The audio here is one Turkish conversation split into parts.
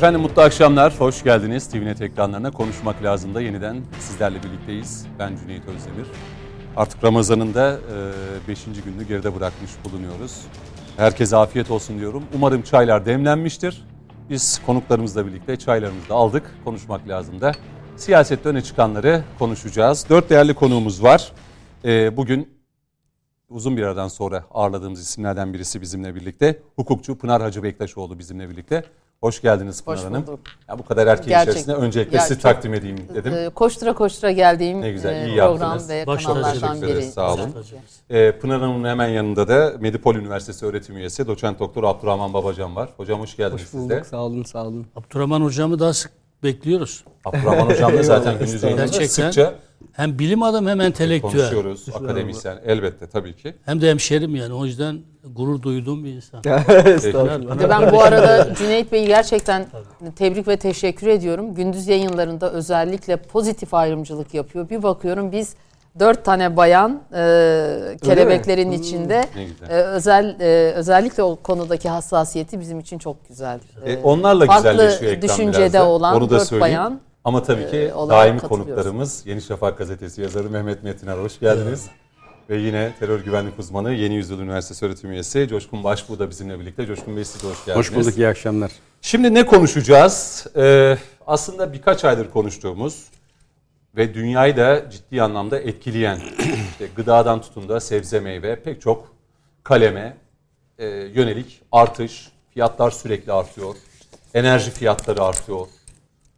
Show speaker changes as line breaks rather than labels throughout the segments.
Efendim mutlu akşamlar, hoş geldiniz. TVNet ekranlarına konuşmak lazım da yeniden sizlerle birlikteyiz. Ben Cüneyt Özdemir. Artık Ramazan'ın da 5. gününü geride bırakmış bulunuyoruz. Herkese afiyet olsun diyorum. Umarım çaylar demlenmiştir. Biz konuklarımızla birlikte çaylarımızı da aldık. Konuşmak lazım da. Siyasette öne çıkanları konuşacağız. Dört değerli konuğumuz var. Ee, bugün uzun bir aradan sonra ağırladığımız isimlerden birisi bizimle birlikte. Hukukçu Pınar Hacı Bektaşoğlu bizimle birlikte. Hoş geldiniz Pınar
Hoş
Hanım.
bulduk.
Ya bu kadar erkeğin
Gerçekten.
içerisinde öncelikle
Ya
sizi takdim edeyim dedim.
Ee, Koştura koştura geldiğim
Ne güzel,
e,
iyi
program
yaptınız.
ve
Baş
kanallardan biri.
sağ olun. Ee, Pınar Hanım'ın hemen yanında da Medipol Üniversitesi öğretim üyesi doçent doktor Abdurrahman Babacan var. Hocam hoş geldiniz
Hoş
siz de.
bulduk. Sağ olun, sağ olun.
Abdurrahman hocamı daha sık bekliyoruz.
Abdurrahman hocam da zaten gündüz yayınında sıkça
Hem bilim adamı hem entelektüel.
konuşuyoruz. Akademisyen elbette tabii ki.
Hem de hemşerim yani. O yüzden gurur duyduğum bir insan.
Estağfurullah.
Ben bu arada Cüneyt Bey'i gerçekten tebrik ve teşekkür ediyorum. Gündüz yayınlarında özellikle pozitif ayrımcılık yapıyor. Bir bakıyorum biz dört tane bayan e, kelebeklerin içinde
Ne güzel.
e, özel e, özellikle o konudaki hassasiyeti bizim için çok güzel.
E,
E,
onlarla
farklı
güzelleşiyor ekran
düşüncede
biraz da.
olan
Onu da
dört
söyleyeyim.
bayan
Ama tabii ki
e,
daimi konuklarımız Yeni Şafak gazetesi yazarı Mehmet Metiner hoş geldiniz. Ve yine terör güvenlik uzmanı Yeni Yüzyıl Üniversitesi öğretim üyesi Coşkun Başbuğ da bizimle birlikte. Coşkun Bey siz de hoş geldiniz.
Hoş bulduk, iyi akşamlar.
Şimdi ne konuşacağız? Ee, aslında birkaç aydır konuştuğumuz ve dünyayı da ciddi anlamda etkileyen işte gıdadan tutun da sebze meyve pek çok kaleme e, yönelik artış. Fiyatlar sürekli artıyor. Enerji fiyatları artıyor.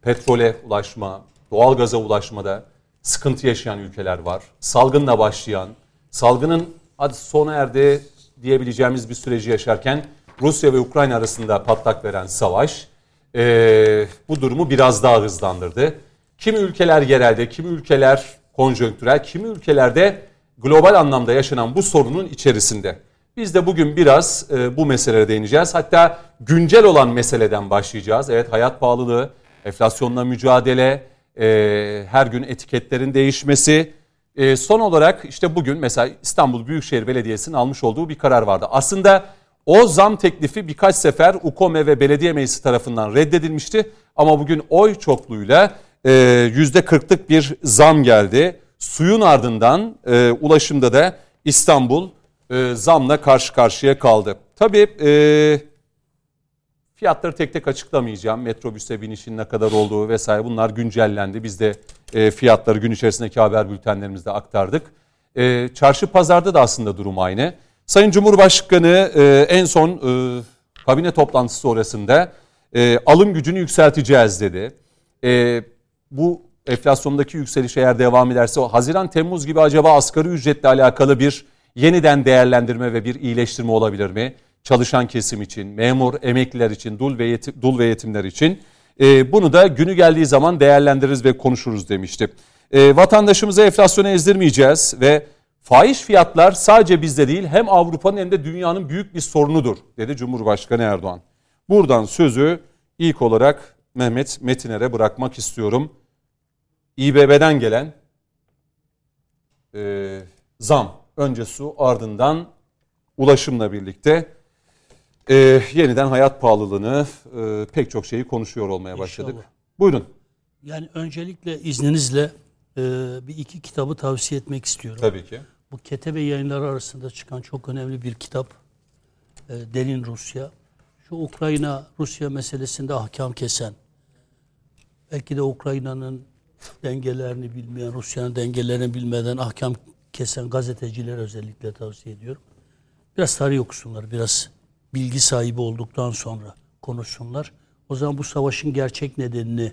Petrole ulaşma, doğalgaza ulaşmada sıkıntı yaşayan ülkeler var. Salgınla başlayan, salgının hadi sona erdi diyebileceğimiz bir süreci yaşarken Rusya ve Ukrayna arasında patlak veren savaş e, bu durumu biraz daha hızlandırdı. Kimi ülkeler yerelde, kimi ülkeler konjonktürel, kimi ülkelerde global anlamda yaşanan bu sorunun içerisinde. Biz de bugün biraz e, bu meselelere değineceğiz. Hatta güncel olan meseleden başlayacağız. Evet hayat pahalılığı, enflasyonla mücadele, e, her gün etiketlerin değişmesi. E, son olarak işte bugün mesela İstanbul Büyükşehir Belediyesi'nin almış olduğu bir karar vardı. Aslında o zam teklifi birkaç sefer UKOME ve Belediye Meclisi tarafından reddedilmişti. Ama bugün oy çokluğuyla e, %40'lık bir zam geldi. Suyun ardından e, ulaşımda da İstanbul e, zamla karşı karşıya kaldı. Tabii e, fiyatları tek tek açıklamayacağım. Metrobüse binişin ne kadar olduğu vesaire bunlar güncellendi. Biz de e, fiyatları gün içerisindeki haber bültenlerimizde aktardık. E, çarşı pazarda da aslında durum aynı. Sayın Cumhurbaşkanı e, en son e, kabine toplantısı sonrasında e, alım gücünü yükselteceğiz dedi. E, bu enflasyondaki yükseliş eğer devam ederse o Haziran-Temmuz gibi acaba asgari ücretle alakalı bir yeniden değerlendirme ve bir iyileştirme olabilir mi? Çalışan kesim için, memur, emekliler için, dul ve, yetim, dul ve yetimler için. E, bunu da günü geldiği zaman değerlendiririz ve konuşuruz demişti. E, vatandaşımızı enflasyona ezdirmeyeceğiz ve Fahiş fiyatlar sadece bizde değil hem Avrupa'nın hem de dünyanın büyük bir sorunudur dedi Cumhurbaşkanı Erdoğan. Buradan sözü ilk olarak Mehmet Metiner'e bırakmak istiyorum. İBB'den gelen e, zam önce su ardından ulaşımla birlikte e, yeniden hayat pahalılığını e, pek çok şeyi konuşuyor olmaya başladık.
İnşallah.
Buyurun
Yani öncelikle izninizle e, bir iki kitabı tavsiye etmek istiyorum.
tabii ki.
Bu Ketebe yayınları arasında çıkan çok önemli bir kitap. E, Derin Rusya. Şu Ukrayna-Rusya meselesinde ahkam kesen, belki de Ukrayna'nın dengelerini bilmeyen, Rusya'nın dengelerini bilmeden ahkam kesen gazeteciler özellikle tavsiye ediyorum. Biraz tarih okusunlar, biraz bilgi sahibi olduktan sonra konuşsunlar. O zaman bu savaşın gerçek nedenini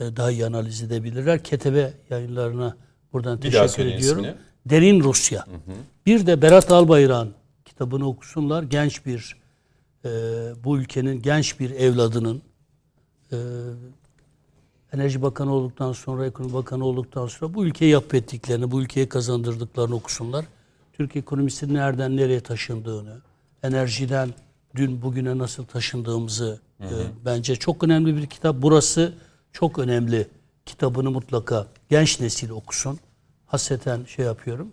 e, daha iyi analiz edebilirler. Ketebe yayınlarına buradan
Bir
teşekkür ediyorum.
ismini.
Derin Rusya. Bir de Berat Albayrak'ın kitabını okusunlar. Genç bir, e, bu ülkenin genç bir evladının e, Enerji Bakanı olduktan sonra, Ekonomi Bakanı olduktan sonra bu ülkeyi yap ettiklerini, bu ülkeye kazandırdıklarını okusunlar. Türk ekonomisinin nereden nereye taşındığını, enerjiden dün bugüne nasıl taşındığımızı e, bence çok önemli bir kitap. Burası çok önemli. Kitabını mutlaka genç nesil okusun. Hasreten şey yapıyorum.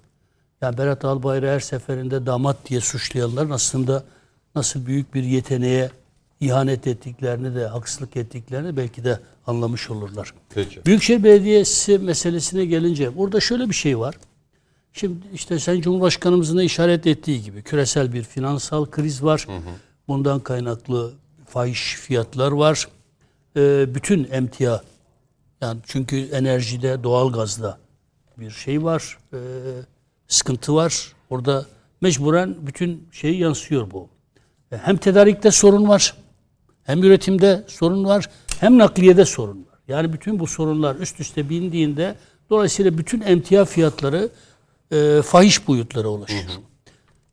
Yani Berat Albayrak'ı her seferinde damat diye suçlayanların aslında nasıl büyük bir yeteneğe ihanet ettiklerini de haksızlık ettiklerini belki de anlamış olurlar.
Peki.
Büyükşehir Belediyesi meselesine gelince burada şöyle bir şey var. Şimdi işte Sayın Cumhurbaşkanımızın da işaret ettiği gibi küresel bir finansal kriz var. Bundan kaynaklı fahiş fiyatlar var. Ee, bütün emtia yani çünkü enerjide, doğalgazda bir şey var. ee, sıkıntı var. Orada mecburen bütün şeyi yansıyor bu. E, Hem tedarikte sorun var. Hem üretimde sorun var. Hem nakliyede sorun var. Yani bütün bu sorunlar üst üste bindiğinde dolayısıyla bütün emtia fiyatları e, fahiş boyutlara ulaşıyor.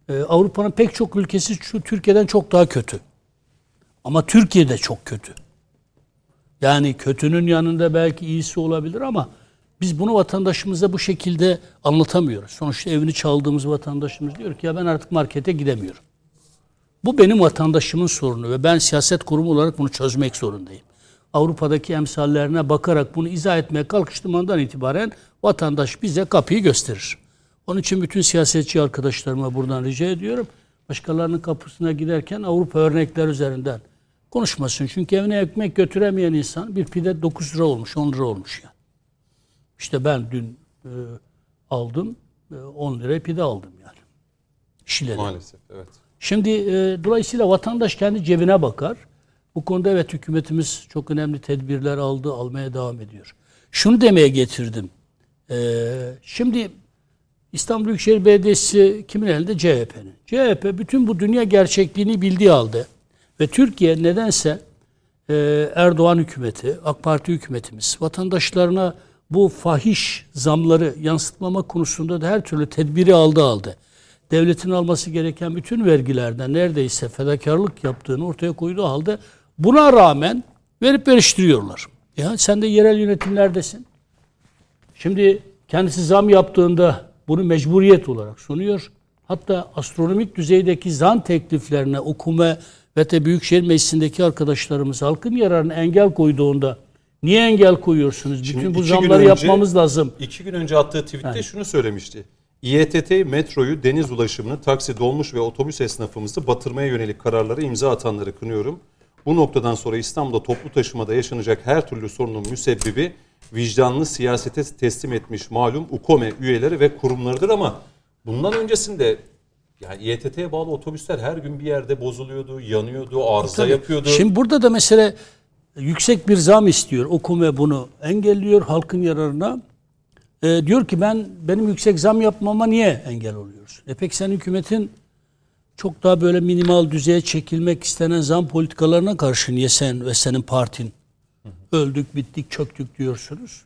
E, Avrupa'nın pek çok ülkesi şu Türkiye'den çok daha kötü. Ama Türkiye de çok kötü. Yani kötünün yanında belki iyisi olabilir ama biz bunu vatandaşımıza bu şekilde anlatamıyoruz. Sonuçta evini çaldığımız vatandaşımız diyor ki ya ben artık markete gidemiyorum. Bu benim vatandaşımın sorunu ve ben siyaset kurumu olarak bunu çözmek zorundayım. Avrupa'daki emsallerine bakarak bunu izah etmeye kalkıştığım andan itibaren vatandaş bize kapıyı gösterir. Onun için bütün siyasetçi arkadaşlarıma buradan rica ediyorum. Başkalarının kapısına giderken Avrupa örnekler üzerinden konuşmasın. Çünkü evine ekmek götüremeyen insan bir pide 9 lira olmuş, 10 lira olmuş yani. İşte ben dün e, aldım, e, 10 liraya pide aldım yani. Şile'de.
Maalesef evet.
Şimdi e, dolayısıyla vatandaş kendi cebine bakar. Bu konuda evet hükümetimiz çok önemli tedbirler aldı, almaya devam ediyor. Şunu demeye getirdim. E, şimdi İstanbul Büyükşehir Belediyesi kimin elinde? CHP'nin. CHP bütün bu dünya gerçekliğini bildiği halde ve Türkiye nedense e, Erdoğan hükümeti, AK Parti hükümetimiz vatandaşlarına bu fahiş zamları yansıtmama konusunda da her türlü tedbiri aldı aldı. Devletin alması gereken bütün vergilerden neredeyse fedakarlık yaptığını ortaya koyduğu halde buna rağmen verip veriştiriyorlar. Ya sen de yerel yönetimlerdesin. Şimdi kendisi zam yaptığında bunu mecburiyet olarak sunuyor. Hatta astronomik düzeydeki zam tekliflerine okume ve de Büyükşehir Meclisi'ndeki arkadaşlarımız halkın yararına engel koyduğunda niye engel koyuyorsunuz?
Şimdi
Bütün bu
iki gün
zamları
önce-
yapmamız lazım.
İki gün önce attığı tweette şunu söylemişti. İETT metroyu, deniz ulaşımını, taksi, dolmuş ve otobüs esnafımızı batırmaya yönelik kararları imza atanları kınıyorum. Bu noktadan sonra İstanbul'da toplu taşımada yaşanacak her türlü sorunun müsebbibi vicdanlı siyasete teslim etmiş malum UKOME üyeleri ve kurumlarıdır ama bundan öncesinde yani İETT'ye bağlı otobüsler her gün bir yerde bozuluyordu, yanıyordu, arıza
Tabii.
yapıyordu.
Şimdi burada da mesele yüksek bir zam istiyor. Okume bunu engelliyor halkın yararına. Ee, diyor ki ben benim yüksek zam yapmama niye engel oluyorsun? E peki sen hükümetin çok daha böyle minimal düzeye çekilmek istenen zam politikalarına karşı niye sen ve senin partin öldük, bittik, çöktük diyorsunuz?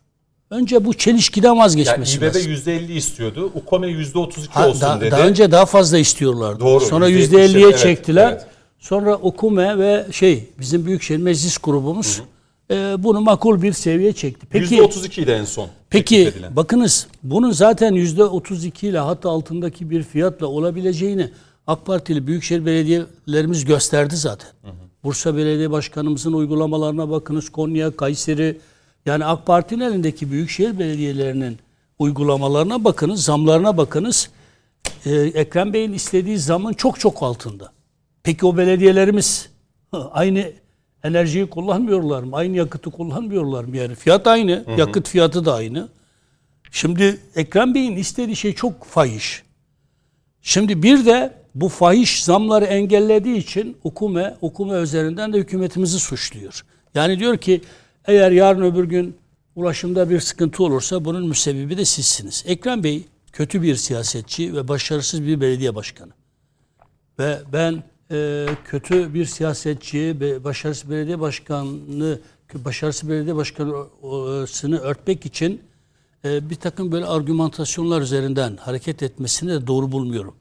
Önce bu çelişkiden
yani
vazgeçmesi
İBB
lazım.
%50 istiyordu, UKOME %32
Ha,
olsun
da-
dedi.
Daha önce daha fazla istiyorlardı.
Doğru,
Sonra
yüzde
yüzde
yetmişe,
elliye
evet,
çektiler.
evet.
Sonra Okume ve şey bizim Büyükşehir Meclis grubumuz e, bunu makul bir seviyeye çekti. Peki
%32 idi en son.
peki bakınız bunun zaten yüzde 32 ile hatta altındaki bir fiyatla olabileceğini AK Partili Büyükşehir Belediyelerimiz gösterdi zaten. Bursa Belediye Başkanımızın uygulamalarına bakınız. Konya, Kayseri yani AK Parti'nin elindeki büyükşehir belediyelerinin uygulamalarına bakınız, zamlarına bakınız. Ee, Ekrem Bey'in istediği zamın çok çok altında. Peki o belediyelerimiz aynı enerjiyi kullanmıyorlar mı? Aynı yakıtı kullanmıyorlar mı? Yani fiyat aynı, yakıt fiyatı da aynı. Şimdi Ekrem Bey'in istediği şey çok fahiş. Şimdi bir de bu fahiş zamları engellediği için hukume, hukume üzerinden de hükümetimizi suçluyor. Yani diyor ki eğer yarın öbür gün ulaşımda bir sıkıntı olursa bunun müsebbibi de sizsiniz. Ekrem Bey kötü bir siyasetçi ve başarısız bir belediye başkanı. Ve ben e, kötü bir siyasetçi ve başarısız belediye başkanını başarısız belediye başkanısını örtmek için e, bir takım böyle argümantasyonlar üzerinden hareket etmesini de doğru bulmuyorum.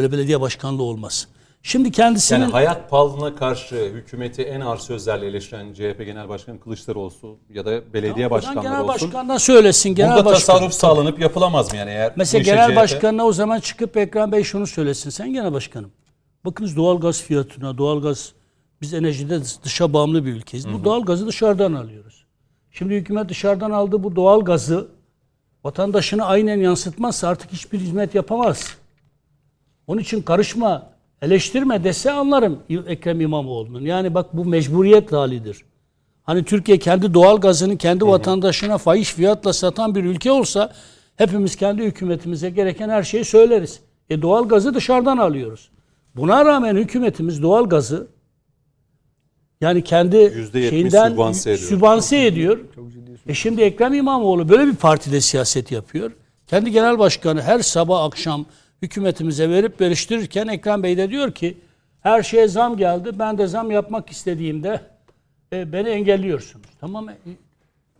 Böyle belediye başkanlığı olmaz. Şimdi kendisinin
Yani hayat pahalılığına karşı hükümeti en ağır sözlerle eleştiren CHP Genel Başkanı Kılıçdaroğlu ya da belediye
Oradan
başkanları
genel
olsun.
başkandan söylesin. Genel
Burada
başkan.
tasarruf sağlanıp yapılamaz mı yani eğer
Mesela genel
CHP
başkanına o zaman çıkıp Ekrem Bey şunu söylesin. Sen genel başkanım. Bakınız doğalgaz fiyatına, doğalgaz biz enerjide dışa bağımlı bir ülkeyiz. Bu doğalgazı dışarıdan alıyoruz. Şimdi hükümet dışarıdan aldığı bu doğalgazı vatandaşına aynen yansıtmazsa artık hiçbir hizmet yapamaz. Onun için karışma. Eleştirme dese anlarım Ekrem İmamoğlu'nun. Yani bak bu mecburiyet halidir. Hani Türkiye kendi doğal gazını kendi vatandaşına fahiş fiyatla satan bir ülke olsa hepimiz kendi hükümetimize gereken her şeyi söyleriz. E doğal gazı dışarıdan alıyoruz. Buna rağmen hükümetimiz doğal gazı yani kendi
%70
şeyinden
sübvanse ediyor.
sübvanse ediyor. E şimdi Ekrem İmamoğlu böyle bir partide siyaset yapıyor. Kendi genel başkanı her sabah akşam hükümetimize verip veriştirirken Ekrem Bey de diyor ki her şeye zam geldi. Ben de zam yapmak istediğimde e, beni engelliyorsunuz. Tamam mı? E,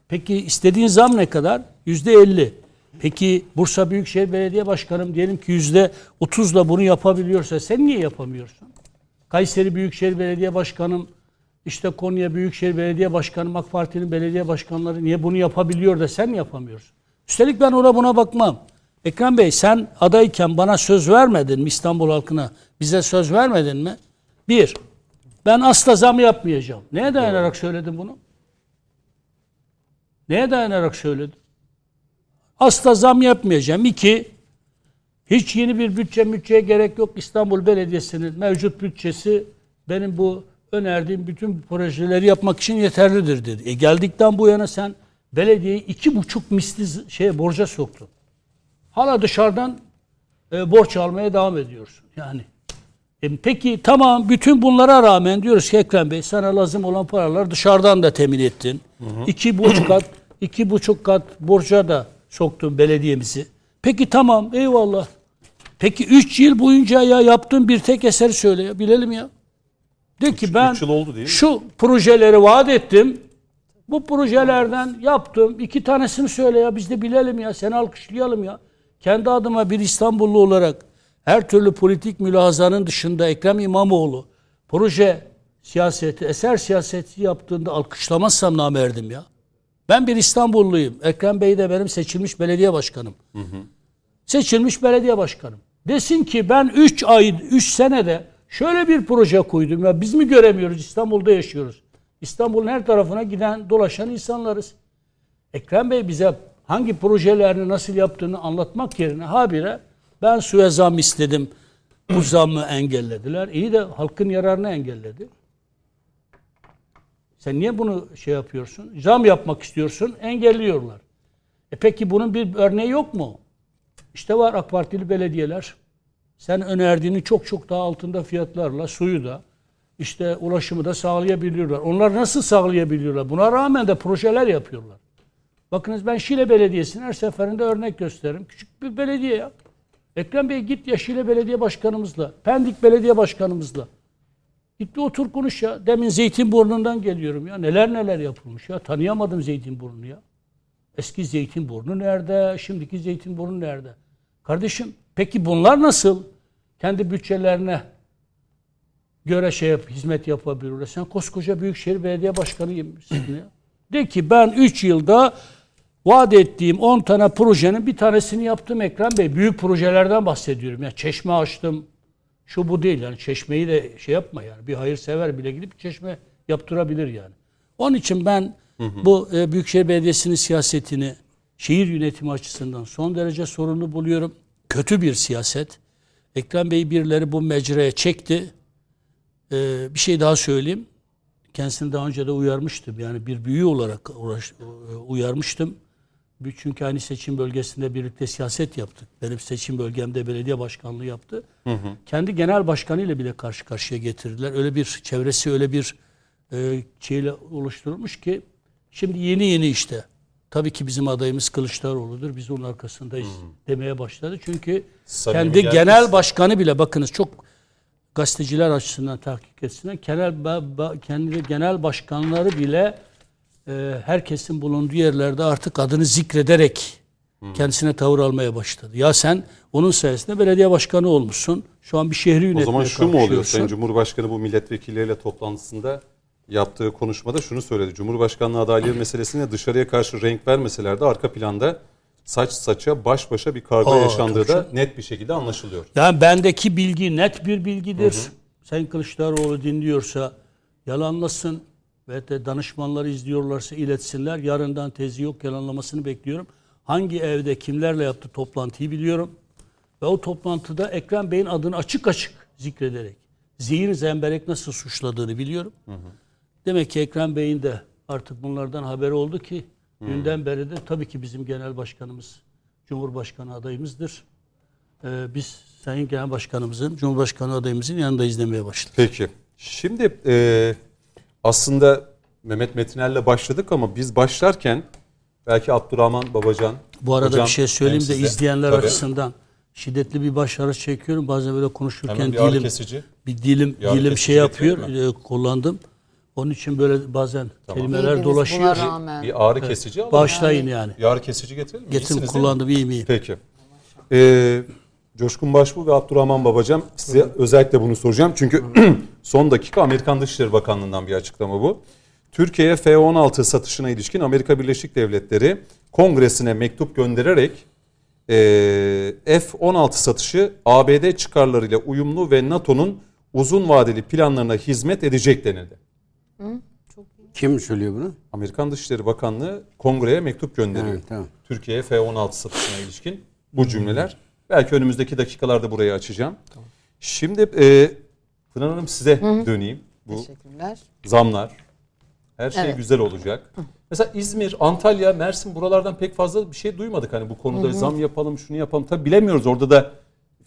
Peki istediğin zam ne kadar? Yüzde elli. Peki Bursa Büyükşehir Belediye Başkanım diyelim ki yüzde otuzla bunu yapabiliyorsa sen niye yapamıyorsun? Kayseri Büyükşehir Belediye Başkanım işte Konya Büyükşehir Belediye Başkanı, AK Parti'nin belediye başkanları niye bunu yapabiliyor da sen yapamıyorsun? Üstelik ben ona buna bakmam. Ekrem Bey sen adayken bana söz vermedin mi İstanbul halkına? Bize söz vermedin mi? Bir, ben asla zam yapmayacağım. Neye dayanarak söyledin bunu? Neye dayanarak söyledin? Asla zam yapmayacağım. İki, hiç yeni bir bütçe bütçeye gerek yok. İstanbul Belediyesi'nin mevcut bütçesi benim bu önerdiğim bütün projeleri yapmak için yeterlidir dedi. E geldikten bu yana sen belediyeyi iki buçuk misli şeye borca soktun. Hala dışarıdan e, borç almaya devam ediyorsun. Yani e, peki tamam bütün bunlara rağmen diyoruz ki Ekrem Bey sana lazım olan paralar dışarıdan da temin ettin. İki buçuk kat, iki buçuk kat borca da soktun belediyemizi. Peki tamam eyvallah. Peki üç yıl boyunca ya yaptığın bir tek eser söyle ya bilelim ya. De ki ben
üç yıl oldu değil mi?
şu projeleri vaat ettim. Bu projelerden yaptım. iki tanesini söyle ya biz de bilelim ya. Seni alkışlayalım ya. Kendi adıma bir İstanbullu olarak her türlü politik mülahazanın dışında Ekrem İmamoğlu proje siyaseti, eser siyaseti yaptığında alkışlamazsam namerdim ya. Ben bir İstanbulluyum. Ekrem Bey de benim seçilmiş belediye başkanım. Seçilmiş belediye başkanım. Desin ki ben 3 ay, 3 senede şöyle bir proje koydum ya biz mi göremiyoruz İstanbul'da yaşıyoruz. İstanbul'un her tarafına giden dolaşan insanlarız. Ekrem Bey bize hangi projelerini nasıl yaptığını anlatmak yerine habire ben suya zam istedim. Bu zammı engellediler. İyi de halkın yararını engelledi. Sen niye bunu şey yapıyorsun? Zam yapmak istiyorsun, engelliyorlar. E peki bunun bir örneği yok mu? İşte var AK Partili belediyeler. Sen önerdiğini çok çok daha altında fiyatlarla suyu da işte ulaşımı da sağlayabiliyorlar. Onlar nasıl sağlayabiliyorlar? Buna rağmen de projeler yapıyorlar. Bakınız ben Şile Belediyesi'nin her seferinde örnek gösteririm. Küçük bir belediye ya. Ekrem Bey git ya Şile Belediye Başkanımızla, Pendik Belediye Başkanımızla. Git bir otur konuş ya. Demin Zeytinburnu'ndan geliyorum ya. Neler neler yapılmış ya. Tanıyamadım Zeytinburnu'nu ya. Eski Zeytinburnu nerede? Şimdiki Zeytinburnu nerede? Kardeşim peki bunlar nasıl kendi bütçelerine göre şey yap, hizmet yapabilirler? Sen koskoca Büyükşehir Belediye Başkanıymışsın ya. De ki ben 3 yılda vaat ettiğim 10 tane projenin bir tanesini yaptım Ekrem Bey. Büyük projelerden bahsediyorum. Ya çeşme açtım. Şu bu değil yani çeşmeyi de şey yapma yani. Bir hayırsever bile gidip çeşme yaptırabilir yani. Onun için ben bu e, Büyükşehir Belediyesi'nin siyasetini şehir yönetimi açısından son derece sorunlu buluyorum. Kötü bir siyaset. Ekrem Bey birileri bu mecraya çekti. Ee, bir şey daha söyleyeyim. Kendisini daha önce de uyarmıştım. Yani bir büyü olarak uğraş, e, uyarmıştım. Çünkü aynı seçim bölgesinde birlikte siyaset yaptık. Benim seçim bölgemde belediye başkanlığı yaptı. Kendi genel başkanıyla bile karşı karşıya getirdiler. Öyle bir çevresi öyle bir e, şeyle oluşturulmuş ki şimdi yeni yeni işte tabii ki bizim adayımız Kılıçdaroğlu'dur. Biz onun arkasındayız demeye başladı. Çünkü
Samimi
kendi
geldi
genel başkanı bile bakınız çok gazeteciler açısından tahkik etsinler. Genel, kendi genel başkanları bile e, herkesin bulunduğu yerlerde artık adını zikrederek kendisine tavır almaya başladı. Ya sen onun sayesinde belediye başkanı olmuşsun. Şu an bir şehri
O
yönetmeye
zaman şu mu oluyor? Sayın Cumhurbaşkanı bu milletvekilleriyle toplantısında yaptığı konuşmada şunu söyledi. Cumhurbaşkanlığı adaylığı meselesine dışarıya karşı renk vermeseler de arka planda saç saça baş başa bir kavga
Aa,
yaşandığı da net bir şekilde anlaşılıyor.
Yani bendeki bilgi net bir bilgidir. Sayın Kılıçdaroğlu dinliyorsa yalanlasın ve de danışmanları izliyorlarsa iletsinler. Yarından tezi yok yalanlamasını bekliyorum. Hangi evde kimlerle yaptı toplantıyı biliyorum. Ve o toplantıda Ekrem Bey'in adını açık açık zikrederek zihin zemberek nasıl suçladığını biliyorum. Demek ki Ekrem Bey'in de artık bunlardan haberi oldu ki dünden beri de tabii ki bizim genel başkanımız Cumhurbaşkanı adayımızdır. Ee, biz Sayın Genel Başkanımızın, Cumhurbaşkanı adayımızın yanında izlemeye başladık.
Peki. Şimdi e, aslında Mehmet Metiner'le başladık ama biz başlarken belki Abdurrahman Babacan.
Bu arada
hocam,
bir şey söyleyeyim de izleyenler
Tabii.
açısından şiddetli bir baş ağrısı çekiyorum. Bazen böyle konuşurken
bir
dilim
kesici.
bir dilim
Bir
dilim şey yapıyor. e, kullandım. Onun için böyle bazen kelimeler
İyiydiniz
dolaşıyor.
Bir ağrı kesici alalım.
Başlayın yani.
Bir ağrı kesici getirelim mi?
Getirin
İyisiniz
kullandım iyi miyim?
Peki. Ee, Coşkun Başbuğ ve Abdurrahman Babacan size özellikle bunu soracağım. Çünkü son dakika Amerikan Dışişleri Bakanlığı'ndan bir açıklama bu. Türkiye'ye F-16 satışına ilişkin Amerika Birleşik Devletleri kongresine mektup göndererek ee, F-16 satışı ABD çıkarlarıyla uyumlu ve NATO'nun uzun vadeli planlarına hizmet edecek denildi.
Kim söylüyor bunu?
Amerikan Dışişleri Bakanlığı kongreye mektup gönderiyor.
Evet, tamam.
Türkiye'ye F-16 satışına ilişkin bu cümleler. Belki önümüzdeki dakikalarda burayı açacağım. Şimdi e, Pınar Hanım size döneyim. Bu
Teşekkürler.
zamlar, her şey
Evet.
güzel olacak. Mesela İzmir, Antalya, Mersin buralardan pek fazla bir şey duymadık. Hani bu konuda zam yapalım, şunu yapalım. Tabii bilemiyoruz orada da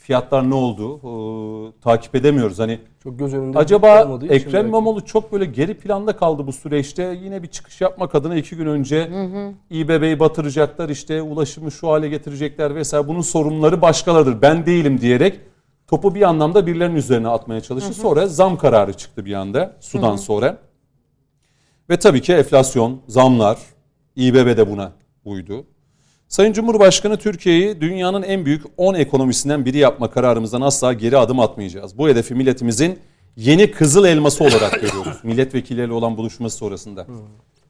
fiyatlar ne oldu ee, takip edemiyoruz. Hani
Çok göz önünde
Acaba Ekrem. İmamoğlu çok böyle geri planda kaldı bu süreçte. Yine bir çıkış yapmak adına iki gün önce İBB'yi batıracaklar işte ulaşımı şu hale getirecekler vesaire. Bunun sorumluları başkalarıdır ben değilim diyerek topu bir anlamda birilerinin üzerine atmaya çalıştı. Sonra zam kararı çıktı bir anda sudan sonra. Ve tabii ki enflasyon, zamlar, İBB de buna uydu. Sayın Cumhurbaşkanı Türkiye'yi dünyanın en büyük 10 ekonomisinden biri yapma kararımızdan asla geri adım atmayacağız. Bu hedefi milletimizin yeni kızıl elması olarak görüyoruz. Milletvekilleriyle olan buluşması sonrasında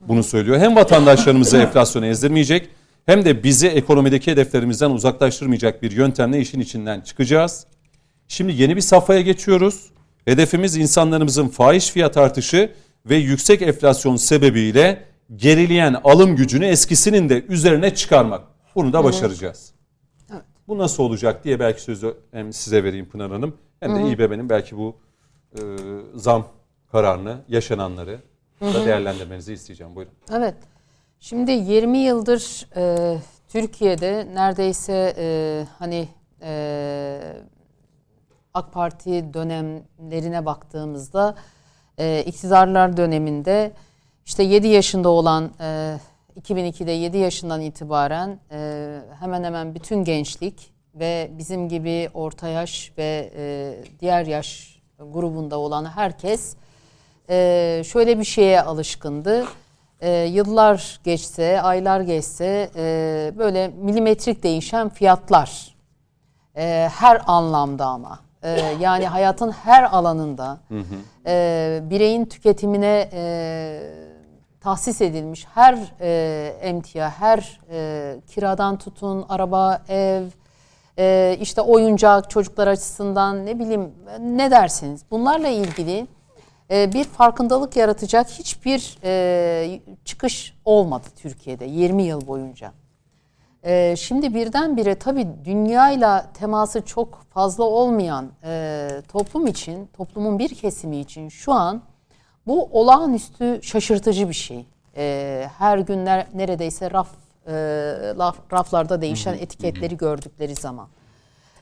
bunu söylüyor. Hem vatandaşlarımızı enflasyona ezdirmeyecek hem de bizi ekonomideki hedeflerimizden uzaklaştırmayacak bir yöntemle işin içinden çıkacağız. Şimdi yeni bir safhaya geçiyoruz. Hedefimiz insanlarımızın fahiş fiyat artışı ve yüksek enflasyon sebebiyle gerileyen alım gücünü eskisinin de üzerine çıkarmak. Bunu da başaracağız. Bu nasıl olacak diye belki sözü hem size vereyim Pınar Hanım hem de İBB'nin belki bu e, zam kararını, yaşananları da değerlendirmenizi isteyeceğim. Buyurun.
Evet. Şimdi 20 yıldır e, Türkiye'de neredeyse e, hani e, AK Parti dönemlerine baktığımızda e, iktidarlar döneminde işte 7 yaşında olan e, 2002'de 7 yaşından itibaren e, hemen hemen bütün gençlik ve bizim gibi orta yaş ve e, diğer yaş grubunda olan herkes e, şöyle bir şeye alışkındı. E, yıllar geçse, aylar geçse e, böyle milimetrik değişen fiyatlar. E, her anlamda ama. E, yani hayatın her alanında e, bireyin tüketimine e, tahsis edilmiş her e, emtia, her e, kiradan tutun, araba, ev, e, işte oyuncak, çocuklar açısından ne bileyim ne derseniz bunlarla ilgili e, bir farkındalık yaratacak hiçbir e, çıkış olmadı Türkiye'de 20 yıl boyunca. E, şimdi birdenbire tabii dünyayla teması çok fazla olmayan e, toplum için, toplumun bir kesimi için şu an bu olağanüstü şaşırtıcı bir şey. E, her gün ner- neredeyse raf, e, laf- raflarda değişen etiketleri gördükleri zaman.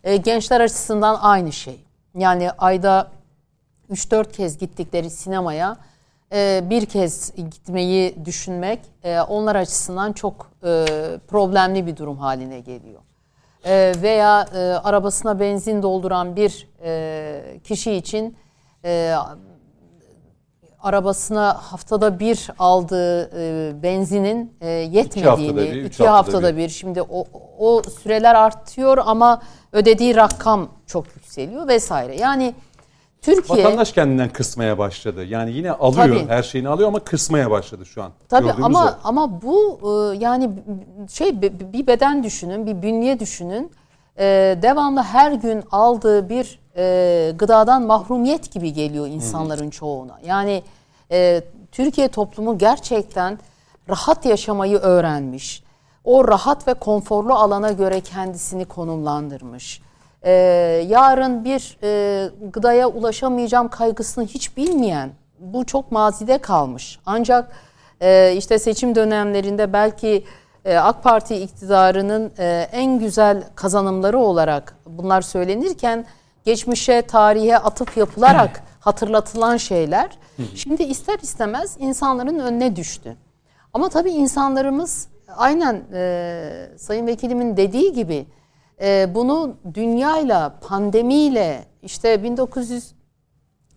E, gençler açısından aynı şey. Yani ayda 3-4 kez gittikleri sinemaya e, bir kez gitmeyi düşünmek e, onlar açısından çok e, problemli bir durum haline geliyor. E, veya e, arabasına benzin dolduran bir e, kişi için e, arabasına haftada bir aldığı e, benzinin e, yetmediğini,
haftada bir,
iki
haftada
haftada
bir.
bir. Şimdi o, o süreler artıyor ama ödediği rakam çok yükseliyor vesaire. Yani Türkiye
Vatandaş kendinden kısmaya başladı. Yani yine alıyor,
Tabii.
her şeyini alıyor ama kısmaya başladı şu an.
Tabii
Gördüğümüz
ama
o.
ama bu e, yani şey bir beden düşünün, bir bünye düşünün. E, devamlı her gün aldığı bir e, gıdadan mahrumiyet gibi geliyor insanların çoğuna. Yani e, Türkiye toplumu gerçekten rahat yaşamayı öğrenmiş. O rahat ve konforlu alana göre kendisini konumlandırmış. e, yarın bir e, gıdaya ulaşamayacağım kaygısını hiç bilmeyen bu çok mazide kalmış. Ancak e, işte seçim dönemlerinde belki e, AK Parti iktidarının e, en güzel kazanımları olarak bunlar söylenirken geçmişe, tarihe atıf yapılarak hatırlatılan şeyler. Şimdi ister istemez insanların önüne düştü. Ama tabii insanlarımız aynen e, Sayın Vekilimin dediği gibi e, bunu dünyayla, pandemiyle işte 1900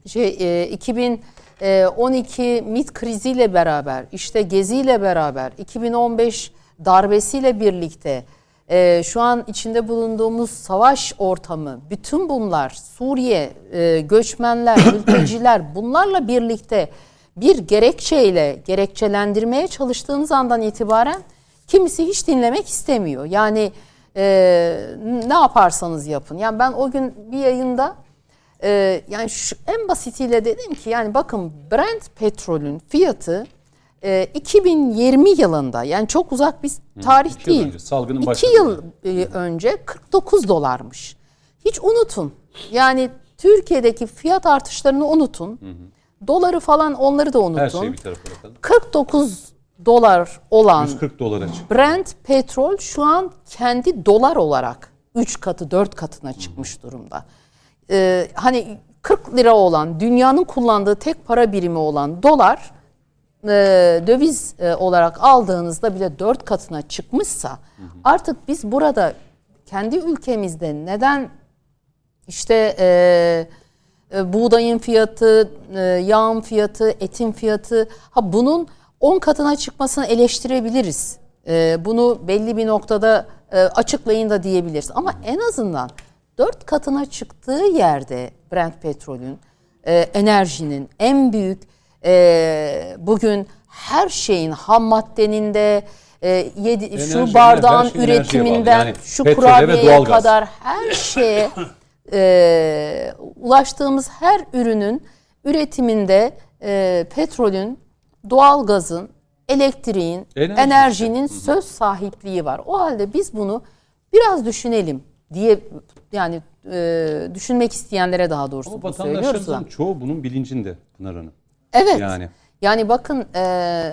şey e, 2012 MIT kriziyle beraber, işte geziyle beraber, 2015 darbesiyle birlikte e, şu an içinde bulunduğumuz savaş ortamı, bütün bunlar Suriye, e, göçmenler, mülteciler bunlarla birlikte bir gerekçeyle gerekçelendirmeye çalıştığınız andan itibaren kimisi hiç dinlemek istemiyor. Yani e, ne yaparsanız yapın. Yani ben o gün bir yayında e, yani şu, en basitiyle dedim ki yani bakın Brent petrolün fiyatı e, 2020 yılında yani çok uzak bir tarih
iki yıl
değil.
önce, salgının
2
başladığı
yıl e, önce 49 dolarmış. Hiç unutun. Yani Türkiye'deki fiyat artışlarını unutun. Doları falan onları da unutun.
Her şey bir tarafa bırakalım.
49 dolar olan
140 dolara çıktı.
Brent petrol şu an kendi dolar olarak 3 katı 4 katına çıkmış durumda. Ee, hani 40 lira olan dünyanın kullandığı tek para birimi olan dolar e, döviz e, olarak aldığınızda bile 4 katına çıkmışsa artık biz burada kendi ülkemizde neden işte e, e, buğdayın fiyatı, e, yağın fiyatı, etin fiyatı ha bunun 10 katına çıkmasını eleştirebiliriz. E, bunu belli bir noktada e, açıklayın da diyebiliriz. Ama en azından 4 katına çıktığı yerde Brent petrolün, e, enerjinin en büyük e, bugün her şeyin ham maddenin de e, yedi,
Enerji,
şu bardağın
bağlı.
üretiminden
Yani
şu kurabiyeye kadar her şeye e, ulaştığımız her ürünün üretiminde e, petrolün, doğalgazın, elektriğin,
Enerji
enerjinin söz sahipliği var. O halde biz bunu biraz düşünelim diye yani e, düşünmek isteyenlere daha doğrusu
Ama
söylüyoruz da.
vatandaşlarımızın çoğu bunun bilincinde Pınar Hanım.
Evet.
Yani.
Yani. bakın e,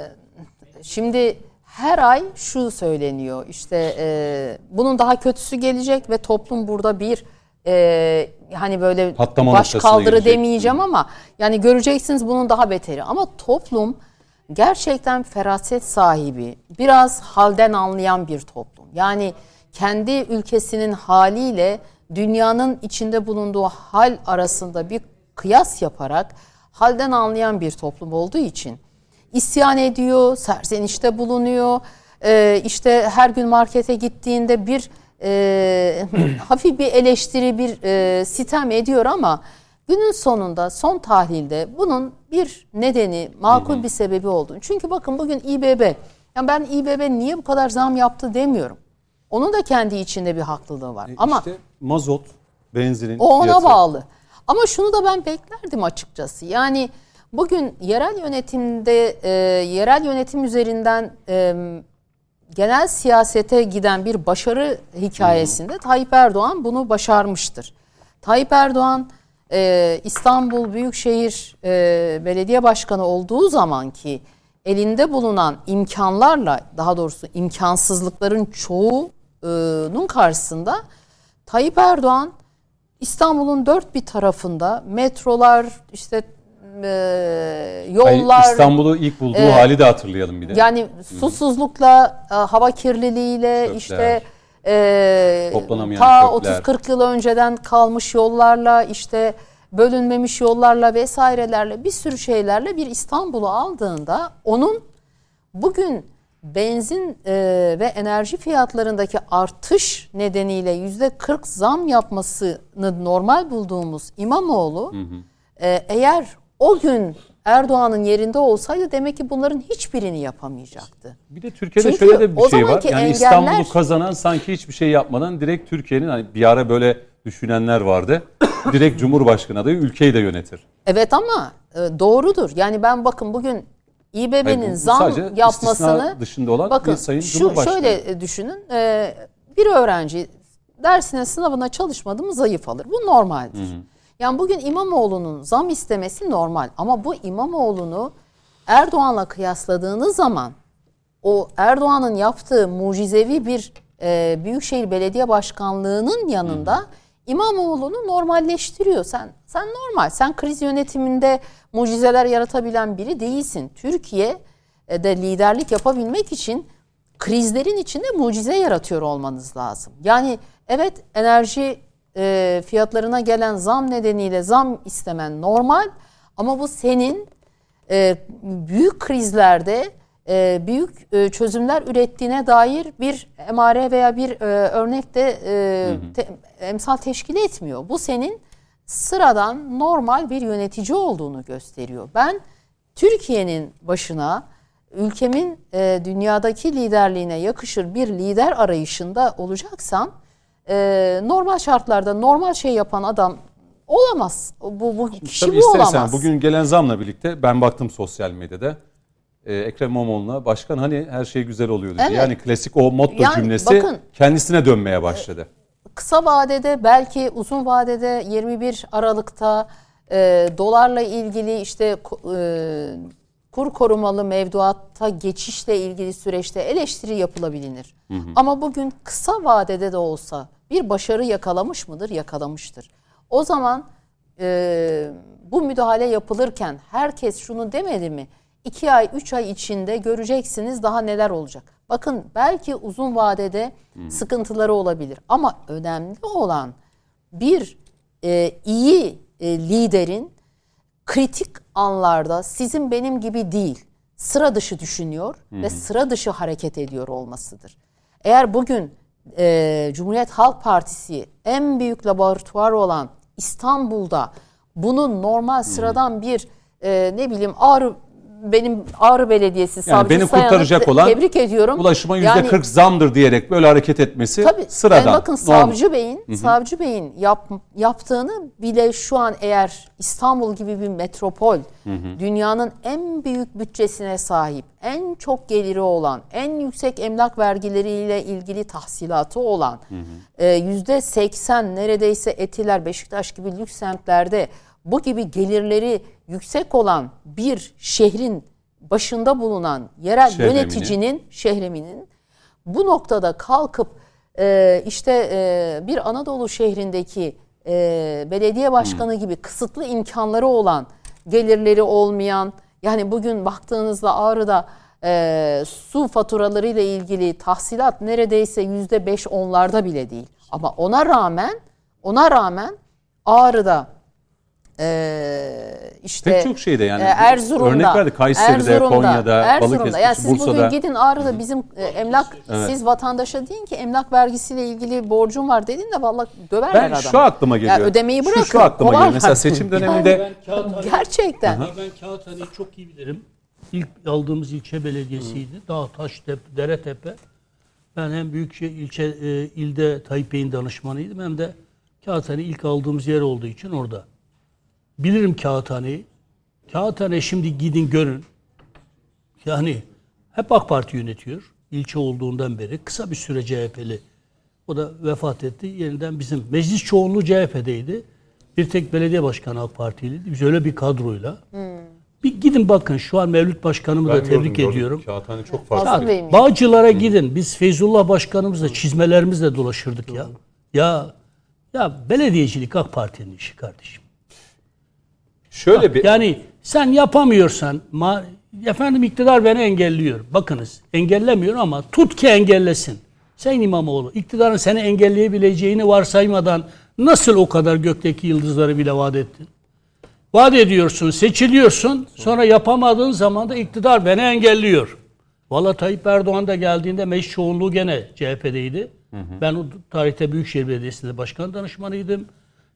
şimdi her ay şu söyleniyor işte e, bunun daha kötüsü gelecek ve toplum burada bir e, hani böyle
Patlama
baş kaldırı
gelecek.
demeyeceğim ama yani göreceksiniz bunun daha beteri. Ama toplum gerçekten feraset sahibi, biraz halden anlayan bir toplum. Yani kendi ülkesinin haliyle dünyanın içinde bulunduğu hal arasında bir kıyas yaparak halden anlayan bir toplum olduğu için isyan ediyor, serzenişte bulunuyor. Ee, işte her gün markete gittiğinde bir e, hafif bir eleştiri, bir e, sitem ediyor ama günün sonunda son tahlilde bunun bir nedeni, makul bir sebebi olduğunu. Çünkü bakın bugün İBB, yani ben İBB niye bu kadar zam yaptı demiyorum. Onun da kendi içinde bir haklılığı var. ama
işte mazot, benzinin
o ona
fiyatı.
bağlı. Ama şunu da ben beklerdim açıkçası. Yani bugün yerel yönetimde, e, yerel yönetim üzerinden e, genel siyasete giden bir başarı hikayesinde Tayyip Erdoğan bunu başarmıştır. Tayyip Erdoğan e, İstanbul Büyükşehir e, Belediye Başkanı olduğu zaman ki elinde bulunan imkanlarla daha doğrusu imkansızlıkların çoğunun karşısında Tayyip Erdoğan İstanbul'un dört bir tarafında metrolar işte e, yollar
İstanbul'u ilk bulduğu
Evet.
hali de hatırlayalım bir de.
yani susuzlukla, e, hava kirliliğiyle
Çöpler,
işte e, ta
çöpler.
30-40 yıl önceden kalmış yollarla işte bölünmemiş yollarla vesairelerle bir sürü şeylerle bir İstanbul'u aldığında onun bugün benzin e, ve enerji fiyatlarındaki artış nedeniyle yüzde 40 zam yapmasını normal bulduğumuz İmamoğlu e, eğer o gün Erdoğan'ın yerinde olsaydı demek ki bunların hiçbirini yapamayacaktı.
Bir de Türkiye'de
Çünkü
şöyle de bir
o
şey var. Yani
engeller-
İstanbul'u kazanan sanki hiçbir şey yapmadan direkt Türkiye'nin hani bir ara böyle düşünenler vardı. Direkt Cumhurbaşkanı adayı ülkeyi de yönetir.
Evet ama e, doğrudur. Yani ben bakın bugün İBB'nin
bu
zam yapmasını
dışında olan
bakın
bir sayın
şu, şöyle düşünün. E, bir öğrenci dersine sınavına çalışmadı mı zayıf alır. Bu normaldir. Yani bugün İmamoğlu'nun zam istemesi normal ama bu İmamoğlu'nu Erdoğan'la kıyasladığınız zaman o Erdoğan'ın yaptığı mucizevi bir e, Büyükşehir Belediye Başkanlığı'nın yanında İmamoğlu'nu normalleştiriyor. Sen sen normal. Sen kriz yönetiminde mucizeler yaratabilen biri değilsin. Türkiye e, de liderlik yapabilmek için krizlerin içinde mucize yaratıyor olmanız lazım. Yani evet enerji e, fiyatlarına gelen zam nedeniyle zam istemen normal ama bu senin e, büyük krizlerde e, büyük e, çözümler ürettiğine dair bir emare veya bir e, örnek de e, te, emsal teşkil etmiyor. Bu senin sıradan normal bir yönetici olduğunu gösteriyor. Ben Türkiye'nin başına ülkemin e, dünyadaki liderliğine yakışır bir lider arayışında olacaksam e, normal şartlarda normal şey yapan adam olamaz. Bu, bu kişi
Tabii
bu
istersen
olamaz.
bugün gelen zamla birlikte ben baktım sosyal medyada. Ee, Ekrem İmamoğlu'na başkan hani her şey güzel oluyordu
Evet.
diye. Yani klasik o motto
Yani
cümlesi
bakın-
kendisine dönmeye başladı.
Kısa vadede belki uzun vadede 21 Aralık'ta e, dolarla ilgili işte e, kur korumalı mevduatta geçişle ilgili süreçte eleştiri yapılabilir. Ama bugün kısa vadede de olsa bir başarı yakalamış mıdır? Yakalamıştır. O zaman e, bu müdahale yapılırken herkes şunu demedi mi? İki ay, üç ay içinde göreceksiniz daha neler olacak. Bakın belki uzun vadede sıkıntıları olabilir. Ama önemli olan bir e, iyi e, liderin kritik anlarda sizin benim gibi değil, sıra dışı düşünüyor ve sıra dışı hareket ediyor olmasıdır. Eğer bugün e, Cumhuriyet Halk Partisi en büyük laboratuvar olan İstanbul'da bunun normal sıradan bir e, ne bileyim Ağrı benim Ağrı Belediyesi savcı
beni
Sayan'ı
kurtaracak olan
tebrik ediyorum.
Ulaşıma yüzde
Yani-
40 zamdır diyerek böyle hareket etmesi
Tabii.
sıradan.
Yani bakın savcı beyin, savcı beyin yap, yaptığını bile şu an eğer İstanbul gibi bir metropol, dünyanın en büyük bütçesine sahip, en çok geliri olan, en yüksek emlak vergileriyle ilgili tahsilatı olan, e, yüzde 80 neredeyse Etiler, Beşiktaş gibi lüks semtlerde bu gibi gelirleri yüksek olan bir şehrin başında bulunan yerel
Şehremini.
yöneticinin, şehreminin bu noktada kalkıp e, işte e, bir Anadolu şehrindeki e, belediye başkanı gibi kısıtlı imkanları olan, gelirleri olmayan, yani bugün baktığınızda Ağrı'da e, su faturalarıyla ilgili tahsilat neredeyse yüzde beş onlarda bile değil. Ama ona rağmen, ona rağmen Ağrı'da e, işte
Pek çok şeyde yani.
e, Erzurum'da,
Örnek verdi. Kayseri'de, Konya'da,
Erzurum'da.
Balıkesir'de,
Yani siz
Bursa'da.
bugün gidin Ağrı'da bizim e, emlak, siz vatandaşa deyin ki emlak vergisiyle ilgili borcum var dedin de vallahi döverler
Ben
adamı.
şu aklıma geliyor.
Ya ödemeyi bırakın.
Şu, şu aklıma geliyor. Mesela seçim döneminde
Yani
Kağıthane-
gerçekten.
Ben Kağıthane'yi çok iyi bilirim. İlk aldığımız ilçe belediyesiydi. Dağ, Taştepe, Deretepe. Ben hem büyükşehir ilçe e, ilde Tayyip Bey'in danışmanıydım hem de Kağıthane ilk aldığımız yer olduğu için orada. Bilirim Kağıthane'yi. Kağıthane şimdi gidin görün. Yani hep AK Parti yönetiyor. İlçe olduğundan beri. Kısa bir süre CHP'li. O da vefat etti. Yeniden bizim meclis çoğunluğu CHP'deydi. Bir tek belediye başkanı AK Partiliydi. Biz öyle bir kadroyla. Bir gidin bakın şu an Mevlüt Başkanımı da tebrik ediyorum.
Kağıthane çok
Fazla
farklı.
Mi?
Bağcılara gidin. Biz Feyzullah Başkanımızla çizmelerimizle dolaşırdık ya. Ya ya belediyecilik AK Parti'nin işi kardeşim.
Şöyle bir
Yani sen yapamıyorsan ma- efendim iktidar beni engelliyor. Bakınız engellemiyor ama tut ki engellesin. Sayın İmamoğlu iktidarın seni engelleyebileceğini varsaymadan nasıl o kadar gökteki yıldızları bile vaat ettin? Vaat ediyorsun, seçiliyorsun. Sonra yapamadığın zaman da iktidar beni engelliyor. Valla Tayyip Erdoğan da geldiğinde meclis çoğunluğu gene CHP'deydi. Ben o tarihte Büyükşehir Belediyesi'nde başkan danışmanıydım.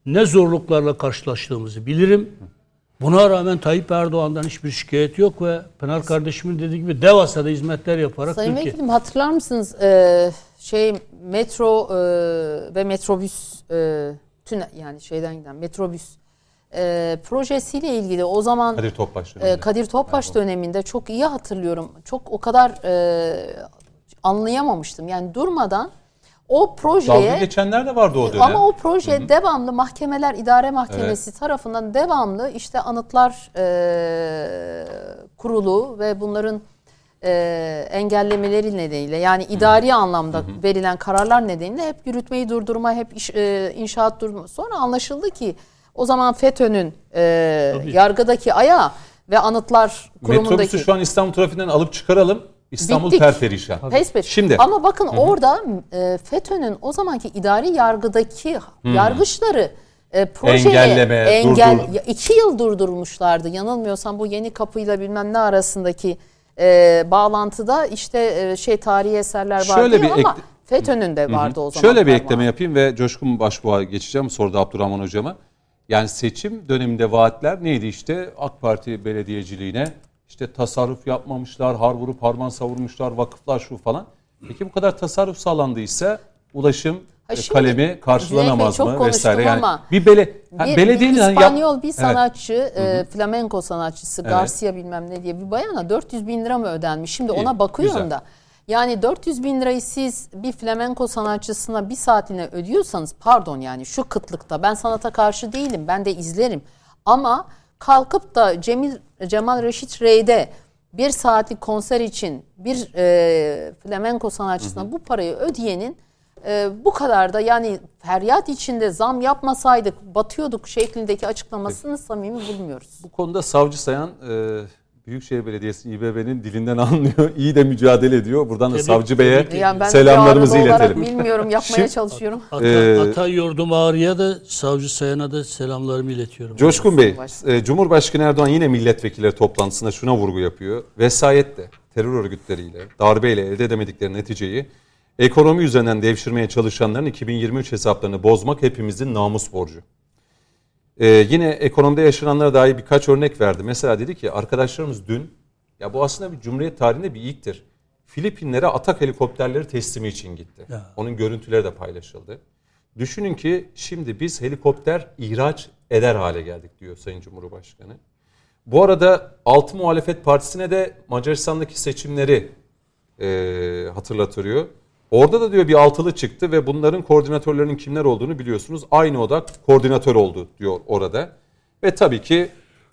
Ne zorluklarla karşılaştığımızı bilirim. Buna rağmen Tayyip Erdoğan'dan hiçbir şikayet yok ve Pınar kardeşimin dediği gibi devasa da hizmetler yaparak
Sayın
Türkiye.
Vekilim hatırlar mısınız e, şey metro e, ve metrobüs e, tüne, yani şeyden giden metrobüs e, projesiyle ilgili o zaman
Kadir Topbaş
e,
döneminde.
Kadir Topbaş döneminde çok iyi hatırlıyorum. Çok o kadar e, anlayamamıştım. Yani durmadan O
Dalga
projeye
geçenler de vardı o dönem.
ama o proje devamlı mahkemeler idare mahkemesi tarafından devamlı işte anıtlar e, kurulu ve bunların e, engellemeleri nedeniyle yani idari anlamda verilen kararlar nedeniyle hep yürütmeyi durdurma, hep iş, e, inşaat durdurma. Sonra anlaşıldı ki o zaman FETÖ'nün e, yargıdaki ayağı ve anıtlar kurumundaki
Metrobüsü şu an İstanbul trafiğinden alıp çıkaralım. İstanbul
Bittik.
perperişan.
Tespit.
Şimdi
Ama bakın orada e, FETÖ'nün o zamanki idari yargıdaki yargıçları e, projeye
Engelleme,
engel
durdur.
iki yıl durdurmuşlardı. Yanılmıyorsam bu yeni kapıyla bilmem ne arasındaki e, bağlantıda işte e, şey tarihi eserler vardı
Şöyle bir
ama
ekle-
FETÖ'nün de vardı o zaman.
Şöyle bir ekleme yapayım ve Coşkun Başbuğ'a geçeceğim. Soruda Abdurrahman Hocama. Yani seçim döneminde vaatler neydi işte AK Parti belediyeciliğine işte tasarruf yapmamışlar, har vurup harman savurmuşlar, vakıflar şu falan. Peki bu kadar tasarruf sağlandıysa ulaşım
Ha
e,
şimdi,
kalemi karşılanamaz
çok
mı vesaire. Yani
ama
bir bele
Bir,
belediyenin
bir
yap-
İspanyol bir
Evet.
sanatçı, e, flamenko sanatçısı Garcia bilmem ne diye bir bayana 400 bin lira mı ödenmiş? Şimdi
İyi,
ona bakıyorum
güzel.
da. Yani 400 bin lirayı siz bir flamenko sanatçısına bir saatine ödüyorsanız pardon yani şu kıtlıkta ben sanata karşı değilim ben de izlerim. Ama kalkıp da Cemil, Cemal Reşit Rey'de bir saatlik konser için bir e, flamenko sanatçısına bu parayı ödeyenin e, bu kadar da yani feryat içinde zam yapmasaydık batıyorduk şeklindeki açıklamasını samimi bulmuyoruz.
Bu konuda savcı sayan e, Büyükşehir Belediyesi İBB'nin dilinden anlıyor. İyi de mücadele ediyor. Buradan da Savcı Bey'e
Yani ben
selamlarımızı iletelim.
bilmiyorum yapmaya
Şimdi-
çalışıyorum.
Ata,
Ee,
Ata Yordum Ağrı'ya da Savcı Sayan'a da selamlarımı iletiyorum.
Coşkun Bey, e, Cumhurbaşkanı Erdoğan yine milletvekilleri toplantısında şuna vurgu yapıyor. Vesayetle, terör örgütleriyle, darbeyle elde edemedikleri neticeyi ekonomi üzerinden devşirmeye çalışanların 2023 hesaplarını bozmak hepimizin namus borcu. E, yine ekonomide yaşananlara dair birkaç örnek verdi. Mesela dedi ki arkadaşlarımız dün, ya bu aslında bir Cumhuriyet tarihinde bir ilktir. Filipinlere atak helikopterleri teslimi için gitti.
Ya.
Onun görüntüleri de paylaşıldı. Düşünün ki şimdi biz helikopter ihraç eder hale geldik diyor Sayın Cumhurbaşkanı. Bu arada Altı Muhalefet Partisi'ne de Macaristan'daki seçimleri e, hatırlatıyor. Orada da diyor bir altılı çıktı ve bunların koordinatörlerinin kimler olduğunu biliyorsunuz. Aynı odak koordinatör oldu diyor orada. Ve tabii ki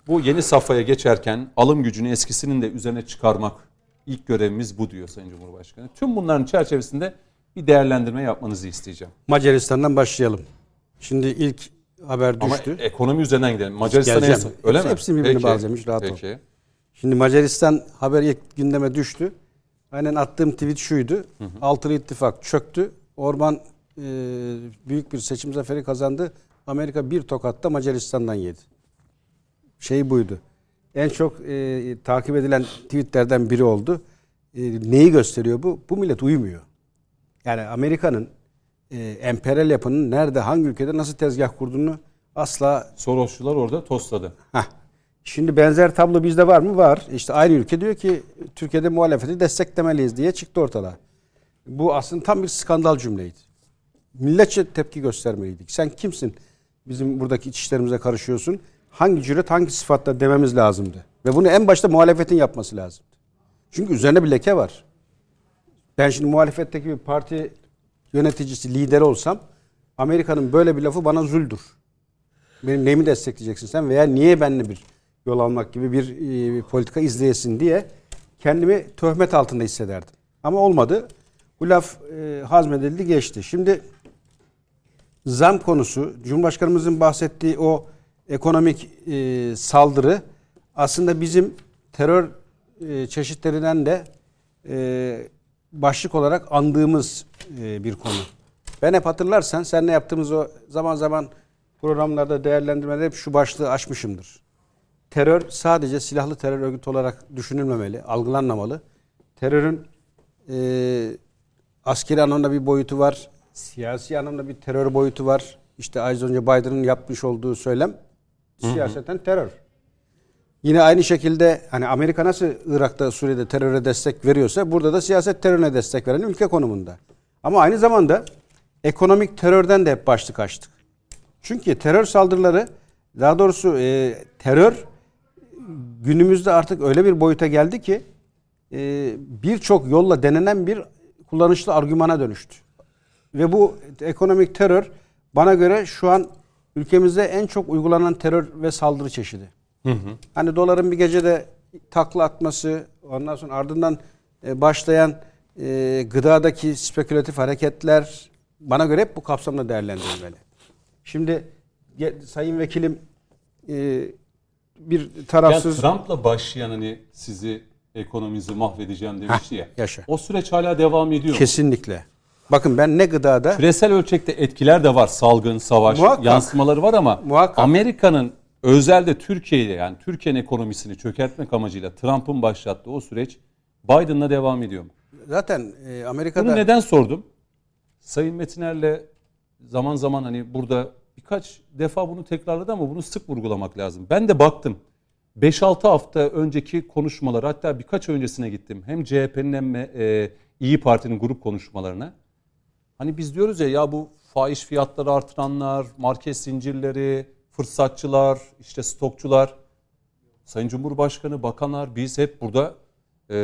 bu yeni safhaya geçerken alım gücünü eskisinin de üzerine çıkarmak ilk görevimiz bu diyor Sayın Cumhurbaşkanı. Tüm bunların çerçevesinde bir değerlendirme yapmanızı isteyeceğim.
Macaristan'dan başlayalım. Şimdi ilk haber
Ama
düştü.
ekonomi üzerinden gidelim. Macaristan'a öyle
Hepsi-
mi?
hepsini birbirini
Peki,
bağlayacağım, rahat ol.
Peki.
Şimdi Macaristan haber ilk gündeme düştü. Aynen attığım tweet şuydu. Altılı İttifak çöktü. Orban e, büyük bir seçim zaferi kazandı. Amerika bir tokatta Macaristan'dan yedi. Şey buydu. En çok e, takip edilen tweetlerden biri oldu. E, neyi gösteriyor bu? Bu millet uyumuyor. Yani Amerika'nın e, emperyal yapının nerede, hangi ülkede nasıl tezgah kurduğunu asla
Sorosçular orada tosladı.
Heh. Şimdi benzer tablo bizde var mı? Var. İşte aynı ülke diyor ki Türkiye'de muhalefeti desteklemeliyiz diye çıktı ortada. Bu aslında tam bir skandal cümleydi. Milletçe tepki göstermeliydik. Sen kimsin? Bizim buradaki iç işlerimize karışıyorsun. Hangi cüret, hangi sıfatla dememiz lazımdı. Ve bunu en başta muhalefetin yapması lazımdı. Çünkü üzerine bir leke var. Ben şimdi muhalefetteki bir parti yöneticisi, lideri olsam Amerika'nın böyle bir lafı bana zuldür. Benim neyimi destekleyeceksin sen veya niye benimle bir yol almak gibi bir e, politika izleyesin diye kendimi töhmet altında hissederdim. Ama olmadı. Bu laf e, hazmedildi geçti. Şimdi zam konusu, Cumhurbaşkanımızın bahsettiği o ekonomik e, saldırı aslında bizim terör e, çeşitlerinden de e, başlık olarak andığımız e, bir konu. Ben hep hatırlarsan seninle yaptığımız o zaman zaman programlarda değerlendirmede hep şu başlığı açmışımdır. Terör sadece silahlı terör örgütü olarak düşünülmemeli, algılanmamalı. Terörün e, askeri anlamda bir boyutu var, siyasi anlamda bir terör boyutu var. İşte az önce Biden'ın yapmış olduğu söylem siyaseten terör. Yine aynı şekilde hani Amerika nasıl Irak'ta Suriye'de teröre destek veriyorsa burada da siyaset terörüne destek veren ülke konumunda. Ama aynı zamanda ekonomik terörden de hep başlık açtık. Çünkü terör saldırıları daha doğrusu e, terör günümüzde artık öyle bir boyuta geldi ki e, birçok yolla denenen bir kullanışlı argümana dönüştü. ve bu ekonomik terör bana göre şu an ülkemizde en çok uygulanan terör ve saldırı çeşidi. Hani doların bir gecede takla atması, ondan sonra ardından e, başlayan e, gıdadaki spekülatif hareketler bana göre hep bu kapsamda değerlendirilmeli. Şimdi sayın vekilim e, bir
Yani
tarafsız
Trump'la başlayan hani sizi ekonominizi mahvedeceğim demişti ya.
yaşa.
O süreç hala devam ediyor. mu?
kesinlikle. Bakın ben ne gıdada
Küresel ölçekte etkiler de var. Salgın, savaş,
Muhakkak.
yansımaları var ama
Muhakkak.
Amerika'nın özelde Türkiye'yle yani Türkiye'nin ekonomisini çökertmek amacıyla Trump'ın başlattığı o süreç Biden'la devam ediyor mu?
zaten e, Amerika'da
Bunu neden sordum? Sayın Metiner'le zaman zaman hani burada birkaç defa bunu tekrarladı ama bunu sık vurgulamak lazım. Ben de baktım. 5-6 hafta önceki konuşmalar hatta birkaç öncesine gittim. Hem CHP'nin hem e, İyi Parti'nin grup konuşmalarına. Hani biz diyoruz ya ya bu fahiş fiyatları artıranlar, market zincirleri, fırsatçılar, işte stokçular, Sayın Cumhurbaşkanı, bakanlar biz hep burada e,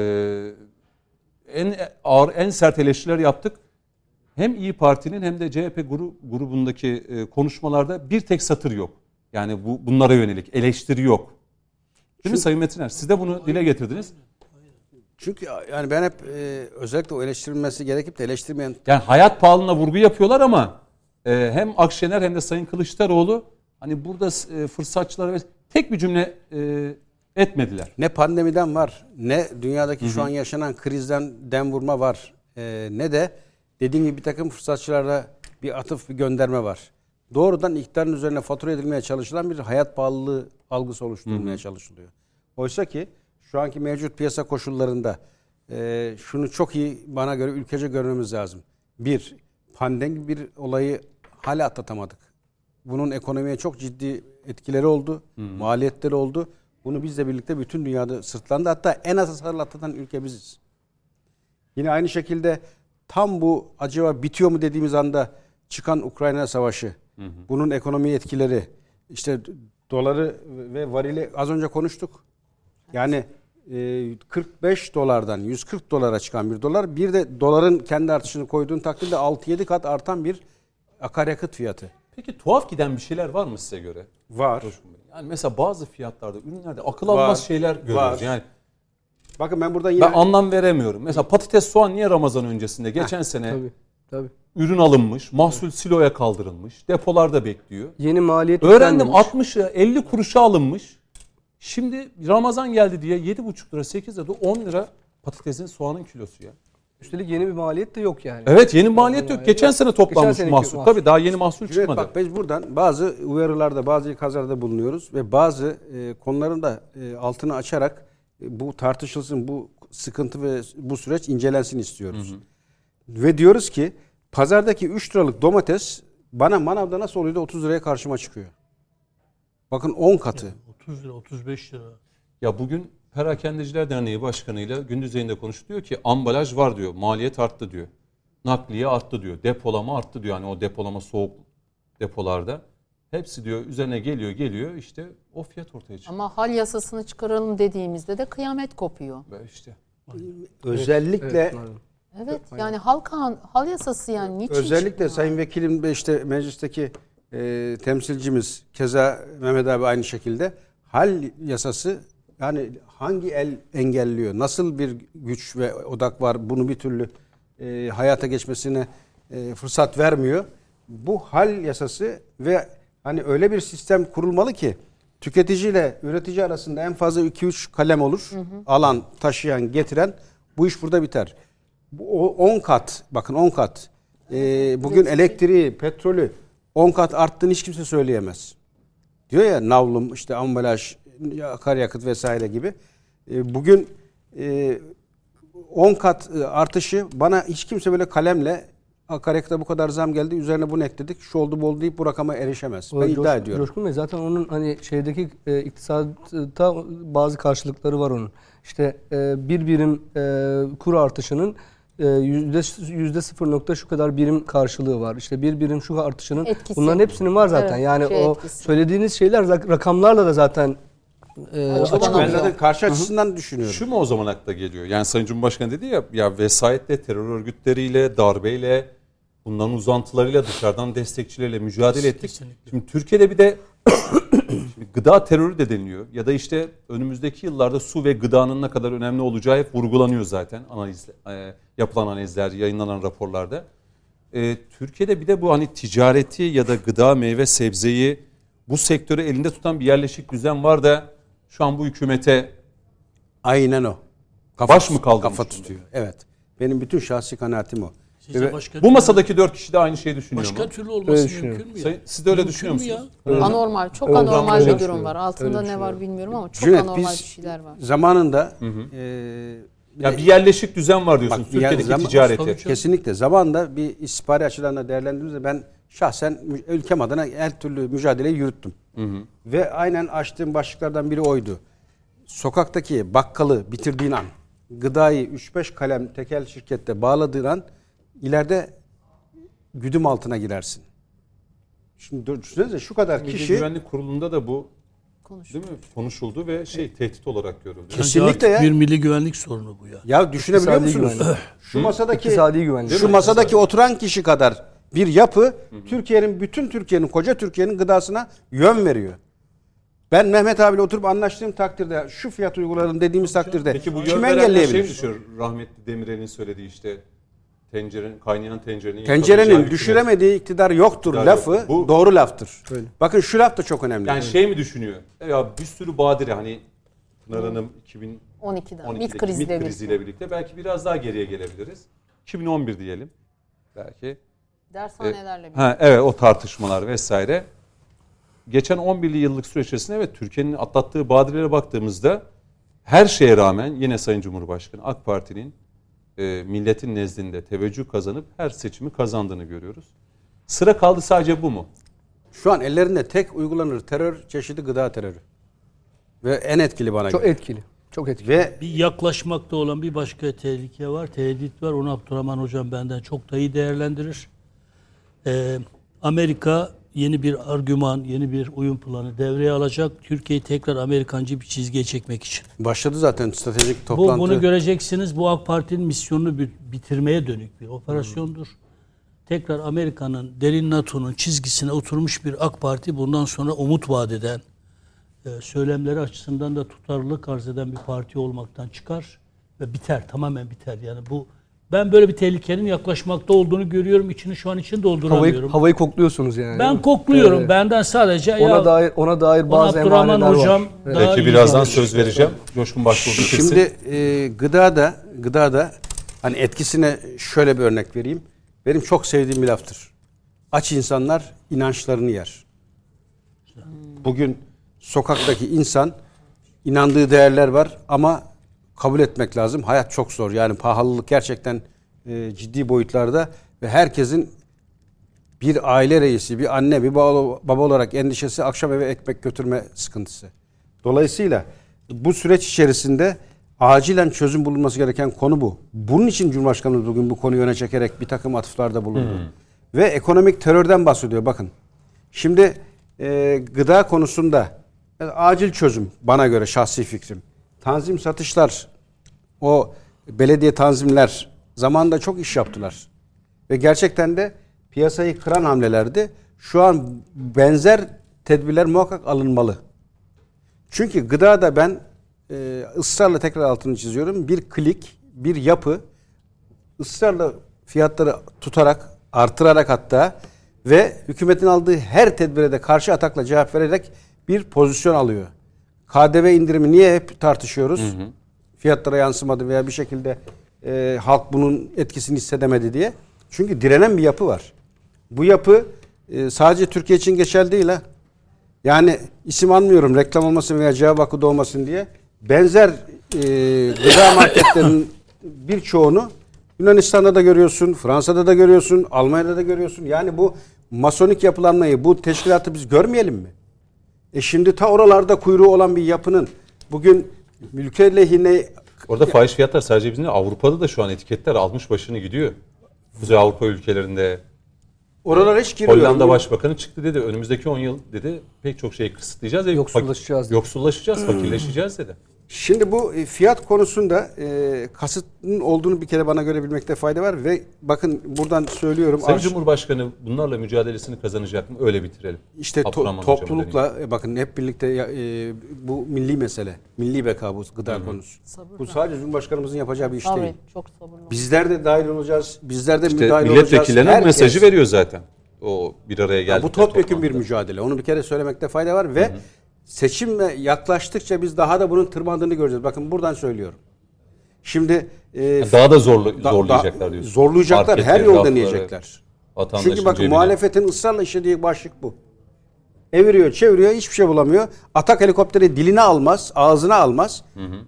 en ağır, en sert eleştiriler yaptık. Hem İyi Parti'nin hem de CHP gru- grubundaki e, konuşmalarda bir tek satır yok. Yani bu bunlara yönelik eleştiri yok. Değil mi Sayın Metiner? Siz de bunu dile getirdiniz.
çünkü yani ben hep e, özellikle o eleştirilmesi gerekip de eleştirmeyen
Yani hayat pahalılığına vurgu yapıyorlar ama e, hem Akşener hem de Sayın Kılıçdaroğlu hani burada e, fırsatçılara tek bir cümle e, etmediler.
ne pandemiden var ne dünyadaki şu an yaşanan krizden dem vurma var e, ne de dediğim gibi bir takım fırsatçılara bir atıf bir gönderme var. Doğrudan iktidarın üzerine fatura edilmeye çalışılan bir hayat pahalılığı algısı oluşturulmaya çalışılıyor. Oysa ki şu anki mevcut piyasa koşullarında e, şunu çok iyi bana göre ülkece görmemiz lazım. Bir, pandemi bir olayı hala atlatamadık. Bunun ekonomiye çok ciddi etkileri oldu, maliyetleri oldu. Bunu bizle birlikte bütün dünyada sırtlandı. Hatta en az hasarlı atlatan ülke biziz. Yine aynı şekilde tam bu acaba bitiyor mu dediğimiz anda çıkan Ukrayna savaşı, bunun ekonomi etkileri, işte doları ve varili az önce konuştuk. Yani e, 45 dolardan 140 dolara çıkan bir dolar, bir de doların kendi artışını koyduğun takdirde 6-7 kat artan bir akaryakıt fiyatı.
Peki tuhaf giden bir şeyler var mı size göre?
Var.
Yani mesela bazı fiyatlarda, ürünlerde akıl
Var.
almaz şeyler görüyoruz.
Var.
Yani
Bakın ben buradan yine
ben anlam veremiyorum. Mesela patates, soğan niye Ramazan öncesinde? Geçen sene
Tabii. Tabii.
ürün alınmış, mahsul siloya kaldırılmış, depolarda bekliyor.
Yeni maliyet
Öğrendim
yüklenmemiş.
60 lira 50 kuruşa alınmış. Şimdi Ramazan geldi diye 7,5 lira 8 lira 10 lira patatesin soğanın kilosu ya.
Üstelik yeni bir maliyet de yok yani.
Evet yeni maliyet yok.
maliyet
Geçen
yok.
sene toplanmış
Geçen
mahsul.
mahsul.
Tabii daha yeni mahsul
Evet
çıkmadı.
bak biz buradan bazı uyarılarda, bazı ikazlarda bulunuyoruz ve bazı e, konuların da e, altını açarak bu tartışılsın, bu sıkıntı ve bu süreç incelensin istiyoruz. Ve diyoruz ki pazardaki 3 liralık domates bana manavda nasıl oluyor da 30 liraya karşıma çıkıyor. Bakın 10 katı.
30 lira, 35 lira.
Ya bugün Perakendeciler Derneği Başkanı'yla gündüz yayında konuştu diyor ki ambalaj var diyor. Maliyet arttı diyor. Nakliye arttı diyor. Depolama arttı diyor. Hani o depolama soğuk depolarda. Hepsi diyor üzerine geliyor geliyor işte o fiyat ortaya çıkıyor.
Ama hal yasasını çıkaralım dediğimizde de kıyamet kopuyor.
Ve işte
Özellikle
Evet, pardon.
Evet yani hal, kan, hal yasası yani niçin
Özellikle
çıkmıyor?
Sayın Vekilim ve işte meclisteki e, temsilcimiz keza Mehmet abi aynı şekilde hal yasası yani hangi el engelliyor? Nasıl bir güç ve odak var bunu bir türlü e, hayata geçmesine e, fırsat vermiyor. Bu hal yasası ve hani öyle bir sistem kurulmalı ki tüketiciyle üretici arasında en fazla 2-3 kalem olur. Alan, taşıyan, getiren bu iş burada biter. Bu 10 kat bakın 10 kat ee, bugün elektriği, petrolü 10 kat arttığını hiç kimse söyleyemez. Diyor ya navlum işte ambalaj, akaryakıt vesaire gibi. Ee, bugün e, 10 kat e, artışı bana hiç kimse böyle kalemle akaryakıta bu kadar zam geldi üzerine bunu ekledik şu oldu bu oldu deyip bu rakama erişemez. Ben
O
iddia ediyorum.
Coşkun Bey zaten onun hani şeydeki e, iktisatta bazı karşılıkları var onun. İşte e, bir birim e, kur artışının e, yüzde yüzde sıfır nokta şu kadar birim karşılığı var. İşte bir birim şu artışının
Etkisi.
bunların hepsinin var zaten.
Evet,
yani
şey
o
etkisi.
söylediğiniz şeyler rak- rakamlarla da zaten e, açık.
Ben zaten karşı açısından düşünüyorum.
Şu mu o zaman akla geliyor? Yani Sayın Cumhurbaşkanı dedi ya ya vesayetle, terör örgütleriyle, darbeyle bunların uzantılarıyla dışarıdan destekçileriyle mücadele ettik.
Kesinlikle.
Şimdi Türkiye'de bir de şimdi gıda terörü de deniliyor. Ya da işte önümüzdeki yıllarda su ve gıdanın ne kadar önemli olacağı hep vurgulanıyor zaten analiz, e, yapılan analizler, yayınlanan raporlarda. E, Türkiye'de bir de bu hani ticareti ya da gıda, meyve, sebzeyi bu sektörü elinde tutan bir yerleşik düzen var da şu an bu hükümete
Aynen o.
Baş mı kaldırmış
Kafa tutuyor. Evet. Benim bütün şahsi kanaatim o.
Sizce
Ve-
başka,
bu masadaki dört kişi de aynı şeyi düşünüyor
başka
mu?
türlü
Öyle
olması mümkün mü ya?
Sayın- siz de öyle
Mümkün
düşünüyor
ya?
musunuz?
Öyle.
Anormal, çok
Öyle
anormal
öyle
bir durum var.
Öyle
Altında ne var bilmiyorum ama çok
Cüneyt,
anormal
biz
bir şeyler var.
Zamanında e, bir
Ya bir yerleşik düzen var diyorsunuz
Bak,
Türkiye'deki
zaman-
ticareti.
Kesinlikle zamanında bir istihbari açıdan da değerlendirdiğimizde ben şahsen ülkem adına her türlü mücadeleyi yürüttüm. Ve aynen açtığım başlıklardan biri oydu. Sokaktaki bakkalı bitirdiğin an, gıdayı 3-5 kalem tekel şirkette bağladığın an ileride güdüm altına girersin. Şimdi düşünsenize şu kadar
Milli
kişi
Güvenlik Kurulu'nda da bu
Konuş.
değil mi konuşuldu ve şey tehdit olarak görüldü.
Kesinlikle ya.
Bir milli güvenlik sorunu bu ya.
ya düşünebiliyor
İktisadi
musunuz?
güvenlik.
Şu masadaki
İktisadi güvenlik.
şu masadaki oturan kişi kadar bir yapı Türkiye'nin bütün Türkiye'nin koca Türkiye'nin gıdasına yön veriyor. Ben Mehmet abiyle oturup anlaştığım takdirde şu fiyat uygulayalım dediğimiz takdirde
Peki bu
kim
şey
engelleyebilir?
düşüyor? Rahmetli Demirel'in söylediği işte tencerenin kaynayan tencerenin
Tencerenin düşüremediği iktidar yoktur
İktidar
lafı
yok. Bu-
doğru laftır.
Öyle.
Bakın şu laf da çok önemli.
Yani şey mi düşünüyor? Ya bir sürü badire hani Pınar Hanım 2012'deki
12'den.
MİT
MİT kriziyle bir.
kriziyle birlikte belki biraz daha geriye gelebiliriz. 2011 diyelim. Belki.
Dershanelerle bir.
Ha, evet o tartışmalar vesaire. Geçen 11 yıllık süreç içerisinde evet Türkiye'nin atlattığı badirelere baktığımızda her şeye rağmen yine Sayın Cumhurbaşkanı AK Parti'nin e, milletin nezdinde teveccüh kazanıp her seçimi kazandığını görüyoruz. Sıra kaldı sadece bu mu?
Şu an ellerinde tek uygulanır terör çeşidi gıda terörü. Ve en etkili bana
Çok
göre.
etkili. Çok etkili.
Ve
Bir yaklaşmakta olan bir başka tehlike var, tehdit var. Onu Abdurrahman Hocam benden çok da iyi değerlendirir. Ee, Amerika yeni bir argüman, yeni bir uyum planı devreye alacak. Türkiye'yi tekrar Amerikancı bir çizgiye çekmek için.
başladı zaten stratejik
Bu,
toplantı.
bunu göreceksiniz. Bu AK Parti'nin misyonunu bi- bitirmeye dönük bir operasyondur. Tekrar Amerika'nın derin NATO'nun çizgisine oturmuş bir AK Parti bundan sonra umut vaat eden, e, söylemleri açısından da tutarlılık arz eden bir parti olmaktan çıkar ve biter, tamamen biter. Yani bu ben böyle bir tehlikenin yaklaşmakta olduğunu görüyorum. İçini şu an için
Havayı,
dolduramıyorum.
havayı kokluyorsunuz yani.
ben kokluyorum.
Evet.
Benden sadece
Ona
ya
dair ona dair bazı emaneler
hocam
var. Evet.
Belki
iyi
birazdan söz vereceğim. Coşkun Başbuğ'un.
Şimdi e, gıdada gıdada hani etkisine şöyle bir örnek vereyim. Benim çok sevdiğim bir laftır. Aç insanlar inançlarını yer. Bugün sokaktaki insan inandığı değerler var ama kabul etmek lazım. Hayat çok zor. Yani pahalılık gerçekten e, ciddi boyutlarda ve herkesin bir aile reisi, bir anne, bir baba, olarak endişesi akşam eve ekmek götürme sıkıntısı. Dolayısıyla bu süreç içerisinde acilen çözüm bulunması gereken konu bu. Bunun için Cumhurbaşkanımız bugün bu konuyu öne çekerek bir takım atıflarda bulundu. Ve ekonomik terörden bahsediyor bakın. Şimdi e, gıda konusunda e, acil çözüm bana göre şahsi fikrim. Tanzim satışlar, o belediye tanzimler zamanında çok iş yaptılar. Ve gerçekten de piyasayı kıran hamlelerdi. Şu an benzer tedbirler muhakkak alınmalı. Çünkü gıdada ben e, ısrarla tekrar altını çiziyorum. Bir klik, bir yapı ısrarla fiyatları tutarak, artırarak hatta ve hükümetin aldığı her tedbire de karşı atakla cevap vererek bir pozisyon alıyor. KDV indirimi niye hep tartışıyoruz? Fiyatlara yansımadı veya bir şekilde e, halk bunun etkisini hissedemedi diye. Çünkü direnen bir yapı var. Bu yapı e, sadece Türkiye için geçerli değil ha. Yani isim anmıyorum reklam olmasın veya cevap hakkı doğmasın diye. Benzer e, gıda marketlerinin birçoğunu Yunanistan'da da görüyorsun, Fransa'da da görüyorsun, Almanya'da da görüyorsun. Yani bu masonik yapılanmayı, bu teşkilatı biz görmeyelim mi? E şimdi ta oralarda kuyruğu olan bir yapının bugün ülke lehine
Orada fahiş fiyatlar sadece bizim değil, Avrupa'da da şu an etiketler almış başını gidiyor. Kuzey Avrupa ülkelerinde
oralara hiç girmiyorum.
Hollanda Başbakanı çıktı dedi. Önümüzdeki 10 yıl dedi pek çok şeyi kısıtlayacağız ve
Yoksullaşacağız dedi.
Yoksullaşacağız, fakirleşeceğiz dedi.
Şimdi bu e, fiyat konusunda e, kasıtın olduğunu bir kere bana görebilmekte fayda var ve bakın buradan söylüyorum
Sayın
arş-
Cumhurbaşkanı bunlarla mücadelesini kazanacak mı? Öyle bitirelim.
işte to- toplulukla e, bakın hep birlikte e, bu milli mesele, milli beka bu gıda konusu.
Sabırla.
Bu sadece Cumhurbaşkanımızın yapacağı bir iş değil.
Sabret, çok sabırlı.
Bizler de dahil olacağız. Bizler de
İşte
müdahil olacağız.
milletvekillerine
Herkes.
mesajı veriyor zaten. O bir araya geldi.
Bu topyekun bir mücadele. Onu bir kere söylemekte fayda var ve seçimle yaklaştıkça biz daha da bunun tırmandığını göreceğiz. Bakın buradan söylüyorum. Şimdi e,
Daha da zorlu,
da-
zorlayacaklar
da-
diyorsun.
Zorlayacaklar. Her
Marketleri,
yol
rafları,
deneyecekler. Çünkü bakın
cebine.
muhalefetin ısrarla işlediği başlık bu. Eviriyor, çeviriyor, hiçbir şey bulamıyor. Atak helikopteri diline almaz, ağzına almaz.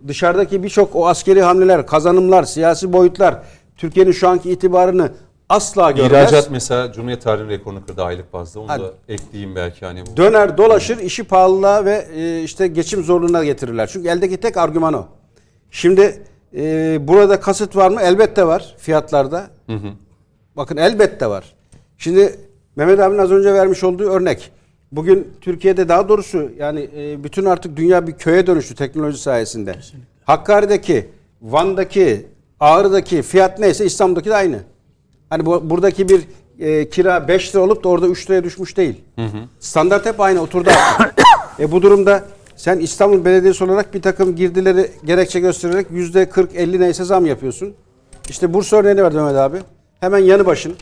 Dışarıdaki birçok o askeri hamleler, kazanımlar, siyasi boyutlar Türkiye'nin şu anki itibarını asla görmez.
İhracat mesela Cumhuriyet tarihinin rekorunu kırdı aylık bazda. Onu
Hadi.
da ekleyeyim belki hani bu.
Döner dolaşır işi pahalılığa ve e, işte geçim zorluğuna getirirler. Çünkü eldeki tek argüman o. Şimdi e, burada kasıt var mı? Elbette var fiyatlarda. Bakın elbette var. Şimdi Mehmet abinin az önce vermiş olduğu örnek. Bugün Türkiye'de daha doğrusu yani e, bütün artık dünya bir köye dönüştü teknoloji sayesinde. Hakkari'deki, Van'daki, Ağrı'daki fiyat neyse İstanbul'daki de aynı. Hani bu, buradaki bir e, kira 5 lira olup da orada 3 liraya düşmüş değil. Standart hep aynı oturdu. e bu durumda sen İstanbul Belediyesi olarak bir takım girdileri gerekçe göstererek yüzde 40-50 neyse zam yapıyorsun. İşte Bursa örneğini verdi Mehmet abi. Hemen yanı başın.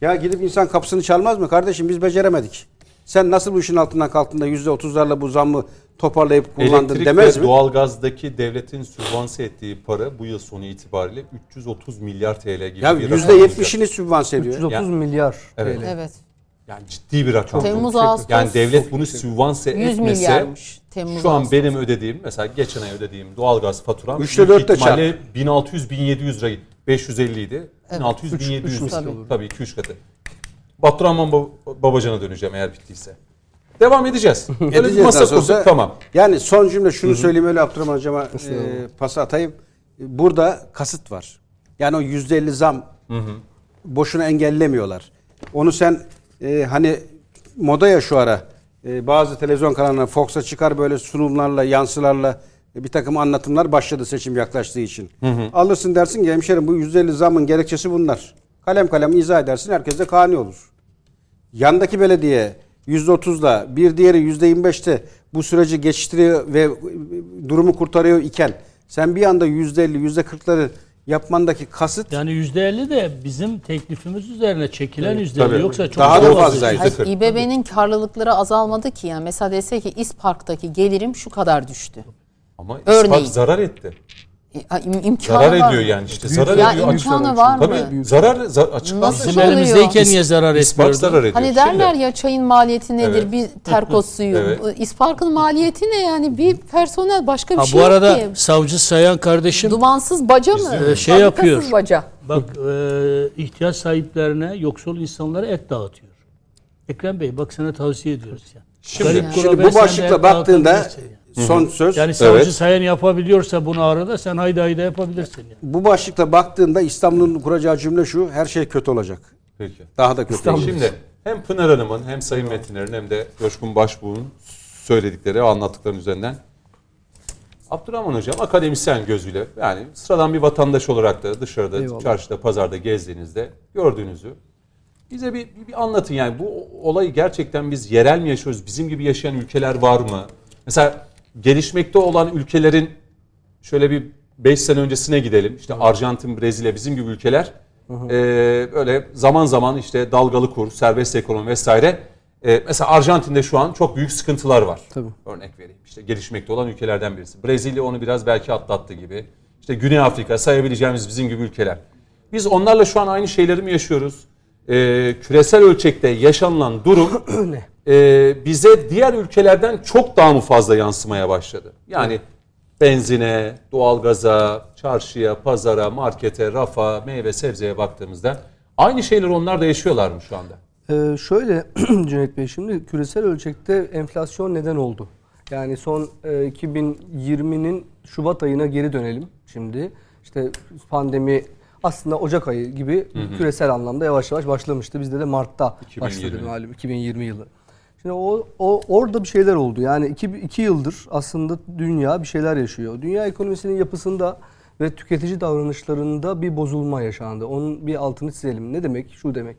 Ya gidip insan kapısını çalmaz mı? Kardeşim biz beceremedik. Sen nasıl bu işin altından kalktın da yüzde otuzlarla bu zammı toparlayıp kullandın
Elektrik
demez
ve
mi?
doğalgazdaki devletin sübvanse ettiği para bu yıl sonu itibariyle 330 milyar TL gibi
Ya
bir
yüzde
rakam
yetmişini sübvanse ediyor.
330
Ya-
milyar
Evet.
TL.
Evet.
Yani ciddi bir rakam.
Temmuz,
Çok-
Ağustos
Yani devlet bunu sübvanse
100
etmese
milyarmış. Temmuz
şu an
Ağustos.
benim ödediğim mesela geçen ay ödediğim doğalgaz faturam
Üçte
büyük
dörtte
ihtimalle 1600-1700 lira 550 idi.
Evet.
1600-1700
üç
tabii.
tabii.
tabii 2-3 katı. Bab- Babacan'a döneceğim eğer bittiyse. Devam edeceğiz. Öyle bir
Edeceğiz
masa
nasıl olsa.
kurduk tamam.
Yani son cümle şunu söyleyeyim öyle Abdurrahman Hocam'a e, pası atayım. Burada kasıt var. Yani o yüzde elli zam boşuna engellemiyorlar. Onu sen e, hani moda ya şu ara e, bazı televizyon kanallarına Fox'a çıkar böyle sunumlarla yansılarla e, bir takım anlatımlar başladı seçim yaklaştığı için. Alırsın dersin ki hemşerim bu yüzde elli zamın gerekçesi bunlar. Kalem kalem izah edersin herkes de kani olur. Yandaki belediye %30'la bir diğeri %25'te bu süreci geçiştiriyor ve durumu kurtarıyor iken sen bir anda %50 %40'ları yapmandaki kasıt
Yani %50 de bizim teklifimiz üzerine çekilen %50
Tabii.
yoksa çok
Daha da
fazla.
fazlaydı.
İBB'nin karlılıkları azalmadı ki yani. Mesela dese ki İspark'taki gelirim şu kadar düştü.
Ama
Örneğin.
İspak zarar etti.
E, im- imkanı
Zarar
var
ediyor
mı?
yani işte. Zarar
Ya
ediyor.
imkanı var mı?
Tabii zarar, zarar açıklandı.
Nasıl
Bizim elimizdeyken niye zarar
İspak
etmiyordu?
zarar ediyor.
Hani derler
Şimdi-
ya çayın maliyeti nedir?
Evet.
Bir terkos suyu.
Evet.
İspark'ın maliyeti ne yani? Bir personel başka bir
Ha,
şey
bu
yok
arada
ki.
savcı sayan kardeşim
Dumansız baca mı?
Ee, şey yapıyor.
baca.
bak e, ihtiyaç sahiplerine, yoksul insanlara et dağıtıyor. Ekrem Bey bak sana tavsiye ediyoruz ya.
Şimdi-
Garip
şimdi bu başlıkla baktığında
yani.
Son söz
Yani savcı
Evet.
sayan yapabiliyorsa bunu arada sen hayda hayda yapabilirsin yani.
bu başlıkla baktığında İstanbul'un kuracağı cümle şu her şey kötü olacak.
Peki.
Daha da kötü olacak.
Şimdi hem Pınar Hanım'ın hem Sayın Metinler'in hem de Coşkun Başbuğ'un söyledikleri, anlattıklarının üzerinden Abdurrahman Hocam akademisyen gözüyle yani sıradan bir vatandaş olarak da dışarıda,
Eyvallah.
çarşıda, pazarda gezdiğinizde gördüğünüzü bize bir, bir, bir anlatın yani bu olayı gerçekten biz yerel mi yaşıyoruz? Bizim gibi yaşayan ülkeler var mı? Mesela gelişmekte olan ülkelerin şöyle bir 5 sene öncesine gidelim. İşte Arjantin, Brezilya bizim gibi ülkeler e, böyle zaman zaman işte dalgalı kur, serbest ekonomi vesaire. E, mesela Arjantin'de şu an çok büyük sıkıntılar var.
Tabii.
Örnek vereyim. İşte gelişmekte olan ülkelerden birisi. Brezilya onu biraz belki atlattı gibi. İşte Güney Afrika sayabileceğimiz bizim gibi ülkeler. Biz onlarla şu an aynı şeyleri mi yaşıyoruz? E, küresel ölçekte yaşanılan durum e, bize diğer ülkelerden çok daha mı fazla yansımaya başladı? Yani benzine, doğalgaza, çarşıya, pazara, markete, rafa, meyve sebzeye baktığımızda aynı şeyleri onlar da yaşıyorlar mı şu anda?
Ee, şöyle Cüneyt Bey şimdi küresel ölçekte enflasyon neden oldu? Yani son e, 2020'nin Şubat ayına geri dönelim şimdi. İşte pandemi aslında Ocak ayı gibi küresel anlamda yavaş yavaş başlamıştı. Bizde de Mart'ta
2020.
başladı malum 2020 yılı. Şimdi o, o orada bir şeyler oldu. Yani iki, iki yıldır aslında dünya bir şeyler yaşıyor. Dünya ekonomisinin yapısında ve tüketici davranışlarında bir bozulma yaşandı. Onun bir altını çizelim. Ne demek? Şu demek.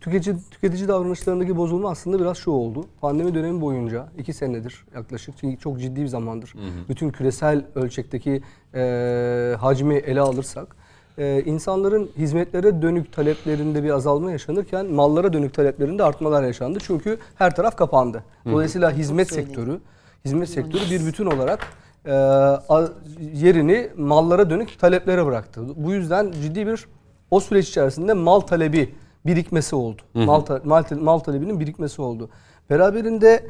Tüketici, tüketici davranışlarındaki bozulma aslında biraz şu oldu. Pandemi dönemi boyunca iki senedir yaklaşık çünkü çok ciddi bir zamandır. Bütün küresel ölçekteki e, hacmi ele alırsak e, insanların hizmetlere dönük taleplerinde bir azalma yaşanırken mallara dönük taleplerinde artmalar yaşandı. Çünkü her taraf kapandı. Dolayısıyla hizmet sektörü hizmet sektörü bir bütün olarak e, yerini mallara dönük taleplere bıraktı. Bu yüzden ciddi bir o süreç içerisinde mal talebi birikmesi oldu. Mal, ta- mal, mal talebinin birikmesi oldu. Beraberinde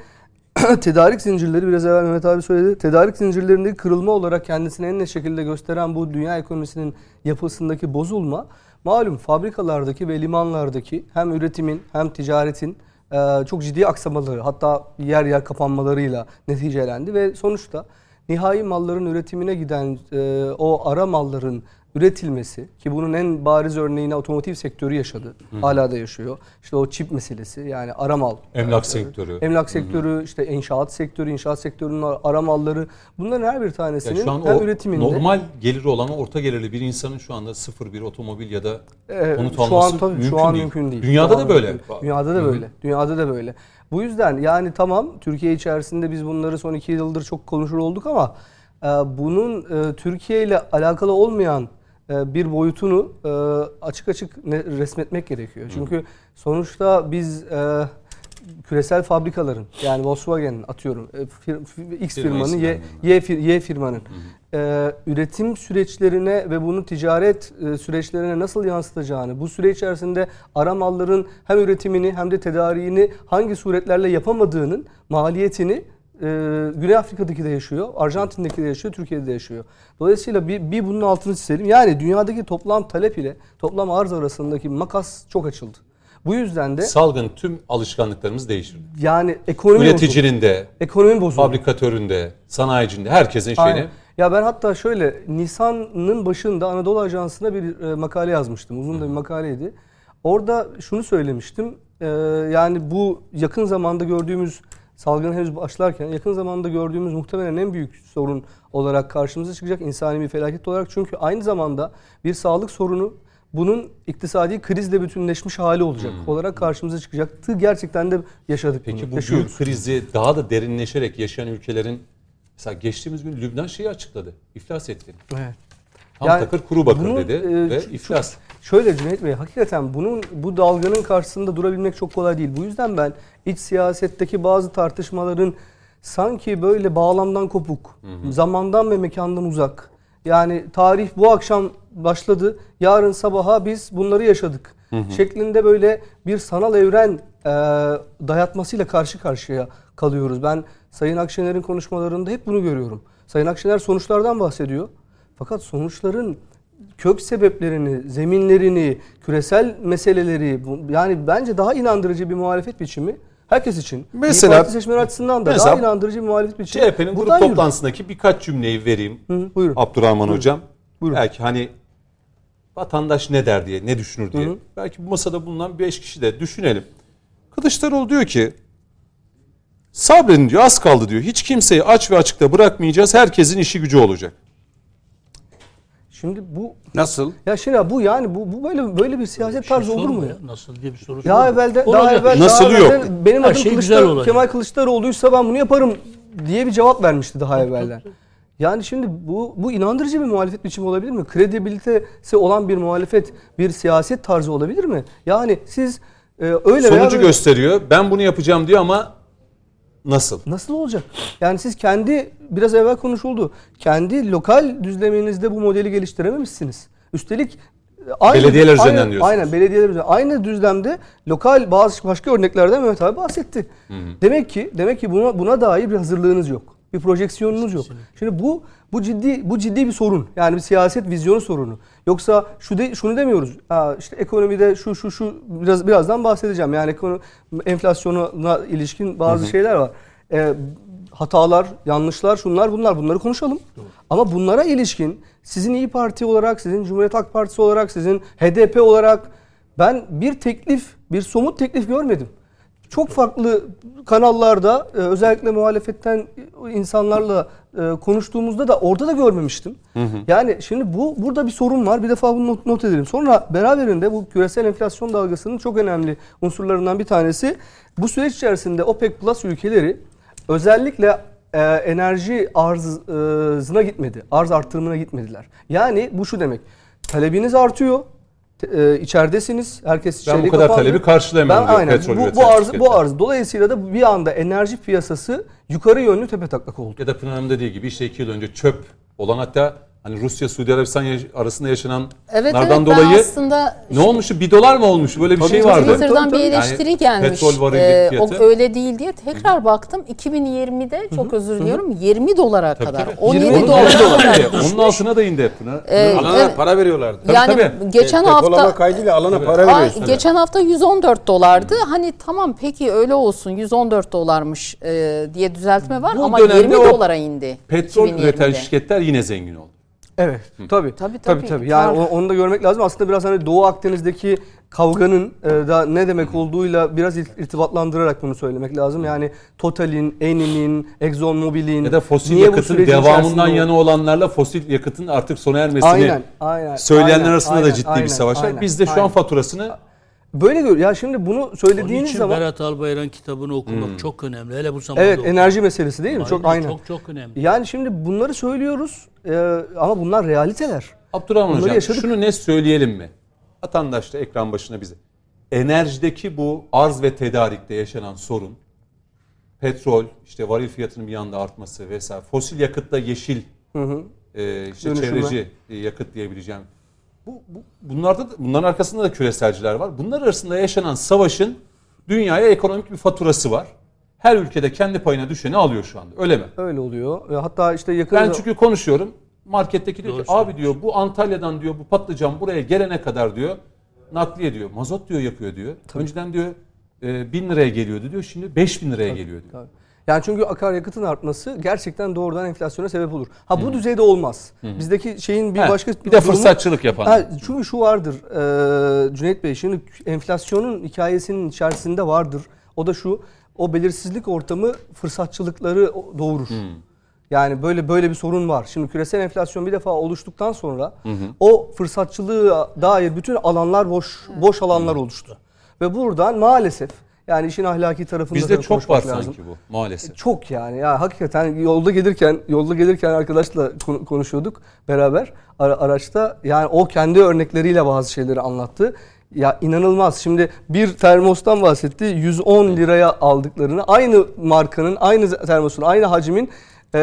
tedarik zincirleri biraz evvel Mehmet abi söyledi. Tedarik zincirlerindeki kırılma olarak kendisini en net şekilde gösteren bu dünya ekonomisinin yapısındaki bozulma malum fabrikalardaki ve limanlardaki hem üretimin hem ticaretin e, çok ciddi aksamaları hatta yer yer kapanmalarıyla neticelendi ve sonuçta nihai malların üretimine giden e, o ara malların üretilmesi ki bunun en bariz örneğini otomotiv sektörü yaşadı. Hala da yaşıyor. İşte o çip meselesi yani ara mal.
Emlak
e,
sektörü.
Emlak sektörü, işte inşaat sektörü, inşaat sektörünün ara malları. Bunların her bir
Ya
tanesinin
şu an o
üretiminde
normal geliri olan orta gelirli bir insanın şu anda sıfır bir otomobil ya da
Evet,
konut
şu
alması
an tabii
mümkün,
şu an
değil.
mümkün değil.
Dünyada
Şu
da böyle.
mümkün. Dünyada da böyle. Dünyada da böyle. Bu yüzden yani tamam Türkiye içerisinde biz bunları son iki yıldır çok konuşur olduk ama e, bunun e, Türkiye ile alakalı olmayan bir boyutunu e, açık açık resmetmek gerekiyor. Çünkü sonuçta biz e, küresel fabrikaların yani Volkswagen'in atıyorum e, X
Firma
firmanın Y. Y, fir- Y firmanın e, üretim süreçlerine ve bunu ticaret e, süreçlerine nasıl yansıtacağını, bu süre içerisinde ara malların hem üretimini hem de tedariğini hangi suretlerle yapamadığının maliyetini e, Güney Afrika'daki de yaşıyor, Arjantin'deki de yaşıyor, Türkiye'de de yaşıyor. Dolayısıyla bir, bir bunun altını çizelim. Yani dünyadaki toplam talep ile toplam arz arasındaki makas çok açıldı. Bu yüzden de
Salgın tüm alışkanlıklarımızı değiştirdi.
yani ekonomi bozuldu.
Üreticinin de,
Ekonomi bozuldu.
fabrikatörün de, sanayicinin de herkesin şeyini
Aynen. Ya ben hatta şöyle Nisan'ın başında Anadolu Ajansı'na bir e, makale yazmıştım. Uzun da bir makaleydi. Orada şunu söylemiştim. E, yani bu yakın zamanda gördüğümüz salgın henüz başlarken yakın zamanda gördüğümüz muhtemelen en büyük sorun olarak karşımıza çıkacak insani bir felaket olarak. Çünkü aynı zamanda bir sağlık sorunu bunun iktisadi krizle bütünleşmiş hali olacak olarak karşımıza çıkacaktı. Gerçekten de yaşadık
Peki
bunu.
bu
Yaşıyoruz.
büyük krizi daha da derinleşerek yaşayan ülkelerin mesela geçtiğimiz gün Lübnan şeyi açıkladı. İflas etti.
Evet.
Tam
Yani
takır kuru bakır
bunun,
dedi
e,
ve iflas.
Şöyle Cüneyt Bey, hakikaten bunun bu dalganın karşısında durabilmek çok kolay değil. Bu yüzden ben iç siyasetteki bazı tartışmaların sanki böyle bağlamdan kopuk, zamandan ve mekandan uzak. Yani tarih bu akşam başladı, yarın sabaha biz bunları yaşadık. Şeklinde böyle bir sanal evren e, dayatmasıyla karşı karşıya kalıyoruz. Ben Sayın Akşener'in konuşmalarında hep bunu görüyorum. Sayın Akşener sonuçlardan bahsediyor. Fakat sonuçların kök sebeplerini, zeminlerini, küresel meseleleri yani bence daha inandırıcı bir muhalefet biçimi herkes için.
Mesela-
İYİ Parti seçmen açısından da
Mesela
daha inandırıcı bir muhalefet biçimi.
CHP'nin grup
Buradan yürü.
toplantısındaki birkaç cümleyi vereyim.
Hı, buyurun.
Abdurrahman Hocam.
Buyurun.
Belki hani vatandaş ne der diye, ne düşünür diye.
Hı hı.
Belki bu masada bulunan 5 kişi de düşünelim. Kılıçdaroğlu diyor ki sabredin diyor az kaldı diyor. Hiç kimseyi aç ve açıkta bırakmayacağız. Herkesin işi gücü olacak.
Şimdi bu
Nasıl?
ya şimdi bu yani bu, bu böyle böyle bir siyaset
Şey
tarzı olur mu ya?
Nasıl diye bir soru
Daha
sorma.
evvel de,
Olacak.
daha evvel
Nasıl
daha
yok?
evvelden benim
Her
adım
şey güzel
Kılıçdar-
olacak.
Kemal Kılıçdaroğlu'ysa ben bunu yaparım diye bir cevap vermişti daha evvelden. Yani şimdi bu bu inandırıcı bir muhalefet biçimi olabilir mi? Kredibilitesi olan bir muhalefet, bir siyaset tarzı olabilir mi? Yani siz e, öyle veya
Sonucu
böyle-
gösteriyor. Ben bunu yapacağım diyor ama nasıl?
Nasıl olacak? Yani siz kendi biraz evvel konuşuldu. Kendi lokal düzleminizde bu modeli geliştirememişsiniz. Üstelik e, aynı,
Belediyeler üzerinden
aynı,
diyorsunuz.
Aynen belediyeler üzerinden. Aynı düzlemde lokal bazı başka örneklerden Mehmet abi bahsetti. Demek ki demek ki buna buna dair bir hazırlığınız yok. Bir projeksiyonunuz yok. Şimdi bu bu ciddi bu ciddi bir sorun. Yani bir siyaset vizyonu sorunu. Yoksa şu de, şunu demiyoruz. Aa, işte ekonomide şu şu şu biraz birazdan bahsedeceğim. Yani ekonomi, enflasyona ilişkin bazı şeyler var. Ee, hatalar, yanlışlar, şunlar bunlar bunları konuşalım. Ama bunlara ilişkin sizin İyi Parti olarak, sizin Cumhuriyet Halk Partisi olarak, sizin HDP olarak ben bir teklif, bir somut teklif görmedim. Çok farklı kanallarda e, özellikle muhalefetten insanlarla e, konuştuğumuzda da orada da görmemiştim. Yani şimdi bu burada bir sorun var. Bir defa bunu not, not edelim. Sonra beraberinde bu küresel enflasyon dalgasının çok önemli unsurlarından bir tanesi bu süreç içerisinde OPEC Plus ülkeleri özellikle e, enerji arzına gitmedi. Arz arttırımına gitmediler. Yani bu şu demek. Talebiniz artıyor. E, içeridesiniz. Herkes
Ben bu kadar
kapandı.
talebi karşılayamam
Ben
diyor
aynen.
petrol
Bu, bu arz bu arz. Dolayısıyla da bir anda enerji piyasası yukarı yönlü tepe taklak oldu.
Ya da Pınar Hanım dediği gibi işte iki yıl önce çöp olan hatta hani Rusya Suudi Arabistan yaş- arasında yaşanan
Evet evet
dolayı
aslında
ne olmuştu? Bir dolar mı olmuş? Böyle bir
Tabii,
şey
tabii,
vardı.
Twitter'dan
Tabii,
bir
tabii.
eleştiri
Yani
gelmiş.
petrol varili
Ee,
fiyatı.
o öyle değil diye tekrar baktım 2020'de çok özür diliyorum 20 dolara
Tabii,
kadar.
tabii.
17
Onun
dolara
altına da
kadar
indi. Onun altına da indi Pınar.
Ee,
Alana
evet.
para veriyorlardı.
yani
tabii.
geçen hafta
kaydıyla alana para
Aa,
veriyorsun.
geçen hafta 114 dolardı. Hani tamam peki öyle olsun 114 dolarmış e, diye düzeltme var
Bu
ama
dönemde
20
o
dolara indi.
Petrol
2020'de.
üreten şirketler yine zengin oldu.
Evet. Tabii.
Tabii,
Tabii
tabii.
tabii. Yani o- onu da görmek lazım. Aslında biraz hani Doğu Akdeniz'deki kavganın e, da ne demek olduğuyla biraz ir- irtibatlandırarak bunu söylemek lazım. Yani Total'in, Eni'nin, ExxonMobil'in
Ya da fosil
niye bu
yakıtın devamından yana olanlarla fosil yakıtın artık sona ermesini
Aynen, aynen.
söyleyenler
aynen,
arasında
aynen,
da ciddi
aynen,
bir savaş var.
aynen,
Biz de şu
aynen.
an faturasını
böyle gör. Ya şimdi bunu
Onun
söylediğiniz
için
zaman
Berat Albayrak'ın kitabını okumak çok önemli. Hele bu zamanda.
evet
okumak.
enerji meselesi değil mi? Çok aynen.
Çok çok önemli.
Yani şimdi bunları söylüyoruz e, ama bunlar realiteler.
Abdurrahman
Bunları
Hocam
yaşadık.
şunu ne söyleyelim mi? Vatandaş da ekran başına bize. Enerjideki bu arz ve tedarikte yaşanan sorun, petrol, işte varil fiyatının bir anda artması vesaire, fosil yakıtla yeşil, e, işte çevreci e, yakıt diyebileceğim. Bu, bu, bunlarda da, bunların arkasında da küreselciler var. Bunlar arasında yaşanan savaşın dünyaya ekonomik bir faturası var. Her ülkede kendi payına düşeni alıyor şu anda. Öyle mi?
Öyle oluyor. E, Hatta işte yakın
Ben çünkü konuşuyorum. Marketteki diyor
Doğru
ki abi diyor bu Antalya'dan diyor bu patlıcan buraya gelene kadar diyor nakliye diyor. Mazot diyor yapıyor diyor. Önceden diyor e, 1000 liraya geliyordu diyor. Şimdi 5000 liraya geliyor diyor.
Tabii. Yani çünkü akaryakıtın artması gerçekten doğrudan enflasyona sebep olur. Ha bu düzeyde olmaz. Bizdeki şeyin bir
He,
başka
bir de
durumu-
fırsatçılık yapan.
Ha, çünkü şu vardır e, Cüneyt Bey şimdi enflasyonun hikayesinin içerisinde vardır. O da şu o belirsizlik ortamı fırsatçılıkları doğurur. Yani böyle böyle bir sorun var. Şimdi küresel enflasyon bir defa oluştuktan sonra o fırsatçılığa dair bütün alanlar boş boş alanlar oluştu. Ve buradan maalesef yani işin ahlaki tarafında
Bizde çok var
lazım.
sanki bu maalesef.
Çok yani ya hakikaten yolda gelirken yolda gelirken arkadaşla konu- konuşuyorduk beraber ara- araçta yani o kendi örnekleriyle bazı şeyleri anlattı. Ya inanılmaz. Şimdi bir termostan bahsetti. 110 liraya aldıklarını aynı markanın aynı termosun aynı hacmin eee,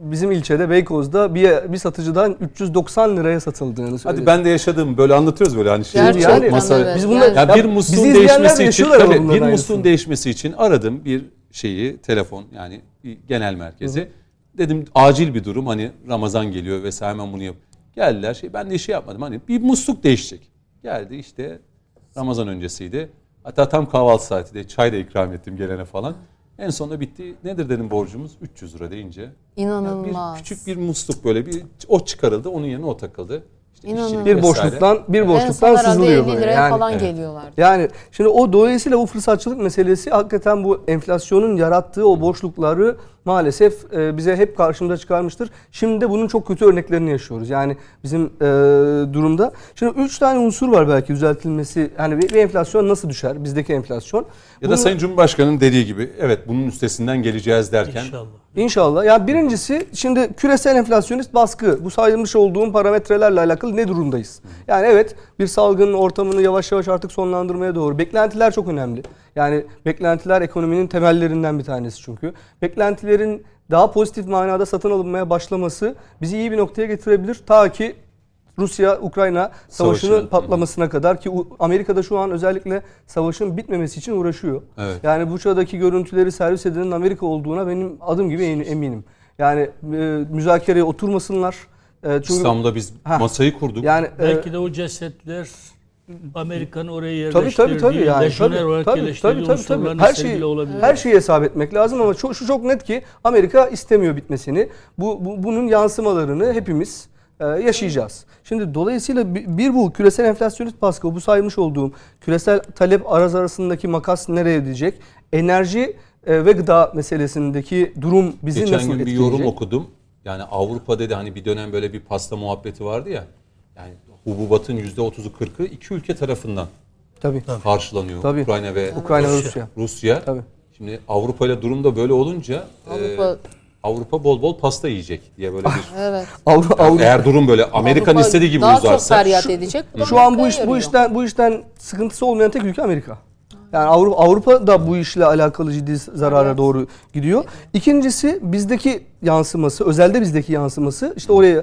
bizim ilçede Beykoz'da bir, bir satıcıdan 390 liraya satıldığını söyledi.
Hadi ben de yaşadığım böyle anlatıyoruz böyle hani şey
Gerçekten
Yani
masa
evet.
biz bunlar-
ya
Ya
bir musluğun değişmesi için tabii bir musluğun değişmesi için aradım bir şeyi telefon yani genel merkezi. Dedim acil bir durum hani Ramazan geliyor vesaire hemen bunu yap. Geldiler şey ben de işi yapmadım hani bir musluk değişecek. Geldi işte Ramazan öncesiydi. Hatta tam kahvaltı saati de çay da ikram ettim gelene falan. En sonunda bitti. Nedir dedim borcumuz? 300 lira deyince.
İnanılmaz.
bir küçük bir musluk böyle bir o çıkarıldı onun yerine o takıldı. İşte
İnanılmaz.
bir boşluktan bir boşluktan sızılıyor
50
böyle.
liraya
Yani,
falan
evet.
geliyorlar.
Yani şimdi o dolayısıyla bu fırsatçılık meselesi hakikaten bu enflasyonun yarattığı o boşlukları maalesef e, bize hep karşımıza çıkarmıştır. Şimdi de bunun çok kötü örneklerini yaşıyoruz. Yani bizim e, durumda. Şimdi üç tane unsur var belki düzeltilmesi. Hani bir, bir enflasyon nasıl düşer? Bizdeki enflasyon.
Ya da
Bunu-
Sayın Cumhurbaşkanı'nın dediği gibi evet bunun üstesinden geleceğiz derken
İnşallah.
İnşallah. Ya birincisi şimdi küresel enflasyonist baskı. Bu sayılmış olduğum parametrelerle alakalı ne durumdayız? Yani evet bir salgının ortamını yavaş yavaş artık sonlandırmaya doğru. Beklentiler çok önemli. Yani beklentiler ekonominin temellerinden bir tanesi çünkü. Beklentilerin daha pozitif manada satın alınmaya başlaması bizi iyi bir noktaya getirebilir. Ta ki Rusya-Ukrayna savaşının
Savaşının.
patlamasına kadar ki Amerika'da şu an özellikle savaşın bitmemesi için uğraşıyor.
Evet.
Yani Buça'daki görüntüleri servis edenin Amerika olduğuna benim adım gibi em- eminim. Yani e, müzakereye oturmasınlar. E, çünkü
İstanbul'da biz
Ha.
masayı kurduk.
yani e,
Belki de o cesetler Amerika'nın oraya
tabii
yerleştirdiği,
tabii tabii yani
lejyoner
tabii,
olarak
tabii,
yerleştirdiği
tabii, tabii, tabii. Her şeyi
olabilir.
her şeyi hesap etmek lazım ama çok, şu çok net ki Amerika istemiyor bitmesini. Bu, bu bunun yansımalarını hepimiz e, yaşayacağız. Şimdi dolayısıyla bir, bir bu küresel enflasyonist baskı, bu saymış olduğum küresel talep araz arasındaki makas nereye gidecek? Enerji e, ve gıda meselesindeki durum bizi
Geçen
nasıl
gün bir
etkileyecek?
yorum okudum. Yani Avrupa dedi hani bir dönem böyle bir pasta muhabbeti vardı ya. Yani hububatın %30'u 40'ı iki ülke tarafından
Tabii.
karşılanıyor.
Tabii.
Ukrayna ve
Ukrayna ve Rusya.
Rusya.
Tabii.
Şimdi Avrupa ile durum da böyle olunca
Avrupa-
Avrupa Avrupa bol bol pasta yiyecek diye böyle bir
Evet.
Avrupa,
Yani
Avrupa-
eğer durum böyle Amerika'nın
Avrupa
istediği gibi
daha çok
uzarsa
feryat edecek. Da
Şu an bu iş bu işten bu işten sıkıntısı olmayan tek ülke Amerika. Yani Avrupa Avrupa da bu işle alakalı ciddi zarara
Evet.
doğru gidiyor. İkincisi bizdeki yansıması, özelde bizdeki yansıması işte oraya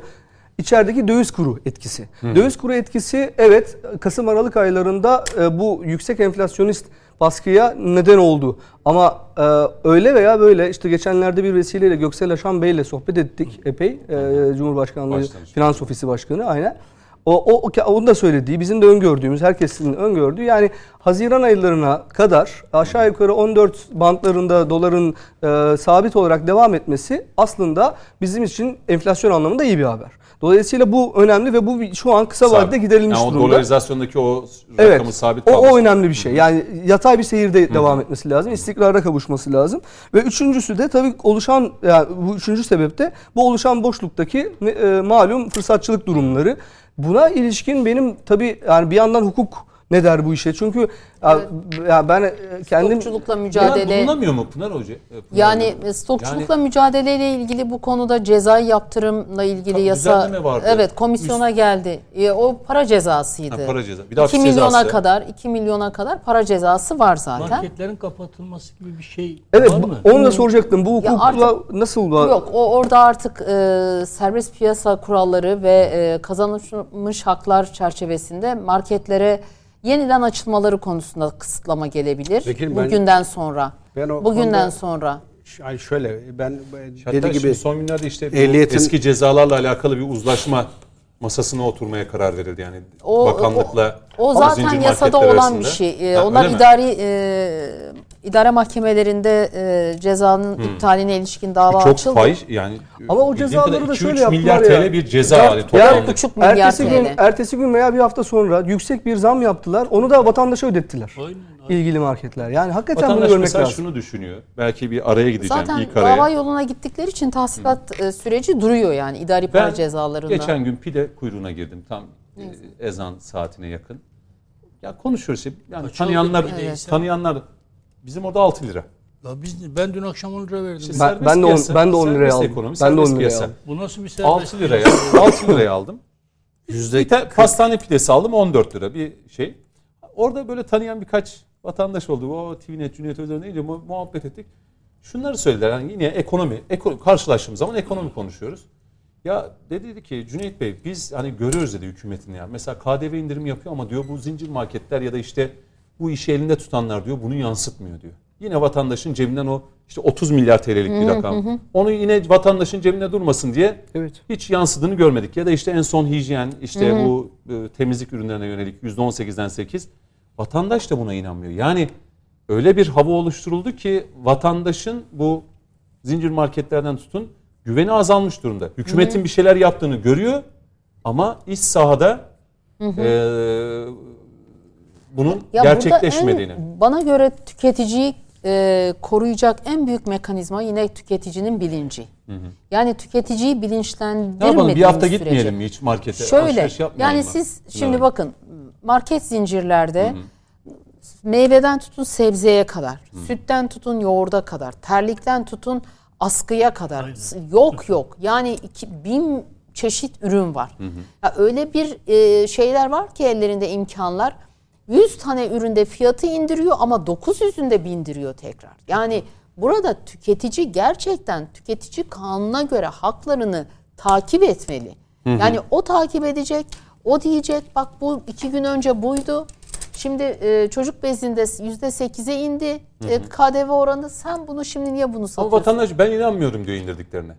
içerideki döviz kuru etkisi. Döviz kuru etkisi evet Kasım Aralık aylarında e, bu yüksek enflasyonist baskıya neden oldu. Ama e, öyle veya böyle işte geçenlerde bir vesileyle Göksel Aşan Bey ile sohbet ettik epey. E, Cumhurbaşkanlığı
Başlamış.
Finans Ofisi Başkanı aynen. O, o, o onun da söylediği, bizim de öngördüğümüz, herkesin öngördüğü yani Haziran aylarına kadar aşağı yukarı 14 bantlarında doların e, sabit olarak devam etmesi aslında bizim için enflasyon anlamında iyi bir haber. Dolayısıyla bu önemli ve bu şu an kısa
sabit.
vadede giderilmiş
yani o
durumda.
dolarizasyondaki o
Evet.
rakamın sabit
O,
kalması.
o önemli bir şey. Yani yatay bir seyirde devam etmesi lazım. istikrara kavuşması lazım. Ve üçüncüsü de tabii oluşan yani bu üçüncü sebep de bu oluşan boşluktaki e, malum fırsatçılık durumları. Buna ilişkin benim tabii yani bir yandan hukuk ne der bu işe? Çünkü ya, ya ben kendim
Stokçulukla mücadele
bulunamıyor mu Pınar Hoca? E, Pınar
yani
Hoca?
stokçulukla mücadeleyle ilgili bu konuda cezai yaptırımla ilgili
Tabii
yasa
vardı.
evet komisyona geldi. E, o para cezasıydı.
Ha, para ceza. Bir de
2
hapis
milyona
cezası.
kadar 2 milyona kadar para cezası var zaten.
Marketlerin kapatılması gibi bir şey
Evet
var mı?
onu da soracaktım. Bu hukukla nasıl da
Yok o orada artık e, serbest piyasa kuralları ve e, kazanılmış haklar çerçevesinde marketlere yeniden açılmaları konusunda kısıtlama gelebilir.
Peki ben-
Bugünden sonra.
Ben o
Bugünden
konuda-
sonra.
Yani şöyle ben
Hatta
dediği gibi
son günlerde işte bu
ehliyetin-
eski cezalarla alakalı bir uzlaşma masasına oturmaya karar verildi yani
O-
bakanlıkla
O
zincir
zaten yasada olan bir şey. Ee,
Ha,
onlar idari e, idare mahkemelerinde e, cezanın iptaline ilişkin dava
çok
açıldı.
fahiş yani
Ama o cezaları da
2-3
şöyle yaptılar
milyar
ya.
TL bir ceza
ya-
toplamda.
buçuk milyar
ertesi gün
TL.
ertesi gün veya bir hafta sonra yüksek bir zam yaptılar. Onu da vatandaşa ödettiler.
Aynen,
ilgili marketler. Yani hakikaten bunu
Vatandaş
görmek
mesela
lazım.
şunu düşünüyor. Belki bir araya gideceğim
Zaten
ilk araya.
dava yoluna gittikleri için tahsilat e, süreci duruyor yani idari para
Ben
cezalarında.
geçen gün pide kuyruğuna girdim tam e, ezan saatine yakın. Ya konuşuyoruz işte. Yani
Kaç
tanıyanlar,
oldu pideyse?
tanıyanlar bizim orada 6 lira.
Ya biz, ben dün akşam 10 lira verdim.
İşte
Ben-
serbest
ben de on- ben de on liraya
serbest
aldım.
Ekonomi,
Ben de
serbest
on liraya
piyasa.
aldım.
Bu nasıl bir serbest
6 liraya,
piyasa?
6 liraya aldım.
yüzde
Bir tane pastane pidesi aldım 14 lira bir şey. Orada böyle tanıyan birkaç vatandaş oldu. O TVNet, Cüneyt Özdemir mu- muhabbet ettik. Şunları söylediler. Yani yine ekonomi, eko, karşılaştığımız zaman ekonomi konuşuyoruz. Ya dedi ki Cüneyt Bey biz hani görüyoruz dedi hükümetin ya. Mesela KDV indirimi yapıyor ama diyor bu zincir marketler ya da işte bu işi elinde tutanlar diyor bunu yansıtmıyor diyor. Yine vatandaşın cebinden o işte 30 milyar TL'lik bir rakam. Onu yine vatandaşın cebinde durmasın diye
Evet.
hiç yansıdığını görmedik. Ya da işte en son hijyen işte bu e, temizlik ürünlerine yönelik %18'den 8. Vatandaş da buna inanmıyor. Yani öyle bir hava oluşturuldu ki vatandaşın bu zincir marketlerden tutun güveni azalmış durumda. Hükümetin bir şeyler yaptığını görüyor ama iç sahada e, bunun
Ya
gerçekleşmediğini.
en- bana göre tüketiciyi e, koruyacak en büyük mekanizma yine tüketicinin bilinci. Yani tüketiciyi
ne yapalım
bilinçlendirmediğimiz
bir hafta
sürece.
gitmeyelim mi hiç markete?
Şöyle yani
mı?
siz şimdi
Hanım?
bakın market zincirlerde meyveden tutun sebzeye kadar, sütten tutun yoğurda kadar, terlikten tutun askıya kadar s- yok yok. Yani iki, bin çeşit ürün var. Ya öyle bir e, şeyler var ki ellerinde imkanlar. 100 tane üründe fiyatı indiriyor ama 900'ünde bindiriyor tekrar. Yani burada tüketici gerçekten tüketici kanuna göre haklarını takip etmeli. Yani o takip edecek, o diyecek bak bu iki gün önce buydu. Şimdi e, çocuk bezinde yüzde sekize indi e, KDV oranı. Sen bunu şimdi niye bunu
Ama
satıyorsun?
vatandaş ben inanmıyorum diyor indirdiklerine.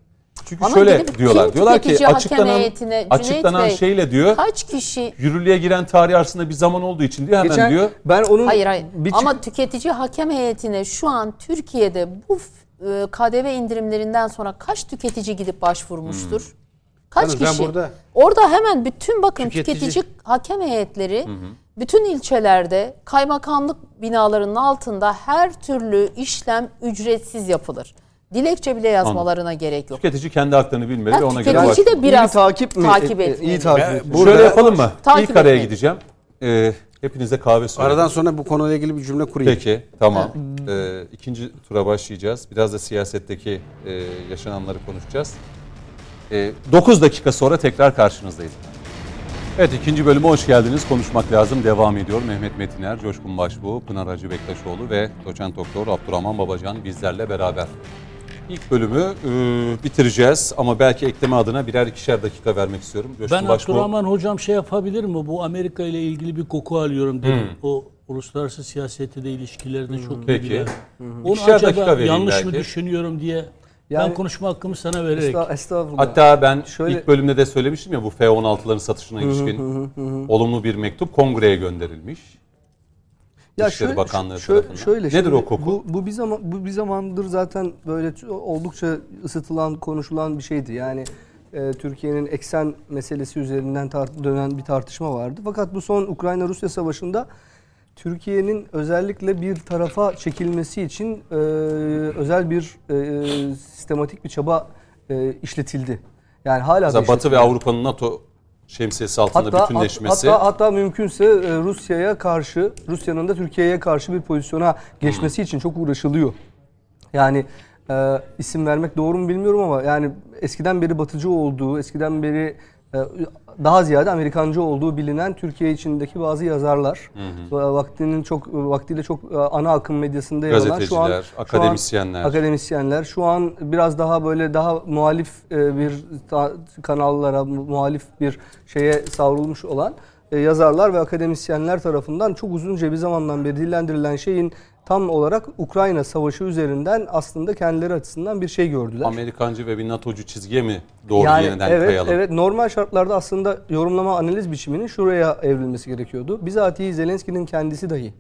Çünkü
Ama
şöyle
gidip
diyorlar. Diyorlar ki
tüketici hakem
açıklanan
heyetine,
açıklanan
Bey,
şeyle diyor
Kaç kişi
yürürlüğe giren tarih arasında bir zaman olduğu için diyor hemen
Geçen
diyor.
ben onun
Hayır hayır.
bir
Ama tüketici hakem heyetine şu an Türkiye'de bu e, KDV indirimlerinden sonra kaç tüketici gidip başvurmuştur? Kaç
ben
kişi?
burada-
Orada hemen bütün bakın
Tüketici-
tüketici, hakem heyetleri bütün ilçelerde kaymakamlık binalarının altında her türlü işlem ücretsiz yapılır. Dilekçe bile yazmalarına gerek yok.
Tüketici kendi haklarını bilmeli
Ha,
ve ona göre
tüketici de biraz
iyi takip mi?
takip
E, e,
etmeli.
iyi takip etmeli.
Burada-
Şöyle yapalım mı?
Takip
İlk araya gideceğim. Ee, hepinize kahve söyleyeyim.
Aradan sonra bu konuyla ilgili bir cümle kurayım.
Peki, tamam. Ee, ikinci tura başlayacağız. Biraz da siyasetteki e, yaşananları konuşacağız. 9 dakika sonra tekrar karşınızdayız. Evet, ikinci bölüme hoş geldiniz. Konuşmak lazım. Devam ediyor. Mehmet Metiner, Coşkun Başbuğ, Pınar Hacı Bektaşoğlu ve doçent doktor Abdurrahman Babacan bizlerle beraber. İlk bölümü e, bitireceğiz ama belki ekleme adına birer ikişer dakika vermek istiyorum. Coşkun
Ben
Başbuğ-
Abdurrahman hocam şey yapabilir mi? Bu Amerika ile ilgili bir koku alıyorum dedim.
Hmm.
O uluslararası siyasette de ilişkilerde çok iyi
Peki.
bilen. Onu
İkişer dakika
acaba
vereyim
yanlış mı
belki.
düşünüyorum diye ben
Yani-
konuşma hakkımı sana vererek.
Esta- Estağfurullah.
Hatta ben
Şöyle-
ilk bölümde de söylemiştim ya bu F-16'ların satışına ilişkin olumlu bir mektup kongreye gönderilmiş. Dışişleri Bakanlığı
şöyle,
tarafından.
şöyle
Nedir
şimdi
o koku?
Bu, bu bir zaman bu bir zamandır zaten böyle oldukça ısıtılan, konuşulan bir şeydi. Yani e, Türkiye'nin eksen meselesi üzerinden tar- dönen bir tartışma vardı. Fakat bu son Ukrayna-Rusya savaşında Türkiye'nin özellikle bir tarafa çekilmesi için e, özel bir e, sistematik bir çaba e, işletildi. Yani hala da
Mesela Batı ve. Avrupa'nın NATO şemsiyesi altında
Hatta,
bütünleşmesi.
hatta, hatta mümkünse e, Rusya'ya karşı, Rusya'nın da Türkiye'ye karşı bir pozisyona geçmesi için çok uğraşılıyor. Yani e, isim vermek doğru mu bilmiyorum ama yani eskiden beri batıcı olduğu, eskiden beri e, daha ziyade Amerikancı olduğu bilinen Türkiye içindeki bazı yazarlar, e, vaktinin çok vaktiyle çok e, ana akım medyasında yer alan şu an
Gazeteciler,
şu an-
akademisyenler.
akademisyenler. Şu an biraz daha böyle daha muhalif e, bir kanallara mu- muhalif bir şeye savrulmuş olan e, yazarlar ve akademisyenler tarafından çok uzunca bir zamandan beri dillendirilen şeyin tam olarak Ukrayna savaşı üzerinden aslında kendileri açısından bir şey gördüler.
Amerikancı ve bir NATO'cu çizgiye mi doğru
yani
yeniden
evet,
kayalım?
Evet normal şartlarda aslında yorumlama analiz biçiminin şuraya evrilmesi gerekiyordu. Bizatihi Zelenski'nin kendisi dahi,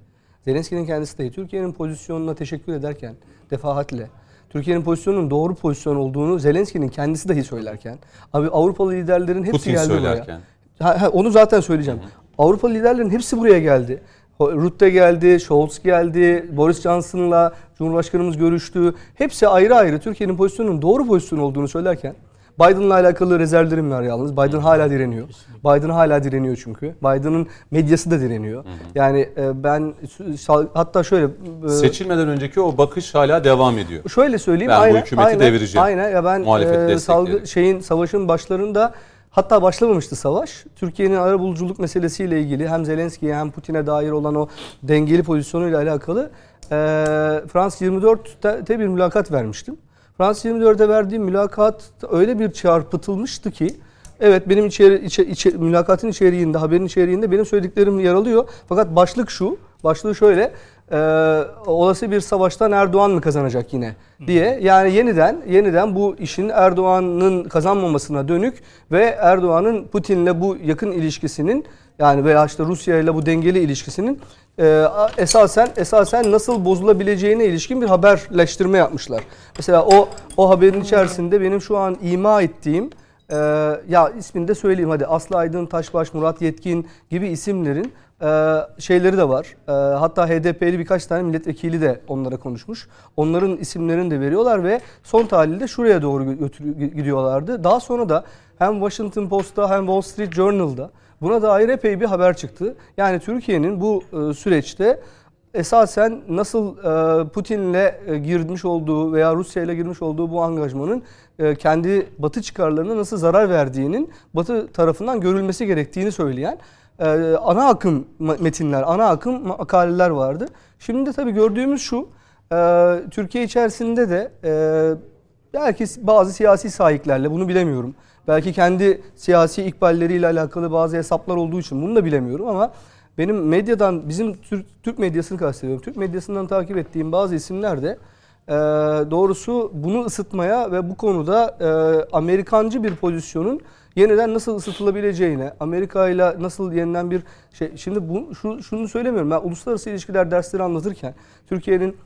Zelenski'nin kendisi dahi Türkiye'nin pozisyonuna teşekkür ederken defahatle Türkiye'nin pozisyonunun doğru pozisyon olduğunu Zelenski'nin kendisi dahi söylerken abi Avrupalı liderlerin hepsi
Putin
geldi
söylerken.
buraya. Ha, ha, onu zaten söyleyeceğim. Avrupalı liderlerin hepsi buraya geldi. Rutte geldi, Scholz geldi, Boris Johnson'la Cumhurbaşkanımız görüştü. Hepsi ayrı ayrı Türkiye'nin pozisyonunun doğru pozisyon olduğunu söylerken Biden'la alakalı rezervlerim var yalnız. Biden hala direniyor. Biden hala direniyor çünkü. Biden'ın medyası da direniyor. Yani e, ben hatta şöyle e,
Seçilmeden önceki o bakış hala devam ediyor.
Şöyle söyleyeyim.
Ben bu
aynen,
hükümeti
aynen,
devireceğim.
Aynen. Ya ben e, salgı şeyin savaşın başlarında hatta başlamamıştı savaş. Türkiye'nin arabuluculuk meselesiyle ilgili hem Zelenski'ye hem Putin'e dair olan o dengeli pozisyonuyla alakalı e, Frans 24'te bir mülakat vermiştim. Frans 24'e verdiğim mülakat öyle bir çarpıtılmıştı ki Evet benim içeri, içe, içe- mülakatın içeriğinde, haberin içeriğinde benim söylediklerim yer alıyor. Fakat başlık şu, başlığı şöyle. E, olası bir savaştan Erdoğan mı kazanacak yine diye. Yani yeniden yeniden bu işin Erdoğan'ın kazanmamasına dönük ve Erdoğan'ın Putin'le bu yakın ilişkisinin yani veya işte Rusya ile bu dengeli ilişkisinin e, esasen esasen nasıl bozulabileceğine ilişkin bir haberleştirme yapmışlar. Mesela o o haberin içerisinde benim şu an ima ettiğim ee, ya ismini de söyleyeyim hadi Aslı Aydın, Taşbaş, Murat Yetkin gibi isimlerin e, şeyleri de var. E, hatta HDP'li birkaç tane milletvekili de onlara konuşmuş. Onların isimlerini de veriyorlar ve son tahlilde şuraya doğru gidiyorlardı. Daha sonra da hem Washington Post'ta hem Wall Street Journal'da buna dair epey bir haber çıktı. Yani Türkiye'nin bu e, süreçte esasen nasıl e, Putin'le e, girmiş olduğu veya Rusya ile girmiş olduğu bu angajmanın e, kendi Batı çıkarlarına nasıl zarar verdiğinin Batı tarafından görülmesi gerektiğini söyleyen e, ana akım metinler, ana akım makaleler vardı. Şimdi de tabii gördüğümüz şu, e, Türkiye içerisinde de e, belki bazı siyasi sahiplerle bunu bilemiyorum. Belki kendi siyasi ikballeriyle alakalı bazı hesaplar olduğu için bunu da bilemiyorum ama benim medyadan, bizim Türk, Türk medyasını kastediyorum. Türk medyasından takip ettiğim bazı isimler de e, doğrusu bunu ısıtmaya ve bu konuda e, Amerikancı bir pozisyonun yeniden nasıl ısıtılabileceğine, Amerika ile nasıl yeniden bir şey... Şimdi bu, şu, şunu söylemiyorum. Ben uluslararası ilişkiler dersleri anlatırken Türkiye'nin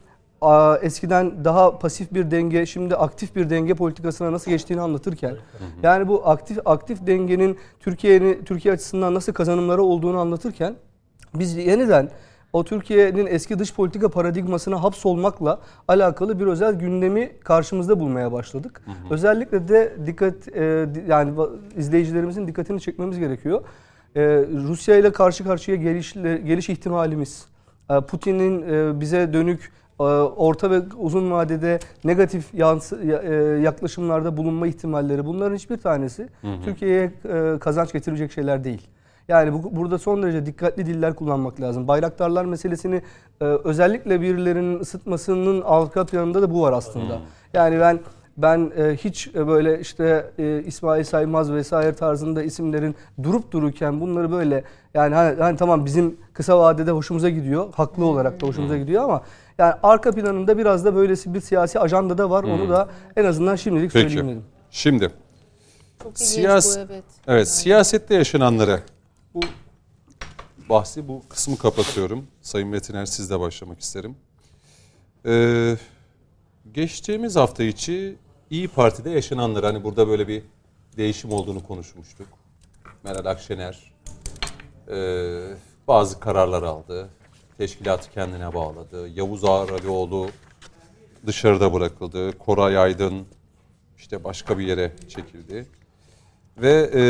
eskiden daha pasif bir denge, şimdi aktif bir denge politikasına nasıl geçtiğini anlatırken, yani bu aktif aktif dengenin Türkiye'nin Türkiye açısından nasıl kazanımları olduğunu anlatırken biz yeniden o Türkiye'nin eski dış politika paradigmasına hapsolmakla alakalı bir özel gündemi karşımızda bulmaya başladık. Özellikle de dikkat e, yani izleyicilerimizin dikkatini çekmemiz gerekiyor. E, Rusya ile karşı karşıya geliş, geliş ihtimalimiz, e, Putin'in e, bize dönük e, orta ve uzun vadede negatif yansı, ya- e, yaklaşımlarda bulunma ihtimalleri bunların hiçbir tanesi Türkiye'ye e, kazanç getirecek şeyler değil. Yani bu, burada son derece dikkatli diller kullanmak lazım. Bayraktarlar meselesini e, özellikle birilerinin ısıtmasının arka planında da bu var aslında. Yani ben ben e, hiç e, böyle işte e, İsmail Saymaz vesaire tarzında isimlerin durup dururken bunları böyle yani hani, hani tamam bizim kısa vadede hoşumuza gidiyor. Haklı olarak da hoşumuza gidiyor ama yani arka planında biraz da böylesi bir siyasi ajanda da var. Onu da en azından şimdilik
Peki.
söyleyeyim dedim.
Şimdi Siyas-
bu evet.
evet siyasette yaşananları bu bahsi bu kısmı kapatıyorum. Sayın Metiner sizle başlamak isterim. Ee, geçtiğimiz hafta içi İyi Parti'de yaşananları hani burada böyle bir değişim olduğunu konuşmuştuk. Meral Akşener e, bazı kararlar aldı. Teşkilatı kendine bağladı. Yavuz Ağar Alioğlu dışarıda bırakıldı. Koray Aydın işte başka bir yere çekildi. Ve e,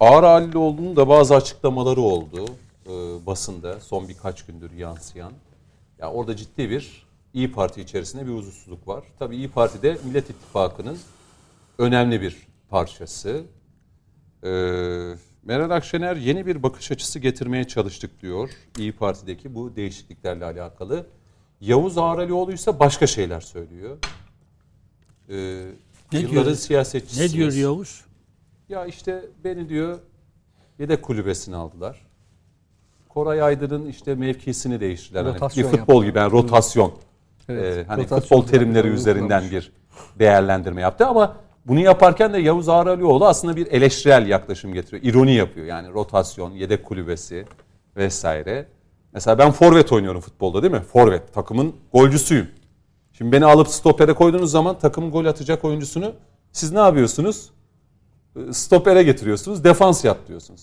Ağar Alioğlu'nun da bazı açıklamaları oldu e, basında son birkaç gündür yansıyan. Ya orada ciddi bir İyi Parti içerisinde bir huzursuzluk var. Tabii İyi Parti de Millet İttifakı'nın önemli bir parçası. Ee, Meral Akşener yeni bir bakış açısı getirmeye çalıştık diyor İyi Parti'deki bu değişikliklerle alakalı. Yavuz Ağralioğlu ise başka şeyler söylüyor. Ee,
Ne
yılların
diyor?
siyasetçisiniz.
Ne diyor Yavuz?
Ya işte beni diyor yedek kulübesine aldılar. Koray Aydın'ın işte mevkisini değiştirdiler. Hani
Rotasyon
bir futbol
yaptılar.
gibi yani rotasyon.
Evet,
Ee, hani
rotasyon
futbol terimleri
düzenlemeyi
üzerinden
uygulamış.
bir değerlendirme yaptı ama bunu yaparken de Yavuz Ağralioğlu aslında bir eleştirel yaklaşım getiriyor. İroni yapıyor yani rotasyon, yedek kulübesi vesaire. Mesela ben forvet oynuyorum futbolda değil mi? Forvet takımın golcüsüyüm. Şimdi beni alıp stopere koyduğunuz zaman takım gol atacak oyuncusunu siz ne yapıyorsunuz? Ee, Stopere getiriyorsunuz, defans yap diyorsunuz.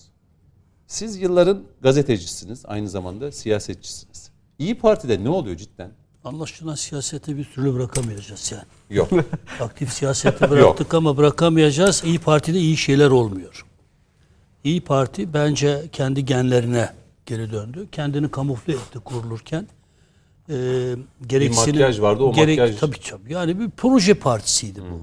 Siz yılların gazetecisiniz, aynı zamanda siyasetçisiniz. İyi Parti'de ne oluyor cidden?
Anlaşılan siyaseti bir türlü bırakamayacağız yani.
Yok.
Aktif siyaseti bıraktık ama bırakamayacağız. İyi Parti'de iyi şeyler olmuyor. İyi Parti bence kendi genlerine geri döndü. Kendini kamufle etti kurulurken. Ee, gereksinim,
makyaj vardı, o
gerek,
makyaj-
Tabii tabii. Yani bir proje partisiydi bu.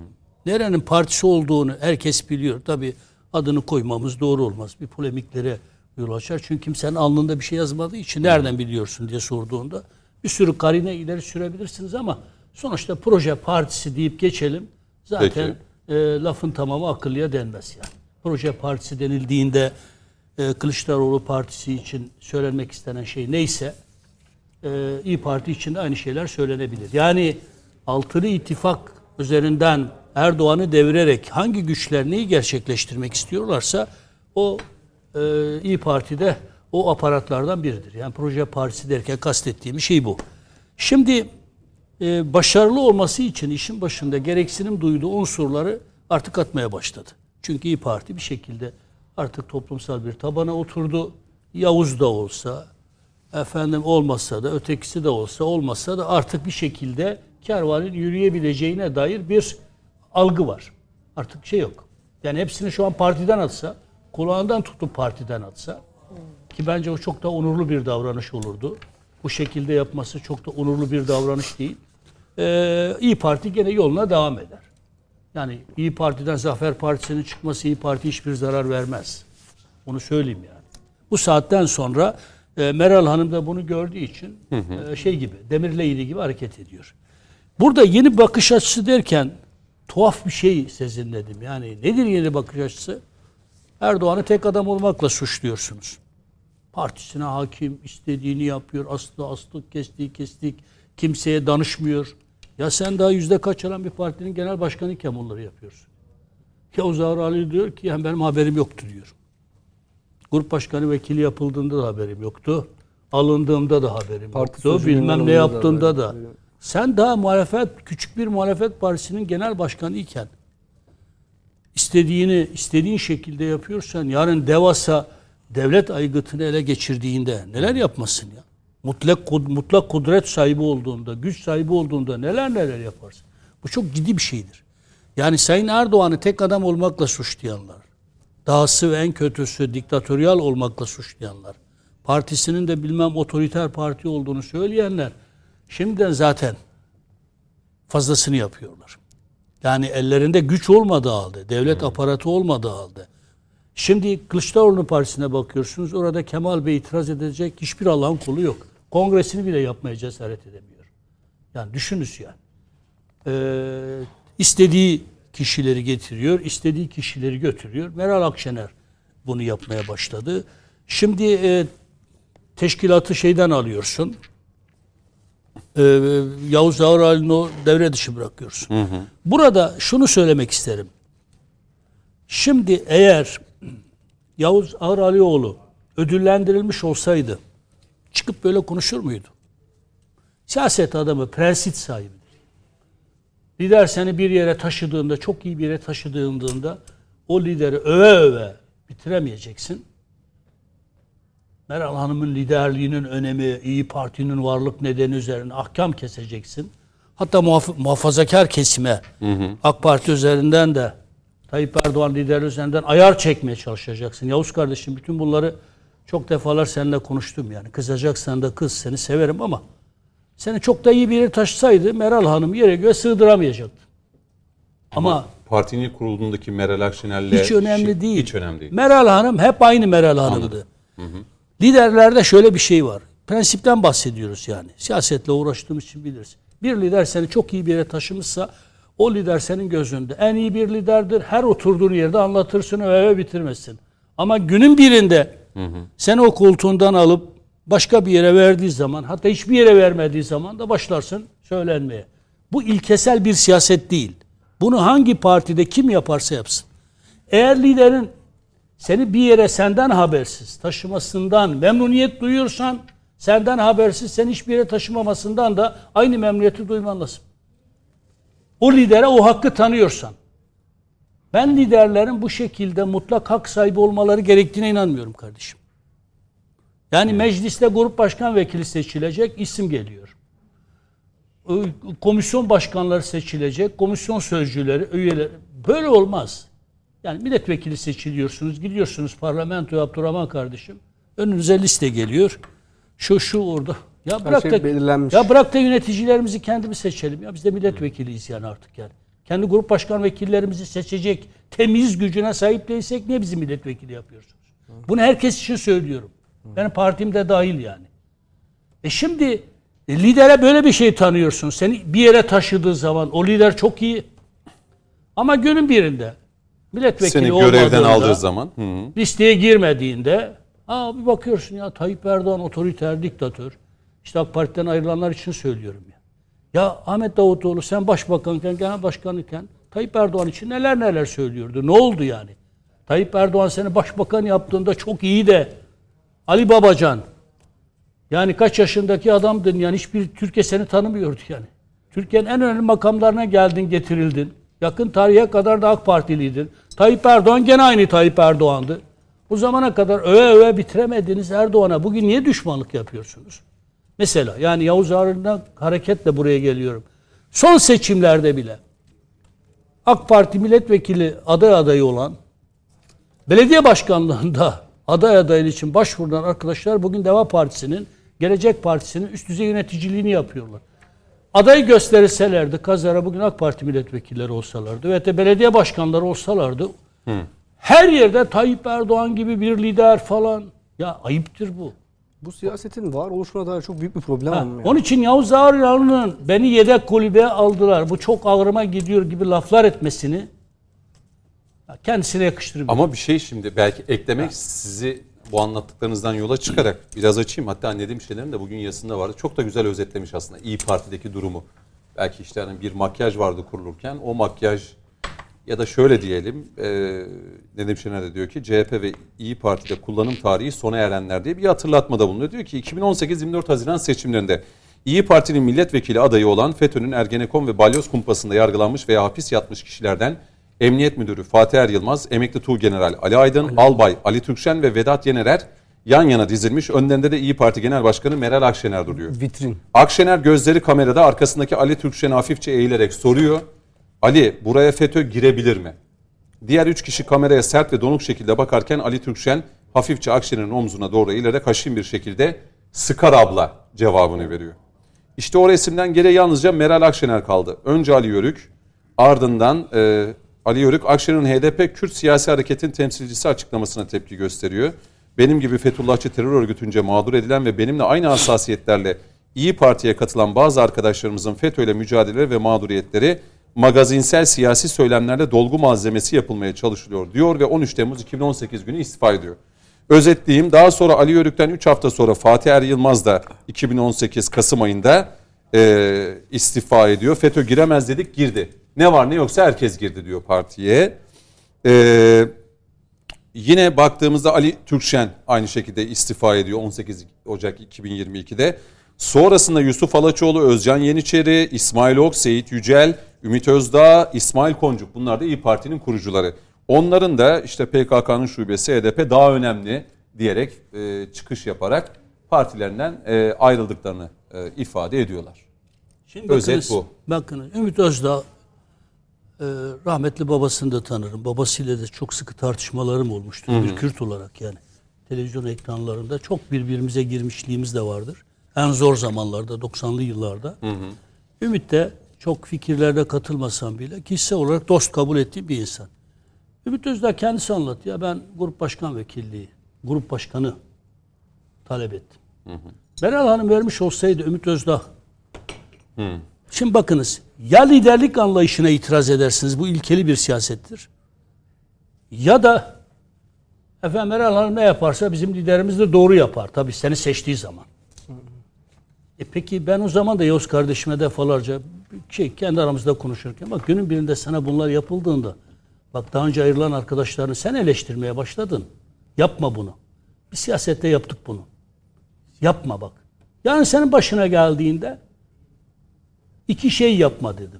Nerenin partisi olduğunu herkes biliyor. Tabii adını koymamız doğru olmaz. Bir polemiklere yol açar. Çünkü kimsenin alnında bir şey yazmadığı için nereden biliyorsun diye sorduğunda bir sürü karine ileri sürebilirsiniz ama sonuçta proje partisi deyip geçelim. Zaten e, lafın tamamı akıllıya denmez yani. Proje partisi denildiğinde e, Kılıçdaroğlu partisi için söylenmek istenen şey neyse e, İyi Parti için de aynı şeyler söylenebilir. Yani altılı ittifak üzerinden Erdoğan'ı devirerek hangi güçler neyi gerçekleştirmek istiyorlarsa o e, İyi Parti'de o aparatlardan biridir. Yani proje partisi derken kastettiğim şey bu. Şimdi e, başarılı olması için işin başında gereksinim duyduğu unsurları artık atmaya başladı. Çünkü İyi Parti bir şekilde artık toplumsal bir tabana oturdu. Yavuz da olsa, efendim olmazsa da ötekisi de olsa olmazsa da artık bir şekilde kervanın yürüyebileceğine dair bir algı var. Artık şey yok. Yani hepsini şu an partiden atsa, kulağından tutup partiden atsa ki bence o çok da onurlu bir davranış olurdu. Bu şekilde yapması çok da onurlu bir davranış değil. Ee, İyi Parti gene yoluna devam eder. Yani İyi Parti'den Zafer Partisi'nin çıkması İyi Parti hiçbir zarar vermez. Onu söyleyeyim yani. Bu saatten sonra e, Meral Hanım da bunu gördüğü için e, şey gibi demirleydi gibi hareket ediyor. Burada yeni bakış açısı derken tuhaf bir şey sezinledim. Yani nedir yeni bakış açısı? Erdoğan'ı tek adam olmakla suçluyorsunuz. Partisine hakim, istediğini yapıyor, aslı aslı kestiği kestik, kimseye danışmıyor. Ya sen daha yüzde kaç alan bir partinin genel başkanı iken bunları yapıyorsun. Yavuz Ağar Ali diyor ki yani benim haberim yoktu diyor. Grup başkanı vekili yapıldığında da haberim yoktu. Alındığımda da haberim
Parti
yoktu. Bilmem ne
alındı da
yaptığımda da. Sen daha muhalefet, küçük bir muhalefet partisinin genel başkanı iken istediğini istediğin şekilde yapıyorsan yarın devasa devlet aygıtını ele geçirdiğinde neler yapmasın ya? Mutlak, mutlak kudret sahibi olduğunda, güç sahibi olduğunda neler neler yaparsın. Bu çok ciddi bir şeydir. Yani Sayın Erdoğan'ı tek adam olmakla suçlayanlar, dahası ve en kötüsü diktatöryal olmakla suçlayanlar, partisinin de bilmem otoriter parti olduğunu söyleyenler şimdiden zaten fazlasını yapıyorlar. Yani ellerinde güç olmadığı halde, devlet hmm. aparatı olmadığı halde. Şimdi Kılıçdaroğlu Partisi'ne bakıyorsunuz. Orada Kemal Bey itiraz edecek hiçbir Allah'ın kulu yok. Kongresini bile yapmaya cesaret edemiyor. Yani düşününüz yani. Ee, istediği kişileri getiriyor, istediği kişileri götürüyor. Meral Akşener bunu yapmaya başladı. Şimdi e, teşkilatı şeyden alıyorsun. E, Yavuz Ağral'ını devre dışı bırakıyorsun. Hı hı. Burada şunu söylemek isterim. Şimdi eğer Yavuz Ağralioğlu ödüllendirilmiş olsaydı çıkıp böyle konuşur muydu? Siyaset adamı, prensip sahibi. Lider seni bir yere taşıdığında, çok iyi bir yere taşıdığında o lideri öve öve bitiremeyeceksin. Meral Hanım'ın liderliğinin önemi, iyi Parti'nin varlık nedeni üzerine ahkam keseceksin. Hatta muhaf- muhafazakar kesime hı hı. AK Parti üzerinden de Tayyip Erdoğan liderliği üzerinden ayar çekmeye çalışacaksın. Yavuz kardeşim bütün bunları çok defalar seninle konuştum yani. Kızacaksan da kız seni severim ama seni çok da iyi bir yere taşısaydı Meral Hanım yere göğe sığdıramayacaktı. Ama, ama
partinin kurulduğundaki Meral Akşener'le
hiç önemli şey, değil.
Hiç önemli değil.
Meral Hanım hep aynı Meral Hanım'dı. Hı hı. Liderlerde şöyle bir şey var. Prensipten bahsediyoruz yani. Siyasetle uğraştığımız için biliriz. Bir lider seni çok iyi bir yere taşımışsa o lider senin gözünde en iyi bir liderdir. Her oturduğun yerde anlatırsın ve bitirmezsin. Ama günün birinde hı hı. seni o koltuğundan alıp başka bir yere verdiği zaman hatta hiçbir yere vermediği zaman da başlarsın söylenmeye. Bu ilkesel bir siyaset değil. Bunu hangi partide kim yaparsa yapsın. Eğer liderin seni bir yere senden habersiz taşımasından memnuniyet duyuyorsan senden habersiz seni hiçbir yere taşımamasından da aynı memnuniyeti duyman lazım. O lidere o hakkı tanıyorsan. Ben liderlerin bu şekilde mutlak hak sahibi olmaları gerektiğine inanmıyorum kardeşim. Yani mecliste grup başkan vekili seçilecek, isim geliyor. Komisyon başkanları seçilecek, komisyon sözcüleri, üyeleri. Böyle olmaz. Yani milletvekili seçiliyorsunuz, gidiyorsunuz parlamentoya Abdurrahman kardeşim. Önünüze liste geliyor. Şu şu orada. Ya bırak şey da ya bırak da yöneticilerimizi kendimiz seçelim. Ya biz de milletvekiliyiz yani artık yani. Kendi grup başkan vekillerimizi seçecek temiz gücüne sahip değilsek niye bizi milletvekili yapıyorsunuz? Bunu herkes için söylüyorum. Benim partim de dahil yani. E şimdi e, lidere böyle bir şey tanıyorsun. Seni bir yere taşıdığı zaman o lider çok iyi. Ama günün birinde milletvekili Seni görevden aldığı zaman hı hı. listeye girmediğinde aa bir bakıyorsun ya Tayyip Erdoğan otoriter diktatör. İşte AK Parti'den ayrılanlar için söylüyorum ya. Ya Ahmet Davutoğlu sen başbakanken, genel başkan iken Tayyip Erdoğan için neler neler söylüyordu. Ne oldu yani? Tayyip Erdoğan seni başbakan yaptığında çok iyi de Ali Babacan yani kaç yaşındaki adamdın yani hiçbir Türkiye seni tanımıyordu yani. Türkiye'nin en önemli makamlarına geldin getirildin. Yakın tarihe kadar da AK Partiliydin. Tayyip Erdoğan gene aynı Tayyip Erdoğan'dı. Bu zamana kadar öve öve bitiremediniz Erdoğan'a bugün niye düşmanlık yapıyorsunuz? Mesela yani Yavuz Ağrı'ndan hareketle buraya geliyorum. Son seçimlerde bile AK Parti milletvekili aday adayı olan belediye başkanlığında aday adayın için başvurulan arkadaşlar bugün Deva Partisi'nin, Gelecek Partisi'nin üst düzey yöneticiliğini yapıyorlar. Adayı gösterilselerdi kazara bugün AK Parti milletvekilleri olsalardı ve de belediye başkanları olsalardı Hı. her yerde Tayyip Erdoğan gibi bir lider falan ya ayıptır bu.
Bu siyasetin var oluşuna dair çok büyük bir problem ha, yani.
Onun için Yavuz Ağrı'nın beni yedek kulübeye aldılar. Bu çok ağrıma gidiyor gibi laflar etmesini kendisine yakıştırıyor.
Ama bir şey şimdi belki eklemek ha. sizi bu anlattıklarınızdan yola çıkarak biraz açayım. Hatta dediğim şeylerin de bugün yazısında vardı. Çok da güzel özetlemiş aslında İyi Parti'deki durumu. Belki işte hani bir makyaj vardı kurulurken o makyaj ya da şöyle diyelim e, Nedim Şener de diyor ki CHP ve İyi Parti'de kullanım tarihi sona erenler diye bir hatırlatmada bulunuyor. Diyor ki 2018-24 Haziran seçimlerinde İyi Parti'nin milletvekili adayı olan FETÖ'nün Ergenekon ve Balyoz kumpasında yargılanmış veya hapis yatmış kişilerden Emniyet Müdürü Fatih Er Yılmaz, Emekli Tuğgeneral Ali Aydın, Albay Ali Türkşen ve Vedat Yenerer yan yana dizilmiş. Önlerinde de İyi Parti Genel Başkanı Meral Akşener duruyor.
Vitrin.
Akşener gözleri kamerada arkasındaki Ali Türkşen'e hafifçe eğilerek soruyor. Ali buraya FETÖ girebilir mi? Diğer üç kişi kameraya sert ve donuk şekilde bakarken Ali Türkşen hafifçe Akşener'in omzuna doğru eğilerek haşin bir şekilde sıkar abla cevabını veriyor. İşte o resimden geriye yalnızca Meral Akşener kaldı. Önce Ali Yörük, ardından e, Ali Yörük Akşener'in HDP Kürt siyasi hareketin temsilcisi açıklamasına tepki gösteriyor. Benim gibi Fethullahçı terör örgütünce mağdur edilen ve benimle aynı hassasiyetlerle İyi Parti'ye katılan bazı arkadaşlarımızın FETÖ'yle mücadele ve mağduriyetleri magazinsel siyasi söylemlerle dolgu malzemesi yapılmaya çalışılıyor diyor ve 13 Temmuz 2018 günü istifa ediyor. Özetleyeyim daha sonra Ali Yörük'ten 3 hafta sonra Fatih Er Yılmaz da 2018 Kasım ayında e, istifa ediyor. FETÖ giremez dedik girdi. Ne var ne yoksa herkes girdi diyor partiye. Eee Yine baktığımızda Ali Türkşen aynı şekilde istifa ediyor 18 Ocak 2022'de. Sonrasında Yusuf Alaçoğlu, Özcan Yeniçeri, İsmail Ok, Seyit Yücel, Ümit Özdağ, İsmail Koncuk bunlar da İyi Parti'nin kurucuları. Onların da işte PKK'nın şubesi HDP daha önemli diyerek e, çıkış yaparak partilerinden e, ayrıldıklarını e, ifade ediyorlar.
Şimdi
Özet
bakınız,
bu.
Bakın Ümit Özdağ e, rahmetli babasını da tanırım. Babasıyla da çok sıkı tartışmalarım olmuştur. Bir Kürt olarak yani. Televizyon ekranlarında çok birbirimize girmişliğimiz de vardır. En zor zamanlarda 90'lı yıllarda. Ümit de çok fikirlerde katılmasam bile kişisel olarak dost kabul ettiğim bir insan. Ümit Özdağ kendisi anlatıyor. Ben grup başkan vekilliği, grup başkanı talep ettim. Meral Hanım vermiş olsaydı Ümit Özdağ Şimdi bakınız ya liderlik anlayışına itiraz edersiniz bu ilkeli bir siyasettir. Ya da efendim Meral Hanım ne yaparsa bizim liderimiz de doğru yapar. Tabii seni seçtiği zaman. E peki ben o zaman da Yavuz kardeşime defalarca şey kendi aramızda konuşurken bak günün birinde sana bunlar yapıldığında bak daha önce ayrılan arkadaşlarını sen eleştirmeye başladın. Yapma bunu. Bir siyasette yaptık bunu. Yapma bak. Yani senin başına geldiğinde iki şey yapma dedim.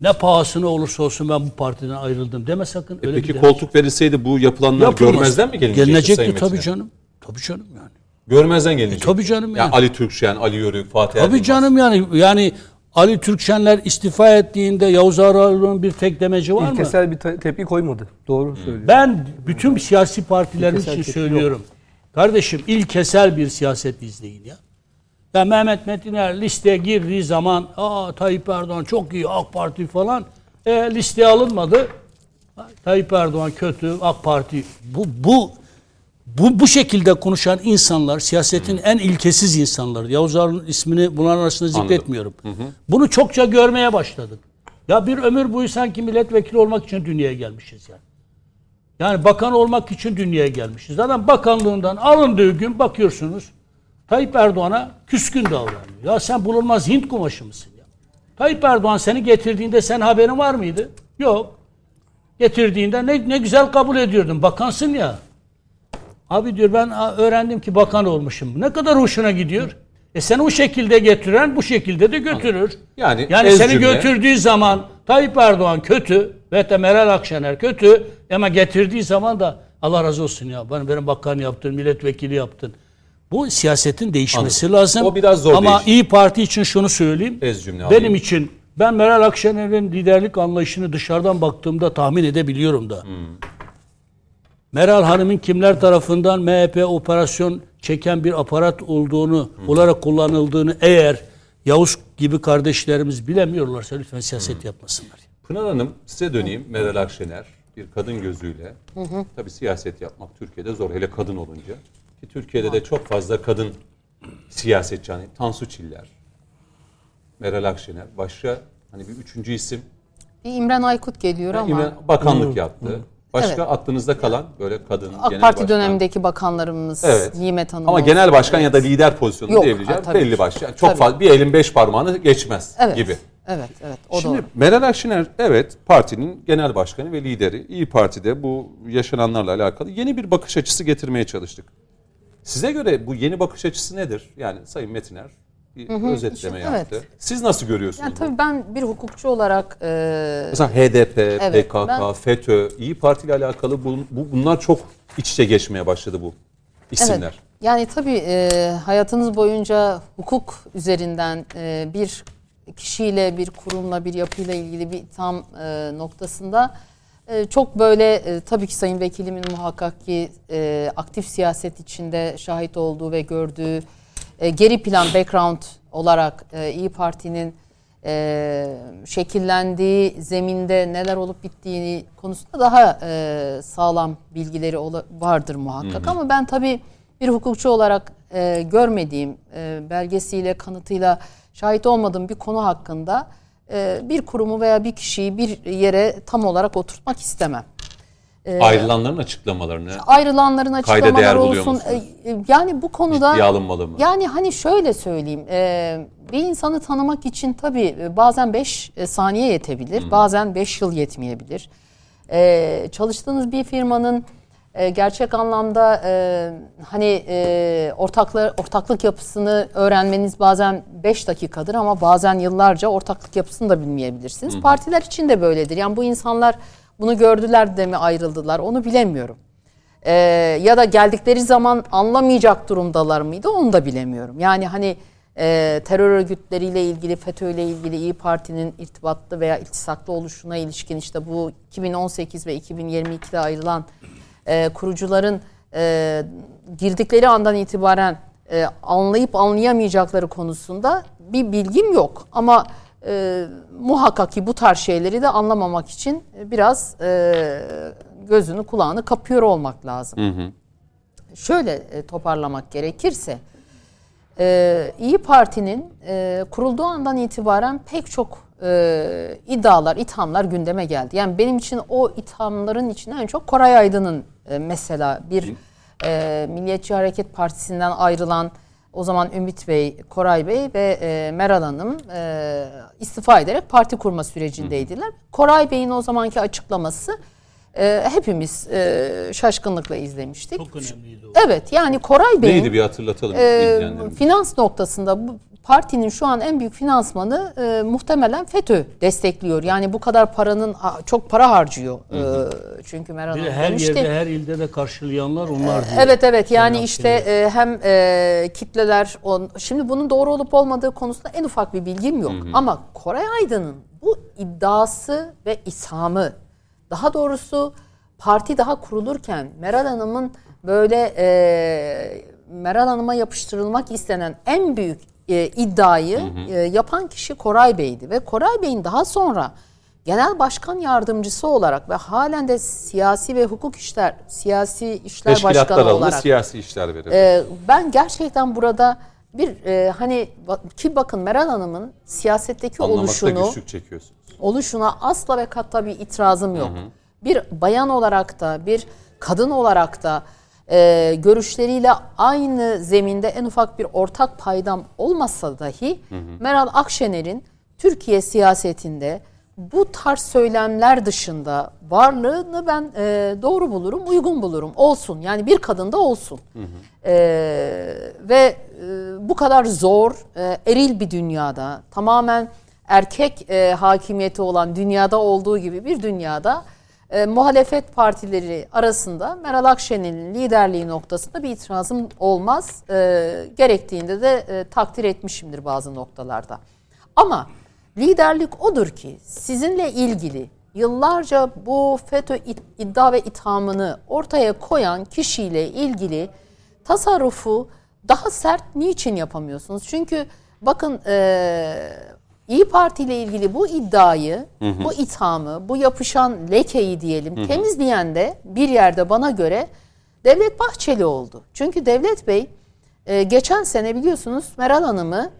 Ne pahasına olursa olsun ben bu partiden ayrıldım deme sakın.
E
Öyle
peki
bir
koltuk verilseydi bu yapılanlar
Yapılmaz.
görmezden mi gelinecekti
Gelinecekti tabii canım. Tabii canım yani.
Görmezden gelinecek.
tabii canım
Yani
yani.
Ali Türkşen, Ali Yörük, Fatih
Tabii canım yani yani Ali Türkşenler istifa ettiğinde Yavuz Ağar'ın bir tek demeci var mı?
İlkesel bir te- tepki koymadı. Doğru söylüyor.
Ben bütün siyasi partilerin
İlkesel
için söylüyorum. Kardeşim ilkesel bir siyaset izleyin ya. Ya Mehmet Metiner listeye girdiği zaman aa Tayyip Erdoğan çok iyi AK Parti falan e, listeye alınmadı. Tayyip Erdoğan kötü AK Parti bu bu bu bu şekilde konuşan insanlar siyasetin en ilkesiz insanları. Yavuz Ağar'ın ismini bunların arasında zikretmiyorum. Bunu çokça görmeye başladık. Ya bir ömür boyu sanki milletvekili olmak için dünyaya gelmişiz yani. Yani bakan olmak için dünyaya gelmişiz. Zaten bakanlığından alındığı gün bakıyorsunuz Tayyip Erdoğan'a küskün davranıyor. Ya sen bulunmaz Hint kumaşı mısın ya? Tayyip Erdoğan seni getirdiğinde sen haberin var mıydı? Yok. Getirdiğinde ne, ne güzel kabul ediyordun. Bakansın ya. Abi diyor ben öğrendim ki bakan olmuşum. Ne kadar hoşuna gidiyor. E seni o şekilde getiren bu şekilde de götürür.
Yani
yani seni
cümle.
götürdüğü zaman Tayyip Erdoğan kötü ve de Meral Akşener kötü ama getirdiği zaman da Allah razı olsun ya bana benim bakan yaptın, milletvekili yaptın. Bu siyasetin değişmesi
Anladım.
lazım.
O biraz zor
Ama
değişir.
İyi Parti için şunu söyleyeyim.
Ez cümle
Benim
alayım.
için ben Meral Akşener'in liderlik anlayışını dışarıdan baktığımda tahmin edebiliyorum da. Meral Hanım'ın kimler tarafından MHP operasyon çeken bir aparat olduğunu, olarak kullanıldığını eğer Yavuz gibi kardeşlerimiz bilemiyorlarsa lütfen siyaset yapmasınlar.
Pınar Hanım size döneyim. Meral Akşener bir kadın gözüyle. Tabii siyaset yapmak Türkiye'de zor hele kadın olunca. Ki Türkiye'de de çok fazla kadın siyasetçi hani Tansu Çiller, Meral Akşener, başka hani bir üçüncü isim
Bir İmren Aykut geliyor ama
İmran bakanlık yaptı. Başka
Evet.
aklınızda kalan böyle kadın
AK
genel
Parti
başkan.
dönemindeki bakanlarımız
Evet.
Nimet Hanım.
Ama
olsun.
genel başkan ya da
Evet.
lider pozisyonunda
Yok,
diyebileceğim
ha,
belli başlı. Yani çok
Tabii.
fazla bir elin beş parmağını geçmez
Evet.
gibi.
Evet, evet. O
Şimdi
doğru.
Meral Akşener evet partinin genel başkanı ve lideri. İyi Parti'de bu yaşananlarla alakalı yeni bir bakış açısı getirmeye çalıştık. Size göre bu yeni bakış açısı nedir? Yani Sayın Metiner bir özetleme
işte,
yaptı.
evet.
Siz nasıl görüyorsunuz?
Yani
bunu?
tabii ben bir hukukçu olarak e,
Mesela HDP,
Evet,
PKK,
ben-
FETÖ, İyi Parti ile alakalı bu, bu- bunlar çok iç içe geçmeye başladı bu isimler.
Evet. Yani tabii e, hayatınız boyunca hukuk üzerinden e, bir kişiyle, bir kurumla, bir yapıyla ilgili bir tam e, noktasında çok böyle e, tabii ki Sayın Vekilimin muhakkak ki e, aktif siyaset içinde şahit olduğu ve gördüğü e, geri plan background olarak e, İyi Parti'nin şekillendiği zeminde neler olup bittiğini konusunda daha sağlam bilgileri vardır muhakkak. Ama ben tabii bir hukukçu olarak görmediğim belgesiyle, kanıtıyla şahit olmadığım bir konu hakkında bir kurumu veya bir kişiyi bir yere tam olarak oturtmak istemem.
Ayrılanların açıklamalarını
Ayrılanların açıklamaları olsun. e, e, Yani bu konuda
ciddiye alınmalı mı?
yani hani şöyle söyleyeyim. e, bir insanı tanımak için tabii bazen 5 saniye yetebilir. Bazen 5 yıl yetmeyebilir. Çalıştığınız bir firmanın e, gerçek anlamda e, hani e, ortaklar, ortaklık yapısını öğrenmeniz bazen 5 dakikadır ama bazen yıllarca ortaklık yapısını da bilmeyebilirsiniz. Partiler için de böyledir. Yani bu insanlar bunu gördüler de mi ayrıldılar onu bilemiyorum. Ee, ya da geldikleri zaman anlamayacak durumdalar mıydı onu da bilemiyorum. Yani hani e, terör örgütleriyle ilgili, FETÖ ile ilgili İyi Parti'nin irtibatlı veya iltisaklı oluşuna ilişkin işte bu 2018 ve 2022'de ayrılan e, kurucuların e, girdikleri andan itibaren e, anlayıp anlayamayacakları konusunda bir bilgim yok. Ama e, muhakkak ki bu tarz şeyleri de anlamamak için biraz e, gözünü kulağını kapıyor olmak lazım. Şöyle e, toparlamak gerekirse e, İyi Parti'nin e, kurulduğu andan itibaren pek çok e, iddialar, ithamlar gündeme geldi. Yani benim için o ithamların içinde en çok Koray Aydın'ın e, mesela bir e, Milliyetçi Hareket Partisi'nden ayrılan o zaman Ümit Bey, Koray Bey ve e, Meral Hanım e, istifa ederek parti kurma sürecindeydiler. Koray Bey'in o zamanki açıklaması e, hepimiz e, şaşkınlıkla izlemiştik.
Çok önemliydi o.
Evet yani Koray Bey'in
Neydi bir hatırlatalım.
e, finans noktasında bu partinin şu an en büyük finansmanı e, muhtemelen FETÖ destekliyor. Yani bu kadar paranın çok para harcıyor. E, çünkü Meral
Bir de
Hanım
her
demişti.
yerde her ilde de karşılayanlar onlar diyor.
Evet evet yani işte e, hem e, kitleler on, şimdi bunun doğru olup olmadığı konusunda en ufak bir bilgim yok. Ama Koray Aydın'ın bu iddiası ve ishamı daha doğrusu parti daha kurulurken Meral Hanım'ın böyle e, Meral Hanım'a yapıştırılmak istenen en büyük e, iddiayı e, yapan kişi Koray Bey'di ve Koray Bey'in daha sonra genel başkan yardımcısı olarak ve halen de siyasi ve hukuk işler, siyasi işler başkanı olarak
siyasi işler verir.
ee, ben gerçekten burada bir e, hani ki bakın Meral Hanım'ın siyasetteki
Anlamakta
oluşunu
güçlük çekiyorsunuz.
oluşuna asla ve katta bir itirazım yok. Bir bayan olarak da bir kadın olarak da e, görüşleriyle aynı zeminde en ufak bir ortak paydam olmasa dahi Meral Akşener'in Türkiye siyasetinde bu tarz söylemler dışında varlığını ben e, doğru bulurum, uygun bulurum. Olsun yani bir kadında olsun. E, ve e, bu kadar zor, e, eril bir dünyada tamamen erkek e, hakimiyeti olan dünyada olduğu gibi bir dünyada e, muhalefet partileri arasında Meral Akşener'in liderliği noktasında bir itirazım olmaz. E, gerektiğinde de e, takdir etmişimdir bazı noktalarda. Ama liderlik odur ki sizinle ilgili yıllarca bu FETÖ id- iddia ve ithamını ortaya koyan kişiyle ilgili tasarrufu daha sert niçin yapamıyorsunuz? Çünkü bakın eee İyi Parti ile ilgili bu iddiayı, bu ithamı, bu yapışan lekeyi diyelim temizleyen de bir yerde bana göre Devlet Bahçeli oldu. Çünkü Devlet Bey e, geçen sene biliyorsunuz Meral Hanım'ı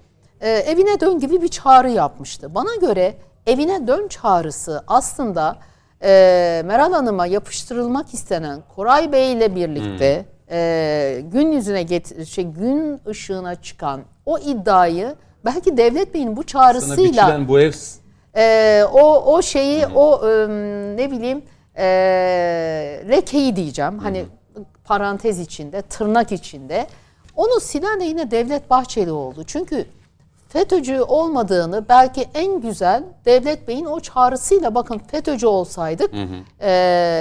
e, evine dön gibi bir çağrı yapmıştı. Bana göre evine dön çağrısı aslında e, Meral Hanım'a yapıştırılmak istenen Koray Bey ile birlikte e, gün yüzüne get şey gün ışığına çıkan o iddiayı belki Devlet Bey'in bu çağrısıyla
bu ev
e, o o şeyi o e, ne bileyim e, lekeyi diyeceğim hani parantez içinde tırnak içinde onu silen de yine Devlet Bahçeli oldu. Çünkü FETÖ'cü olmadığını belki en güzel Devlet Bey'in o çağrısıyla bakın FETÖ'cü olsaydık e,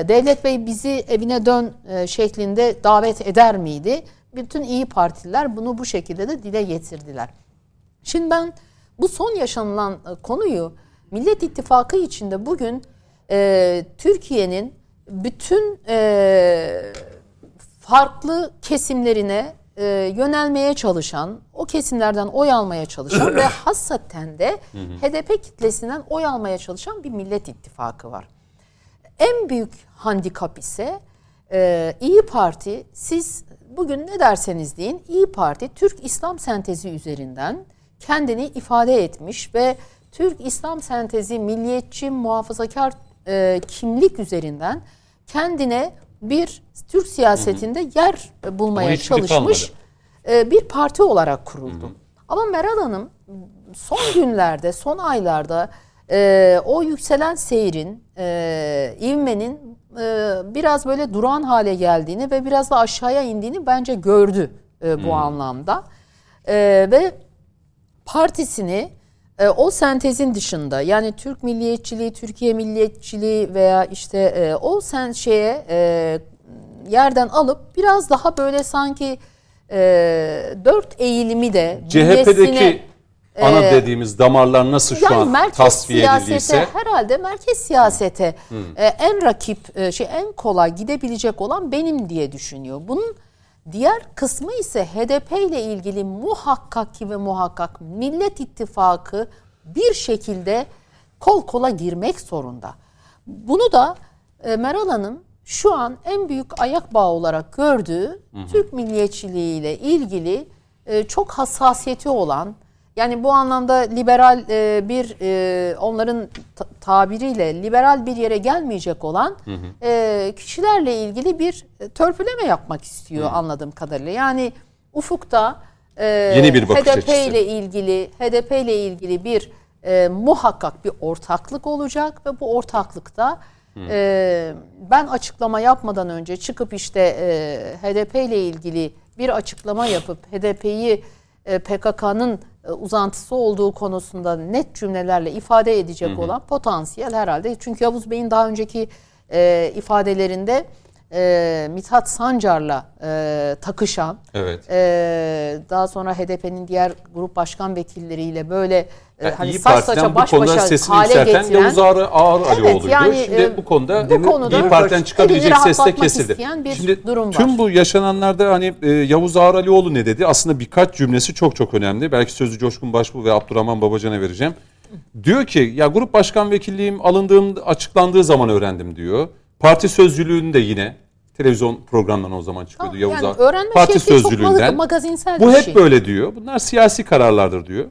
Devlet Bey bizi evine dön e, şeklinde davet eder miydi? Bütün iyi Partililer bunu bu şekilde de dile getirdiler. Şimdi ben bu son yaşanılan e, konuyu Millet İttifakı içinde bugün e, Türkiye'nin bütün e, farklı kesimlerine e, yönelmeye çalışan, o kesimlerden oy almaya çalışan ve hassaten de HDP kitlesinden oy almaya çalışan bir Millet İttifakı var. En büyük handikap ise e, İyi Parti, siz bugün ne derseniz deyin, İyi Parti Türk İslam sentezi üzerinden kendini ifade etmiş ve Türk İslam sentezi milliyetçi muhafazakar e, kimlik üzerinden kendine bir Türk siyasetinde yer bulmaya çalışmış e, bir parti olarak kuruldu. Ama Meral Hanım son günlerde, son aylarda e, o yükselen seyrin, e, ivmenin e, biraz böyle duran hale geldiğini ve biraz da aşağıya indiğini bence gördü e, bu anlamda. E, ve partisini e, o sentezin dışında yani Türk milliyetçiliği, Türkiye milliyetçiliği veya işte e, o sen şeye e, yerden alıp biraz daha böyle sanki e, dört eğilimi de
CHP'deki ana
e,
dediğimiz damarlar nasıl şu
yani
an tasfiye
siyasete
edildiyse
herhalde merkez siyasete e, en rakip e, şey en kolay gidebilecek olan benim diye düşünüyor. Bunun diğer kısmı ise HDP ile ilgili muhakkak ki ve muhakkak Millet İttifakı bir şekilde kol kola girmek zorunda. Bunu da e, Meral Hanım şu an en büyük ayak bağı olarak gördüğü Türk milliyetçiliği ile ilgili e, çok hassasiyeti olan yani bu anlamda liberal e, bir e, onların ta- tabiriyle liberal bir yere gelmeyecek olan e, kişilerle ilgili bir törpüleme yapmak istiyor anladığım kadarıyla. Yani ufukta e,
Yeni bir
HDP
açısı.
ile ilgili HDP ile ilgili bir e, muhakkak bir ortaklık olacak ve bu ortaklıkta e, ben açıklama yapmadan önce çıkıp işte e, HDP ile ilgili bir açıklama yapıp HDP'yi PKK'nın e, uzantısı olduğu konusunda net cümlelerle ifade edecek olan potansiyel herhalde. Çünkü Yavuz Bey'in daha önceki e, ifadelerinde e, Mithat Sancar'la e, takışan,
Evet.
e, daha sonra HDP'nin diğer grup başkan vekilleriyle böyle e,
Yani
hani
İyi
saç saça baş başa
sesini
hale getiren
Yavuz Ağar, Ağar Alioğlu'ydu.
yani,
Şimdi
e,
bu konuda
bu konuda
İyi Parti'den çıkabilecek ses de kesildi. Şimdi
durum var.
tüm bu yaşananlarda hani e, Yavuz Ağar Alioğlu ne dedi? Aslında birkaç cümlesi çok çok önemli. Belki sözü Coşkun Başbuğ ve Abdurrahman Babacan'a vereceğim. Diyor ki ya grup başkan vekilliğim alındığım açıklandığı zaman öğrendim diyor. Parti sözcülüğünü de yine televizyon programından o zaman çıkıyordu Yavuz
yani öğrenme
Parti
şekli çok
sözcülüğünden.
magazinsel
Bu
bir
hep
şey.
böyle diyor. Bunlar siyasi kararlardır diyor.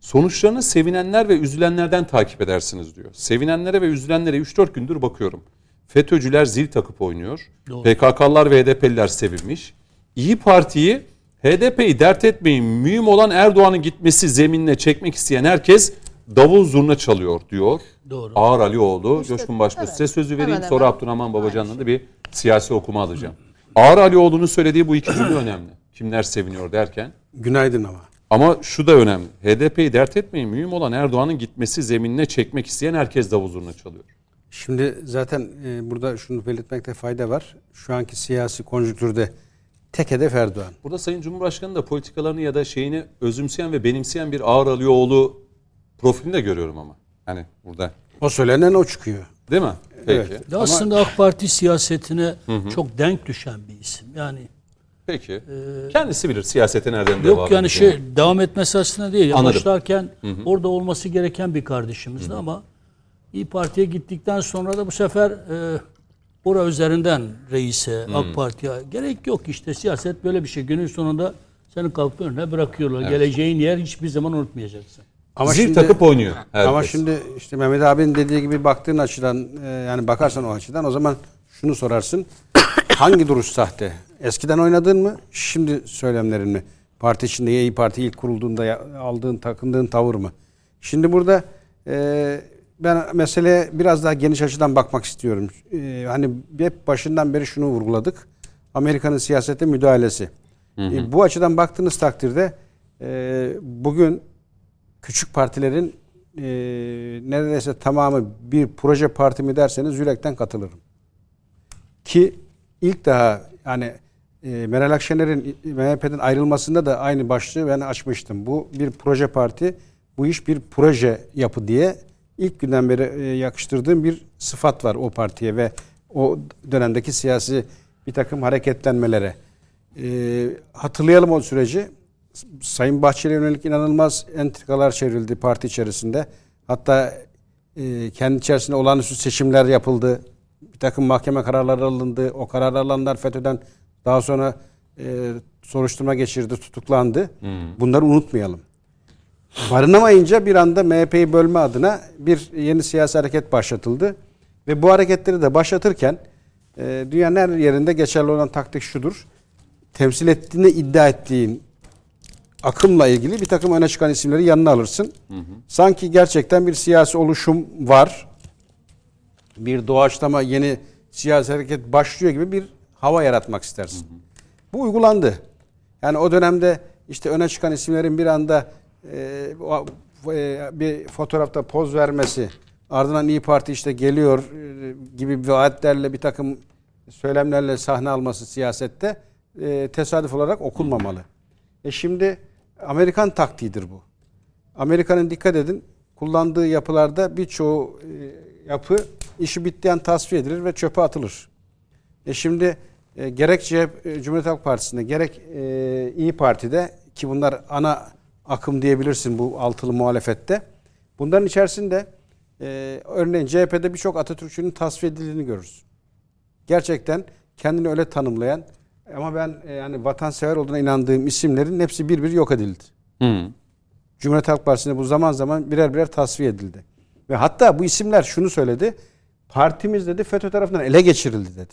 Sonuçlarını sevinenler ve üzülenlerden takip edersiniz diyor. Sevinenlere ve üzülenlere 3-4 gündür bakıyorum. FETÖ'cüler zil takıp oynuyor.
Doğru.
PKK'lılar ve HDP'liler sevinmiş. İyi Parti'yi HDP'yi dert etmeyin mühim olan Erdoğan'ın gitmesi zeminine çekmek isteyen herkes davul zurna çalıyor diyor.
Doğru.
Ağar Alioğlu,
İşte,
Coşkun Başbuğ
evet.
size sözü vereyim
Hemen
sonra
hemen.
Abdurrahman Babacan'la da bir siyasi okuma alacağım. Ağar Alioğlu'nun söylediği bu iki cümle önemli. Kimler seviniyor derken.
Günaydın ama.
Ama şu da önemli. HDP'yi dert etmeyin. Mühim olan Erdoğan'ın gitmesi zeminine çekmek isteyen herkes davul zurna çalıyor.
Şimdi zaten e, burada şunu belirtmekte fayda var. Şu anki siyasi konjüktürde tek hedef Erdoğan.
Burada Sayın Cumhurbaşkanı da politikalarını ya da şeyini özümseyen ve benimseyen bir Ağar Alioğlu profilini de görüyorum ama. Hani burada.
O söylenen o çıkıyor.
Değil mi? Peki.
Evet.
Ya aslında AK Parti siyasetine çok denk düşen bir isim. Yani
Peki. Kendisi bilir siyasete nereden devam
yok yani şey devam etmesi aslında değil.
Anladım.
başlarken orada olması gereken bir kardeşimizdi ama İyi Parti'ye gittikten sonra da bu sefer e, ora üzerinden reise, AK Parti'ye gerek yok işte siyaset böyle bir şey. Günün sonunda seni kalkıp önüne bırakıyorlar. Geleceğin yer hiçbir zaman unutmayacaksın.
Ama
Zil
şimdi,
takıp oynuyor herkes.
ama şimdi işte Mehmet abinin dediği gibi baktığın açıdan e, yani bakarsan o açıdan o zaman şunu sorarsın. hangi duruş sahte? Eskiden oynadığın mı? Şimdi söylemlerin mi? Parti içinde İyi Parti ilk kurulduğunda ya- aldığın, takındığın tavır mı? Şimdi burada e, ben meseleye biraz daha geniş açıdan bakmak istiyorum. E, hani hep başından beri şunu vurguladık. Amerika'nın siyasete müdahalesi. E, bu açıdan baktığınız takdirde e, bugün küçük partilerin e, neredeyse tamamı bir proje parti mi derseniz yürekten katılırım. Ki ilk daha yani e, Meral Akşener'in MHP'den ayrılmasında da aynı başlığı ben açmıştım. Bu bir proje parti, bu iş bir proje yapı diye ilk günden beri e, yakıştırdığım bir sıfat var o partiye ve o dönemdeki siyasi bir takım hareketlenmelere. E, hatırlayalım o süreci. Sayın Bahçeli'ye yönelik inanılmaz entrikalar çevrildi parti içerisinde. Hatta e, kendi içerisinde olağanüstü seçimler yapıldı. Bir takım mahkeme kararları alındı. O karar alanlar FETÖ'den daha sonra e, soruşturma geçirdi, tutuklandı. Bunları unutmayalım. Barınamayınca bir anda MHP'yi bölme adına bir yeni siyasi hareket başlatıldı. Ve bu hareketleri de başlatırken e, dünyanın her yerinde geçerli olan taktik şudur. Temsil ettiğini iddia ettiğin akımla ilgili bir takım öne çıkan isimleri yanına alırsın. Sanki gerçekten bir siyasi oluşum var. Bir doğaçlama yeni siyasi hareket başlıyor gibi bir hava yaratmak istersin. Bu uygulandı. Yani o dönemde işte öne çıkan isimlerin bir anda e, e, bir fotoğrafta poz vermesi, ardından İyi Parti işte geliyor e, gibi vaatlerle bir takım söylemlerle sahne alması siyasette e, tesadüf olarak okunmamalı. E şimdi Amerikan taktiğidir bu. Amerika'nın dikkat edin kullandığı yapılarda birçoğu e, yapı işi bittiği an tasfiye edilir ve çöpe atılır. E şimdi e, gerek CHP, e, Cumhuriyet Halk Partisi'nde gerek e, İyi Parti'de ki bunlar ana akım diyebilirsin bu altılı muhalefette. Bunların içerisinde e, örneğin CHP'de birçok Atatürkçünün tasfiye edildiğini görürüz. Gerçekten kendini öyle tanımlayan ama ben e, yani vatansever olduğuna inandığım isimlerin hepsi bir bir yok edildi.
Hı.
Cumhuriyet Halk Partisi'nde bu zaman zaman birer birer tasfiye edildi. Ve hatta bu isimler şunu söyledi. Partimiz dedi FETÖ tarafından ele geçirildi dedi.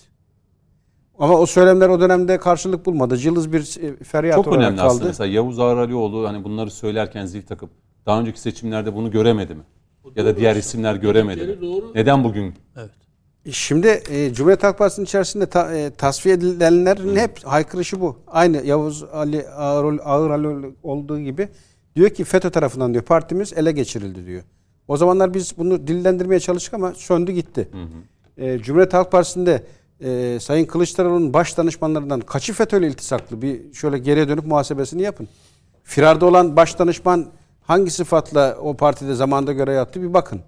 Ama o söylemler o dönemde karşılık bulmadı. Cılız bir e, feryat
Çok
olarak
önemli
kaldı.
aslında. Mesela Yavuz Ağralioğlu hani bunları söylerken zil takıp daha önceki seçimlerde bunu göremedi mi? Ya da diğer isimler göremedi mi? Neden bugün?
Evet.
Şimdi e, Cumhuriyet Halk Partisi'nin içerisinde ta, e, tasfiye edilenlerin hep haykırışı bu. Aynı Yavuz Ali Ağır, Ağır Ali olduğu gibi diyor ki FETÖ tarafından diyor partimiz ele geçirildi diyor. O zamanlar biz bunu dillendirmeye çalıştık ama söndü gitti. E, Cumhuriyet Halk Partisi'nde e, Sayın Kılıçdaroğlu'nun baş danışmanlarından kaçı FETÖ'yle iltisaklı bir şöyle geriye dönüp muhasebesini yapın. Firarda olan baş danışman hangi sıfatla o partide zamanda görev yaptı bir bakın.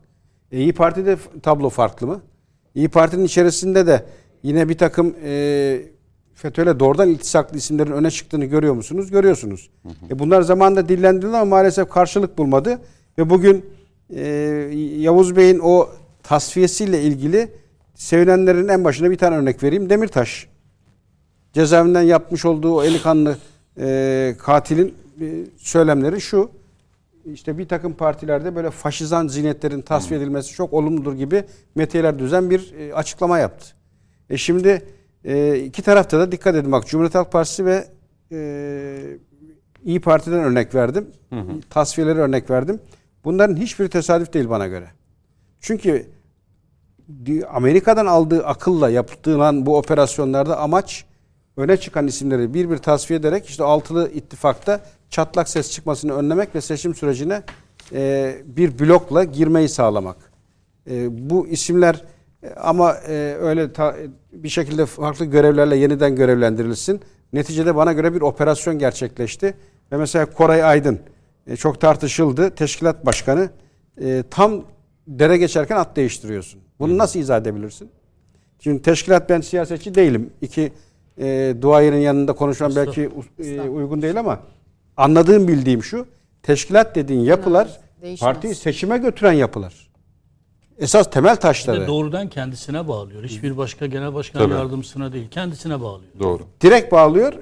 E, İyi Parti'de tablo farklı mı? İyi Parti'nin içerisinde de yine bir takım e, FETÖ'yle doğrudan iltisaklı isimlerin öne çıktığını görüyor musunuz? Görüyorsunuz. E, bunlar zamanında dillendirildi ama maalesef karşılık bulmadı. Ve bugün e, Yavuz Bey'in o tasfiyesiyle ilgili sevinenlerin en başına bir tane örnek vereyim. Demirtaş. Cezaevinden yapmış olduğu o eli kanlı e, katilin e, söylemleri şu. İşte bir takım partilerde böyle faşizan zihniyetlerin tasfiye edilmesi çok olumludur gibi metiyeler düzen bir e, açıklama yaptı. E şimdi e, iki tarafta da dikkat edin bak Cumhuriyet Halk Partisi ve e, İyi Parti'den örnek verdim. Tasfiyeleri örnek verdim. Bunların hiçbiri tesadüf değil bana göre. Çünkü Amerika'dan aldığı akılla yapılan bu operasyonlarda amaç öne çıkan isimleri bir bir tasfiye ederek işte altılı ittifakta çatlak ses çıkmasını önlemek ve seçim sürecine e, bir blokla girmeyi sağlamak. E, bu isimler e, ama e, öyle ta- bir şekilde farklı görevlerle yeniden görevlendirilsin. Neticede bana göre bir operasyon gerçekleşti. Ve mesela Koray Aydın e, çok tartışıldı. Teşkilat başkanı e, tam dere geçerken at değiştiriyorsun. Bunu nasıl izah edebilirsin? Şimdi teşkilat ben siyasetçi değilim. İki e, duayenin yanında konuşmam belki e, uygun değil ama anladığım bildiğim şu. Teşkilat dediğin yapılar
Değişmez.
partiyi seçime götüren yapılar. Esas temel taşları.
doğrudan kendisine bağlıyor. Hiçbir başka genel başkan
Tabii.
yardımcısına değil. Kendisine bağlıyor.
Doğru.
Direkt bağlıyor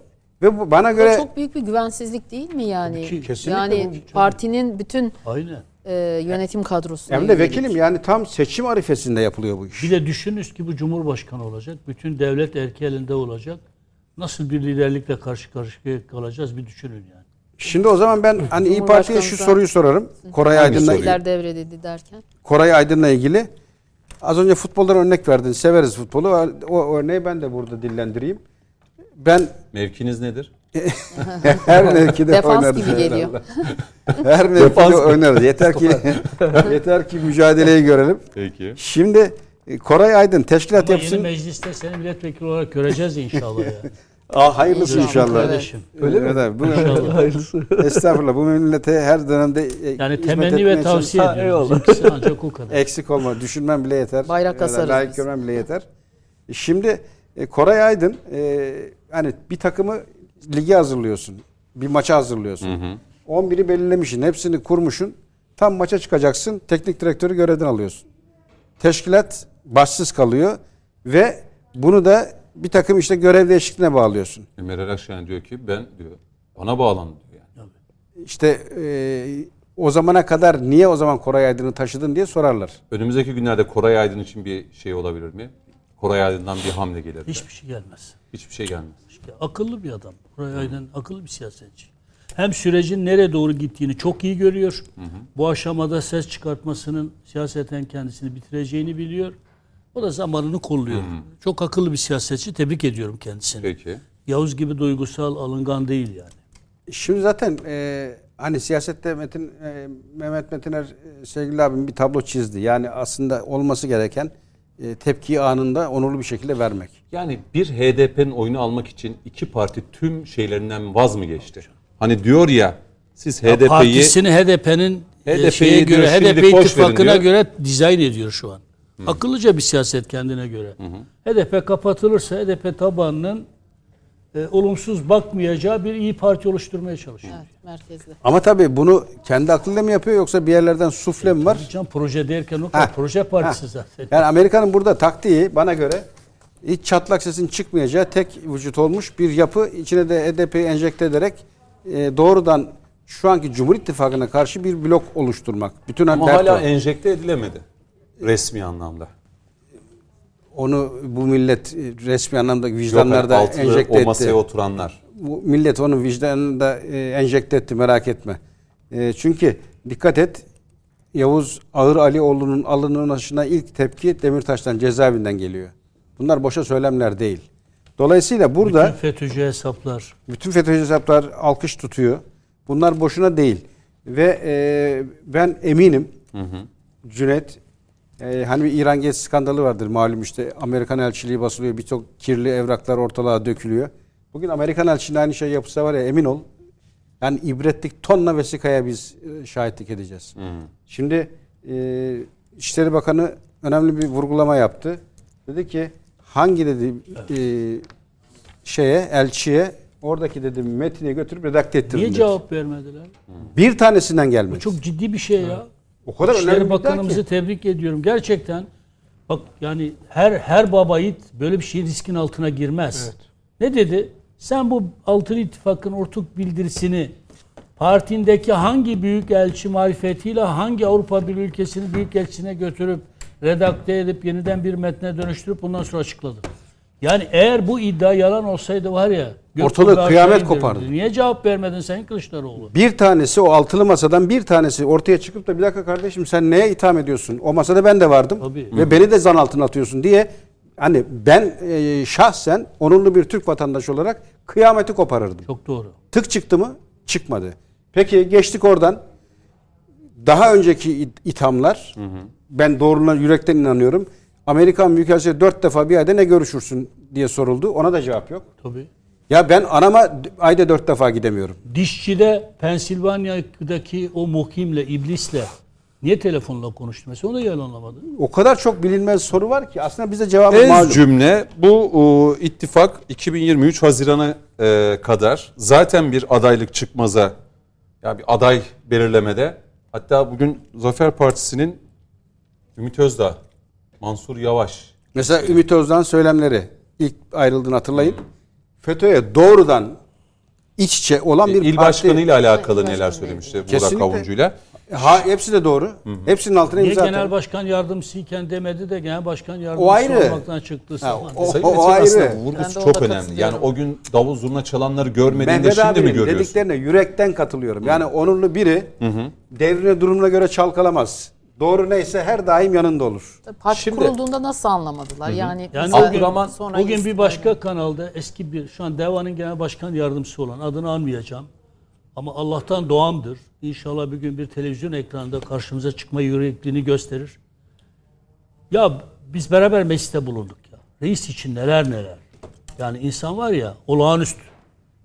ve bu bana
Bu
göre
çok büyük bir güvensizlik değil mi yani?
Ki,
kesinlikle
yani
bu.
partinin bütün
Aynen.
e, yönetim kadrosuna
hem de vekilim yani tam seçim arifesinde yapılıyor bu iş.
Bir de düşününüz ki bu cumhurbaşkanı olacak. Bütün devlet erki elinde olacak. Nasıl bir liderlikle karşı karşıya kalacağız bir düşünün yani.
Şimdi o zaman ben hani İyi Parti'ye şu soruyu sorarım. Koray Aydın'la?
Şeyler devredildi derken.
Koray Aydın'la ilgili. Az önce futboldan örnek verdin. Severiz futbolu. O, örneği ben de burada dillendireyim. Ben
Mevkiniz nedir?
Her mevkide
Defans
oynarız.
gibi geliyor.
Her mevkide
Defans
oynarız. Yeter ki yeter ki mücadeleyi görelim.
Peki.
Şimdi e, Koray Aydın teşkilat
Ama yeni
yapısını
mecliste seni milletvekili olarak göreceğiz inşallah ya.
Aa, hayırlısı
İnşallah.
inşallah.
Kardeşim.
Öyle mi? Evet, bu,
İnşallah.
Hayırlısı.
estağfurullah bu memlekete her dönemde e,
Yani temenni ve tavsiye
Ha,
ediyorum. ancak o kadar.
Eksik olma. Düşünmem bile yeter.
Bayrak asarız
Layık görmem bile yeter. E, Şimdi e, Koray Aydın e, hani bir takımı ligi hazırlıyorsun. Bir maça hazırlıyorsun. 11'i belirlemişsin. Hepsini kurmuşsun. Tam maça çıkacaksın. Teknik direktörü görevden alıyorsun. Teşkilat başsız kalıyor ve bunu da bir takım işte görev değişikliğine bağlıyorsun.
Ömer Akşener diyor ki ben diyor ona bağlandı diyor yani.
İşte e, o zamana kadar niye o zaman Koray Aydın'ı taşıdın diye sorarlar.
Önümüzdeki günlerde Koray Aydın için bir şey olabilir mi? Koray Aydın'dan bir hamle gelir mi?
Hiçbir şey gelmez.
Hiçbir şey gelmez.
İşte akıllı bir adam. Koray Aydın akıllı bir siyasetçi. Hem sürecin nereye doğru gittiğini çok iyi görüyor. Bu aşamada ses çıkartmasının siyaseten kendisini bitireceğini biliyor. O da zamanını kolluyor. Çok akıllı bir siyasetçi. Tebrik ediyorum kendisini.
Peki.
Yavuz gibi duygusal, alıngan değil yani.
Şimdi zaten e, hani siyasette Metin e, Mehmet Metiner e, sevgili abim bir tablo çizdi. Yani aslında olması gereken e, tepkiyi anında onurlu bir şekilde vermek.
Yani bir HDP'nin oyunu almak için iki parti tüm şeylerinden vaz mı geçti? Hani diyor ya siz HDP'yi
Partisini HDP'nin e,
diyor,
göre, HDP ittifakına
diyor.
göre dizayn ediyor şu an. Akıllıca bir siyaset kendine göre. HDP kapatılırsa HDP tabanının e, olumsuz bakmayacağı bir iyi parti oluşturmaya çalışıyor.
Evet, merkezde.
Ama tabii bunu kendi aklıyla mı yapıyor yoksa bir yerlerden sufle mi var?
Can proje derken o
Ha,
proje partisi
ha.
zaten.
Yani Amerika'nın burada taktiği bana göre hiç çatlak sesin çıkmayacağı tek vücut olmuş bir yapı içine de HDP'yi enjekte ederek e, doğrudan şu anki Cumhur İttifakı'na karşı bir blok oluşturmak. Bütün
ama hala
o.
enjekte edilemedi. Resmi anlamda.
onu bu millet resmi anlamda
Yok,
vicdanlarda
altılı
enjekte
o masaya
etti.
oturanlar.
Bu millet onu vicdanında e, enjekte etti merak etme. E, çünkü dikkat et Yavuz Ağır Alioğlu'nun alınışına ilk tepki Demirtaş'tan cezaevinden geliyor. Bunlar boşa söylemler değil. Dolayısıyla burada
Bütün FETÖ'cü hesaplar.
bütün FETÖ'cü hesaplar alkış tutuyor. Bunlar boşuna değil. Ve e, ben eminim Cüneyt e, hani bir İran Gezi skandalı vardır malum işte Amerikan elçiliği basılıyor birçok kirli evraklar ortalığa dökülüyor. Bugün Amerikan elçiliğinin aynı şey yapsa var ya emin ol yani ibretlik tonla vesikaya biz e, şahitlik edeceğiz. Şimdi e, İçişleri Bakanı önemli bir vurgulama yaptı. Dedi ki hangi dedi e, şeye elçiye oradaki dedi metni götürüp redakte ettirdin.
Niye
dedi.
cevap vermediler?
Bir tanesinden
Bu
gelmedi.
çok ciddi bir şey ya.
O kadar önemli
İçişleri
iddia
Bakanımızı
ki.
tebrik ediyorum. Gerçekten bak yani her her baba yiğit böyle bir şeyin riskin altına girmez. Ne dedi? Sen bu Altılı İttifak'ın ortak bildirisini partindeki hangi büyük elçi marifetiyle hangi Avrupa Birliği ülkesinin büyük elçisine götürüp redakte edip yeniden bir metne dönüştürüp bundan sonra açıkladın. Yani eğer bu iddia yalan olsaydı var ya kulağı aşağı
kıyamet kopardı.
Niye cevap vermedin Sayın Kılıçdaroğlu?
Bir tanesi o altılı masadan bir tanesi ortaya çıkıp da bir dakika kardeşim sen neye itham ediyorsun? O masada ben de vardım
Tabii.
ve beni de zan altına atıyorsun diye hani ben e, şahsen onurlu bir Türk vatandaşı olarak kıyameti koparırdım.
Çok doğru.
Tık çıktı mı? Çıkmadı. Peki geçtik oradan. Daha önceki it- ithamlar ben doğruluğuna yürekten inanıyorum. Amerikan Büyükelçisi dört defa bir ayda ne görüşürsün diye soruldu. Ona da cevap yok.
Tabii.
Ya ben anama ayda dört defa gidemiyorum.
Dişçide Pensilvanya'daki o muhimle, iblisle niye telefonla konuştu mesela onu da yalanlamadı.
O kadar çok bilinmez soru var ki aslında bize cevabı
Ez
malum.
cümle bu o, ittifak 2023 Haziran'a e, kadar zaten bir adaylık çıkmaza ya bir aday belirlemede hatta bugün Zafer Partisi'nin Ümit Özdağ, Mansur Yavaş
Mesela Ümit Özdağ'ın söylemleri ilk ayrıldığını hatırlayın. FETÖ'ye doğrudan iç içe olan bir
il
parti.
başkanıyla alakalı
İl
neler
başkanı
söylemişti Burak. Kavuncu'yla.
Ha, hepsi de doğru. Hepsinin altına
Niye
imza
genel
atar.
başkan yardımcısıyken demedi de genel başkan yardımcısı olmaktan çıktı.
Ha, o-
Sayın
o
Metin
ayrı.
vurgusu çok önemli. Yani o gün davul zurna çalanları görmediğinde
Mehmet
şimdi mi görüyorsun?
dediklerine yürekten katılıyorum. Yani onurlu biri devrine durumuna göre çalkalamaz. Doğru neyse her daim yanında olur.
Parti
Şimdi-
kurulduğunda nasıl anlamadılar? Yani,
Yani o gün-
Abdurrahman-
sonra
O gün bir başka kanalda eski bir şu an DEVA'nın genel başkan yardımcısı olan adını anmayacağım. Ama Allah'tan doğamdır. İnşallah bir gün bir televizyon ekranında karşımıza çıkma yürekliğini gösterir. Ya biz beraber mecliste bulunduk ya. Reis için neler neler. Yani insan var ya olağanüstü.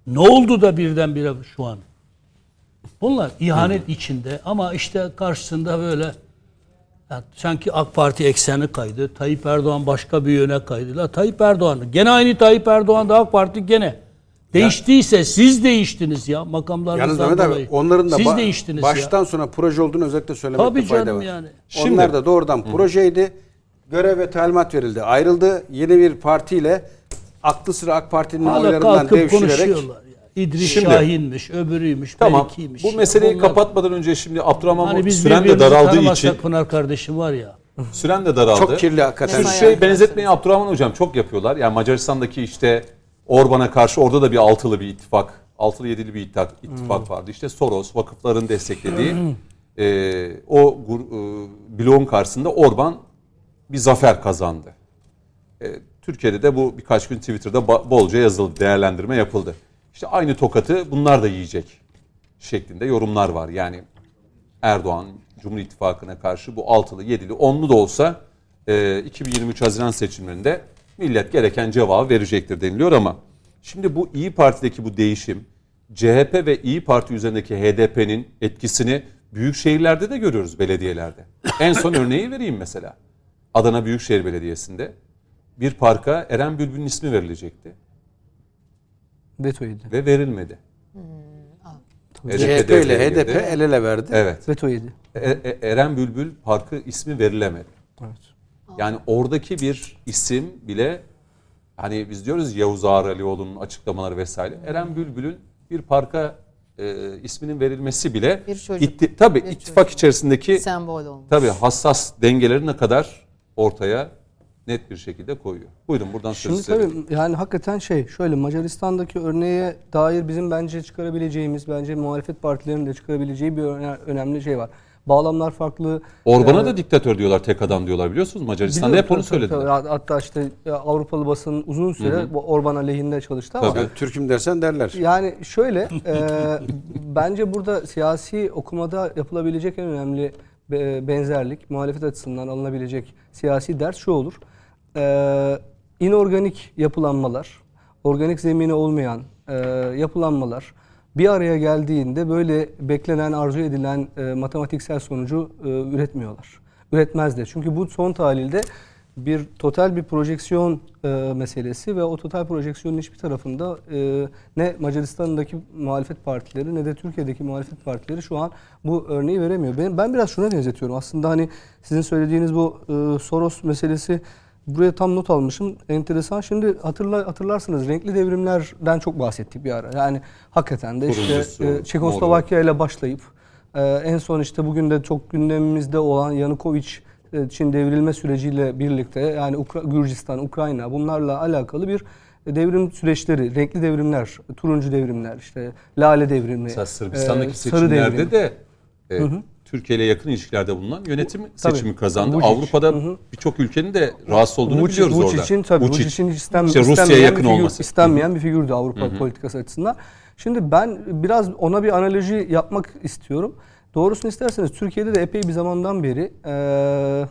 Ne oldu da birdenbire şu an? Bunlar ihanet içinde ama işte karşısında böyle ya sanki AK Parti ekseni kaydı. Tayyip Erdoğan başka bir yöne kaydı. La Tayyip Erdoğan. Gene aynı Tayyip Erdoğan da AK Parti gene. Değiştiyse siz değiştiniz ya
Yalnız
makamlarınızdan
Mehmet
dolayı.
abi onların da
siz
ba-
değiştiniz
baştan
ya.
sona proje olduğunu özellikle söylemekte
Tabii
fayda
canım
var.
yani.
Şimdi-
Onlar da doğrudan projeydi. Görev ve talimat verildi. Ayrıldı. Yeni bir partiyle aklı sıra AK Parti'nin oylarından devşirerek
ya. İdris
Şimdi-
Şahin'miş, öbürüymüş,
Tamam.
belkiymiş.
Bu meseleyi
Bunlar-
kapatmadan önce şimdi Abdurrahman
Hani biz
süren de daraldığı için
Pınar kardeşim var ya.
süren de daraldı.
çok kirli hakikaten.
Şu şey benzetmeyi Abdurrahman hocam çok yapıyorlar. Yani Macaristan'daki işte Orban'a karşı orada da bir altılı bir ittifak, altılı yedili bir ittifak, ittifak vardı. İşte Soros, vakıfların desteklediği e, o gur, e, bloğun karşısında Orban bir zafer kazandı. E, Türkiye'de de bu birkaç gün Twitter'da bolca yazıldı, değerlendirme yapıldı. İşte aynı tokatı bunlar da yiyecek şeklinde yorumlar var. Yani Erdoğan Cumhur İttifakı'na karşı bu altılı, yedili, onlu da olsa e, 2023 Haziran seçimlerinde millet gereken cevabı verecektir deniliyor ama şimdi bu İyi Parti'deki bu değişim CHP ve İyi Parti üzerindeki HDP'nin etkisini büyük şehirlerde de görüyoruz belediyelerde. En son örneği vereyim mesela. Adana Büyükşehir Belediyesi'nde bir parka Eren Bülbül'ün ismi verilecekti
Veto yedi.
ve verilmedi. HDP
CHP
devreye
ile. HDP el ele verdi.
Evet.
Veto yedi.
E- E- Eren Bülbül Parkı ismi verilemedi.
Evet.
Yani oradaki bir isim bile hani biz diyoruz Yavuz Ağar Alioğlu'nun açıklamaları vesaire. Eren Bülbül'ün bir parka e, isminin verilmesi bile
Bir çocuk.
itti, tabii
Bir
ittifak
çocuk.
içerisindeki
Sembol olmuş.
tabii hassas dengeleri ne kadar ortaya net bir şekilde koyuyor. Buyurun buradan
Şimdi
sözü size
tabii yani hakikaten şey şöyle Macaristan'daki örneğe dair bizim bence çıkarabileceğimiz bence muhalefet partilerinin de çıkarabileceği bir öne- önemli şey var. Bağlamlar farklı.
Orban'a
Ee,
da diktatör diyorlar tek adam diyorlar biliyorsunuz Macaristan'da hep onu söylediler.
tabii. Hatta işte Avrupalı basın uzun süre bu Orban aleyhinde çalıştı ama
Tabii.
Türk'üm dersen derler.
Yani şöyle, e, bence burada siyasi okumada yapılabilecek en önemli be- benzerlik, muhalefet açısından alınabilecek siyasi ders şu olur. E, inorganik yapılanmalar, organik zemini olmayan e, yapılanmalar bir araya geldiğinde böyle beklenen, arzu edilen e, matematiksel sonucu e, üretmiyorlar. Üretmez de. Çünkü bu son tahlilde bir total bir projeksiyon e, meselesi ve o total projeksiyonun hiçbir tarafında e, ne Macaristan'daki muhalefet partileri ne de Türkiye'deki muhalefet partileri şu an bu örneği veremiyor. Ben, ben biraz şuna benzetiyorum. Aslında hani sizin söylediğiniz bu e, Soros meselesi buraya tam not almışım. Enteresan. Şimdi hatırla, hatırlarsınız renkli devrimlerden çok bahsettik bir ara. Yani hakikaten de işte e, Çekoslovakya ile başlayıp e, en son işte bugün de çok gündemimizde olan Yanukovic e, Çin devrilme süreciyle birlikte yani Ukra- Gürcistan, Ukrayna bunlarla alakalı bir devrim süreçleri, renkli devrimler, turuncu devrimler, işte lale devrimi,
Mesela Sırbistan'daki
e, sarı
seçimlerde
devrim.
de e, Türkiye ile yakın ilişkilerde bulunan yönetim
Tabii.
seçimi kazandı.
Vučić.
Avrupa'da birçok ülkenin de rahatsız olduğunu
Vučić-
biliyoruz orada.
Vučić'in tabii
Vučić.
Vučić'in istem,
İşte Rusya'ya yakın
figür,
olması.
istenmeyen bir figürdü Avrupa politikası açısından. Şimdi ben biraz ona bir analoji yapmak istiyorum. Doğrusunu isterseniz Türkiye'de de epey bir zamandan beri eee,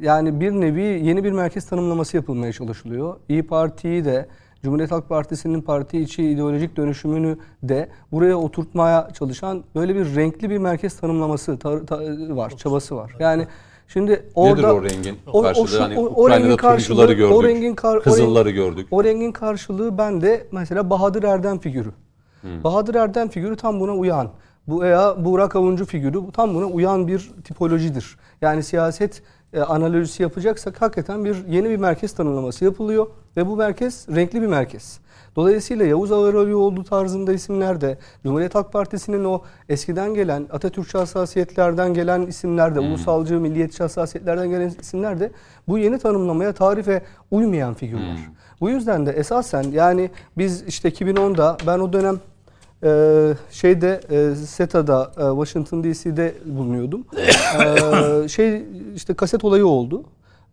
yani bir nevi yeni bir merkez tanımlaması yapılmaya çalışılıyor. İyi Parti'yi de Cumhuriyet Halk Partisi'nin parti içi ideolojik dönüşümünü de buraya oturtmaya çalışan böyle bir renkli bir merkez tanımlaması tar- ta- var, çabası var. Yani şimdi orada
o rengin
o- o
karşılığı?
şu-
Hani
o- o rengin karşılığı-
gördük,
o rengin kar- o
kızılları gördük.
O rengin karşılığı bende mesela Bahadır Erdem figürü. Bahadır Erdem figürü tam buna uyan. Bu veya Burak Avuncu figürü bu tam buna uyan bir tipolojidir. Yani siyaset e, analojisi yapacaksak hakikaten bir yeni bir merkez tanımlaması yapılıyor ve bu merkez renkli bir merkez. Dolayısıyla Yavuz Ağıralioğlu tarzında isimler de Cumhuriyet Halk Partisi'nin o eskiden gelen Atatürkçü hassasiyetlerden gelen isimler de ulusalcı, milliyetçi hassasiyetlerden gelen isimler de bu yeni tanımlamaya, tarife uymayan figürler. Bu yüzden de esasen yani biz işte 2010'da ben o dönem e, şeyde e, SETA'da e, Washington DC'de bulunuyordum. E, şey işte kaset olayı oldu.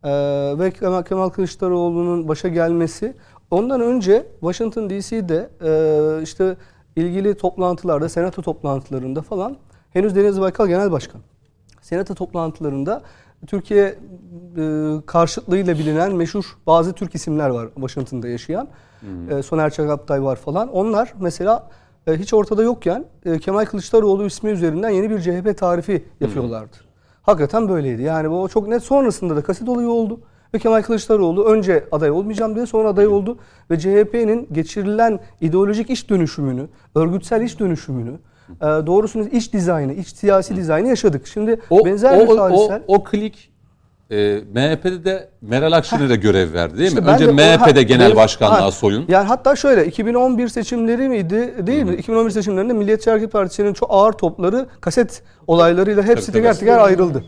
E, ve Kemal, Kemal Kılıçdaroğlu'nun başa gelmesi. Ondan önce Washington DC'de e, işte ilgili toplantılarda, senato toplantılarında falan henüz Deniz Baykal Genel Başkan. Senato toplantılarında Türkiye e, karşıtlığıyla bilinen meşhur bazı Türk isimler var Washington'da yaşayan. E, Soner Çakaptay var falan. Onlar mesela e, hiç ortada yokken e, Kemal Kılıçdaroğlu ismi üzerinden yeni bir CHP tarifi yapıyorlardı. Hakikaten böyleydi. Yani bu çok net. Sonrasında da kaset olayı oldu. Ve Kemal Kılıçdaroğlu önce aday olmayacağım diye sonra aday oldu. Ve CHP'nin geçirilen ideolojik iş dönüşümünü, örgütsel iş dönüşümünü, e, doğrusunu iç dizaynı, iç siyasi dizaynı yaşadık. Şimdi
O,
benzer
o,
bir
o,
tarihsel...
o klik e, MHP'de de Meral Akşener'e görev verdi değil mi? Önce
de
MHP'de
ha,
genel başkanlığa
ha,
soyun.
Yani hatta şöyle 2011 seçimleri miydi değil mi? 2011 seçimlerinde Milliyetçi Hareket Partisi'nin çok ağır topları kaset olaylarıyla hepsi
Tabii,
teker
tabii.
teker ayrıldı.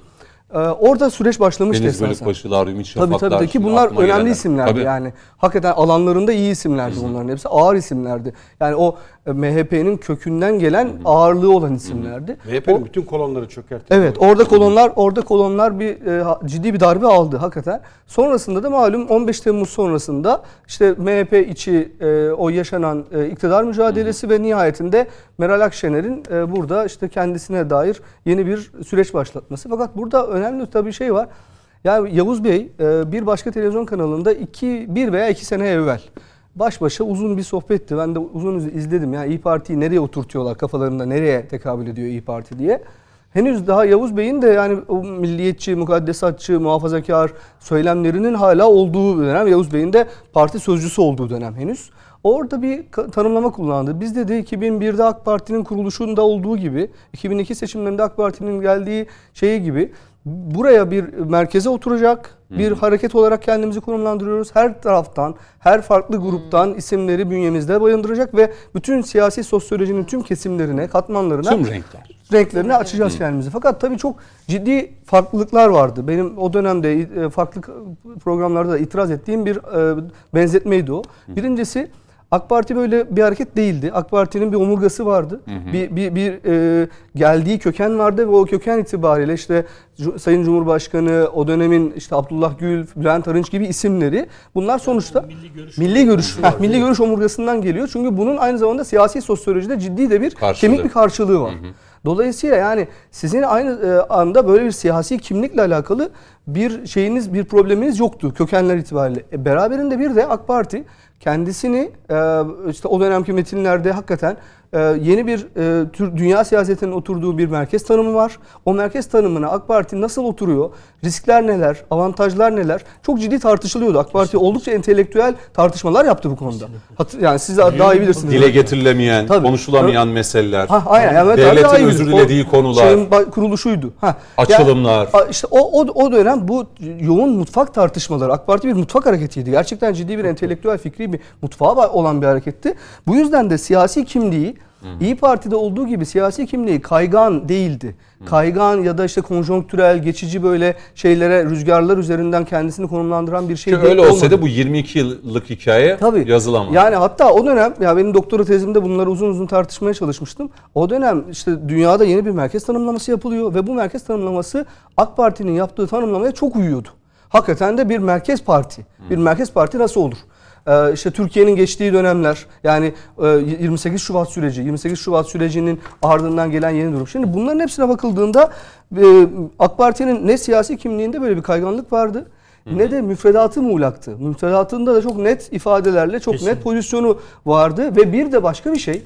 Ee, orada süreç başlamıştı
Deniz
esasen.
Bölükbaşılar, Ümit
Tabii
Şafaklar.
tabii ki
şimdi
bunlar önemli
gelenler.
isimlerdi
Tabii.
yani. Hakikaten alanlarında iyi isimlerdi bunların hepsi. Ağır isimlerdi. Yani o e, MHP'nin kökünden gelen ağırlığı olan isimlerdi.
MHP'nin bütün kolonları çökertti.
Evet orada kolonlar orada kolonlar bir e, ciddi bir darbe aldı hakikaten. Sonrasında da malum 15 Temmuz sonrasında işte MHP içi e, o yaşanan e, iktidar mücadelesi ve nihayetinde Meral Akşener'in e, burada işte kendisine dair yeni bir süreç başlatması. Fakat burada önemli tabii şey var. Yani Yavuz Bey e, bir başka televizyon kanalında iki, bir veya iki sene evvel baş başa uzun bir sohbetti. Ben de uzun izledim. Yani İyi Parti'yi nereye oturtuyorlar kafalarında nereye tekabül ediyor İyi Parti diye. Henüz daha Yavuz Bey'in de yani o milliyetçi, mukaddesatçı, muhafazakar söylemlerinin hala olduğu dönem. Yavuz Bey'in de parti sözcüsü olduğu dönem henüz. Orada bir tanımlama kullandı. Biz dedi 2001'de AK Parti'nin kuruluşunda olduğu gibi, 2002 seçimlerinde AK Parti'nin geldiği şeyi gibi buraya bir merkeze oturacak bir hareket olarak kendimizi konumlandırıyoruz. Her taraftan, her farklı gruptan isimleri bünyemizde bayındıracak ve bütün siyasi sosyolojinin tüm kesimlerine, katmanlarına
Tüm renkler.
renklerini açacağız kendimizi. Fakat tabii çok ciddi farklılıklar vardı. Benim o dönemde e, farklı programlarda da itiraz ettiğim bir e, benzetmeydi o. Birincisi AK Parti böyle bir hareket değildi. AK Parti'nin bir omurgası vardı. Bir, bir, bir e, geldiği köken vardı ve o köken itibariyle işte Sayın Cumhurbaşkanı, o dönemin işte Abdullah Gül, Bülent Arınç gibi isimleri bunlar sonuçta
milli görüş
milli görüş, heh, milli görüş omurgasından geliyor. Çünkü bunun aynı zamanda siyasi sosyolojide ciddi de bir
Karşılığı.
kemik bir karşılığı var. Dolayısıyla yani sizin aynı e, anda böyle bir siyasi kimlikle alakalı bir şeyiniz, bir probleminiz yoktu kökenler itibariyle. E, beraberinde bir de AK Parti kendisini işte o dönemki metinlerde hakikaten e, yeni bir e, tür dünya siyasetinin oturduğu bir merkez tanımı var. O merkez tanımına AK Parti nasıl oturuyor? Riskler neler? Avantajlar neler? Çok ciddi tartışılıyordu. AK Parti oldukça entelektüel tartışmalar yaptı bu konuda. Hat- yani siz daha iyi bilirsiniz.
Dile getirilemeyen,
Tabii.
konuşulamayan meseleler.
Ha, aynen. Yani
Devletin özür dilediği konular.
Şeyin kuruluşuydu. Ha.
Açılımlar.
Yani, işte o, o, o dönem bu yoğun mutfak tartışmaları. AK Parti bir mutfak hareketiydi. Gerçekten ciddi bir entelektüel fikri bir mutfağı ba- olan bir hareketti. Bu yüzden de siyasi kimliği İyi Parti'de olduğu gibi siyasi kimliği kaygan değildi. Kaygan ya da işte konjonktürel, geçici böyle şeylere, rüzgarlar üzerinden kendisini konumlandıran bir şey
Ki
değil-
öyle
olmadı.
olsaydı bu 22 yıllık hikaye
Tabii.
yazılamaz.
Yani hatta o dönem ya benim doktora tezimde bunları uzun uzun tartışmaya çalışmıştım. O dönem işte dünyada yeni bir merkez tanımlaması yapılıyor ve bu merkez tanımlaması AK Parti'nin yaptığı tanımlamaya çok uyuyordu. Hakikaten de bir merkez parti. Bir merkez parti nasıl olur? Ee, işte Türkiye'nin geçtiği dönemler yani e, 28 Şubat süreci, 28 Şubat sürecinin ardından gelen yeni durum. Şimdi bunların hepsine bakıldığında e, AK Parti'nin ne siyasi kimliğinde böyle bir kayganlık vardı ne de müfredatı muğlaktı. Müfredatında da çok net ifadelerle çok net pozisyonu vardı ve bir de başka bir şey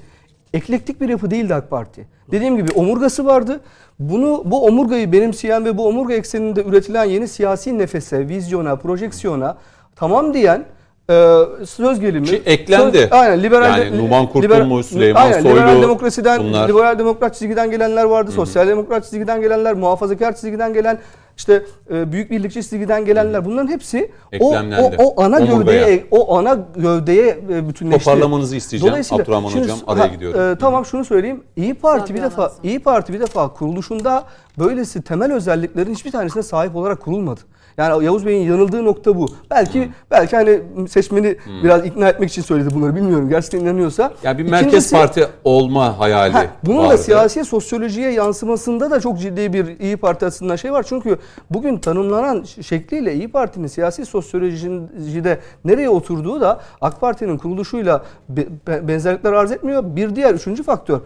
eklektik bir yapı değildi AK Parti. Dediğim gibi omurgası vardı. Bunu bu omurgayı benimseyen ve bu omurga ekseninde üretilen yeni siyasi nefese, vizyona, projeksiyona tamam diyen e, söz gelimi.
Ki eklendi.
Söz- aynen liberal
Yani
de-
Numan Kurtulmuş,
liberal-
Süleyman
aynen,
Soylu,
liberal demokrasiden,
bunlar-
liberal demokrat çizgiden gelenler vardı, sosyal demokrat çizgiden gelenler, muhafazakar çizgiden gelen, işte e, büyük birlikçi çizgiden gelenler. Bunların hepsi o, o, o ana gövdeye o ana gövdeye e, bütünleşti.
Toparlamanızı isteyeceğim.
Dolayısıyla
Abdurrahman
şimdi-
Hocam, araya gidiyorum.
e, tamam şunu söyleyeyim. İyi Parti bir
bir
defa. İyi Parti bir defa kuruluşunda böylesi temel özelliklerin hiçbir tanesine sahip olarak kurulmadı. Yani Yavuz Bey'in yanıldığı nokta bu. Belki belki hani seçmeni biraz ikna etmek için söyledi bunları bilmiyorum. Gerçekten inanıyorsa.
Yani bir merkez
İkincisi-
parti olma hayali
Ha, bunun
vardı.
da siyasi sosyolojiye yansımasında da çok ciddi bir İyi Parti açısından şey var. Çünkü bugün tanımlanan şekliyle İyi Parti'nin siyasi sosyolojide nereye oturduğu da AK Parti'nin kuruluşuyla be- be- benzerlikler arz etmiyor. Bir diğer üçüncü faktör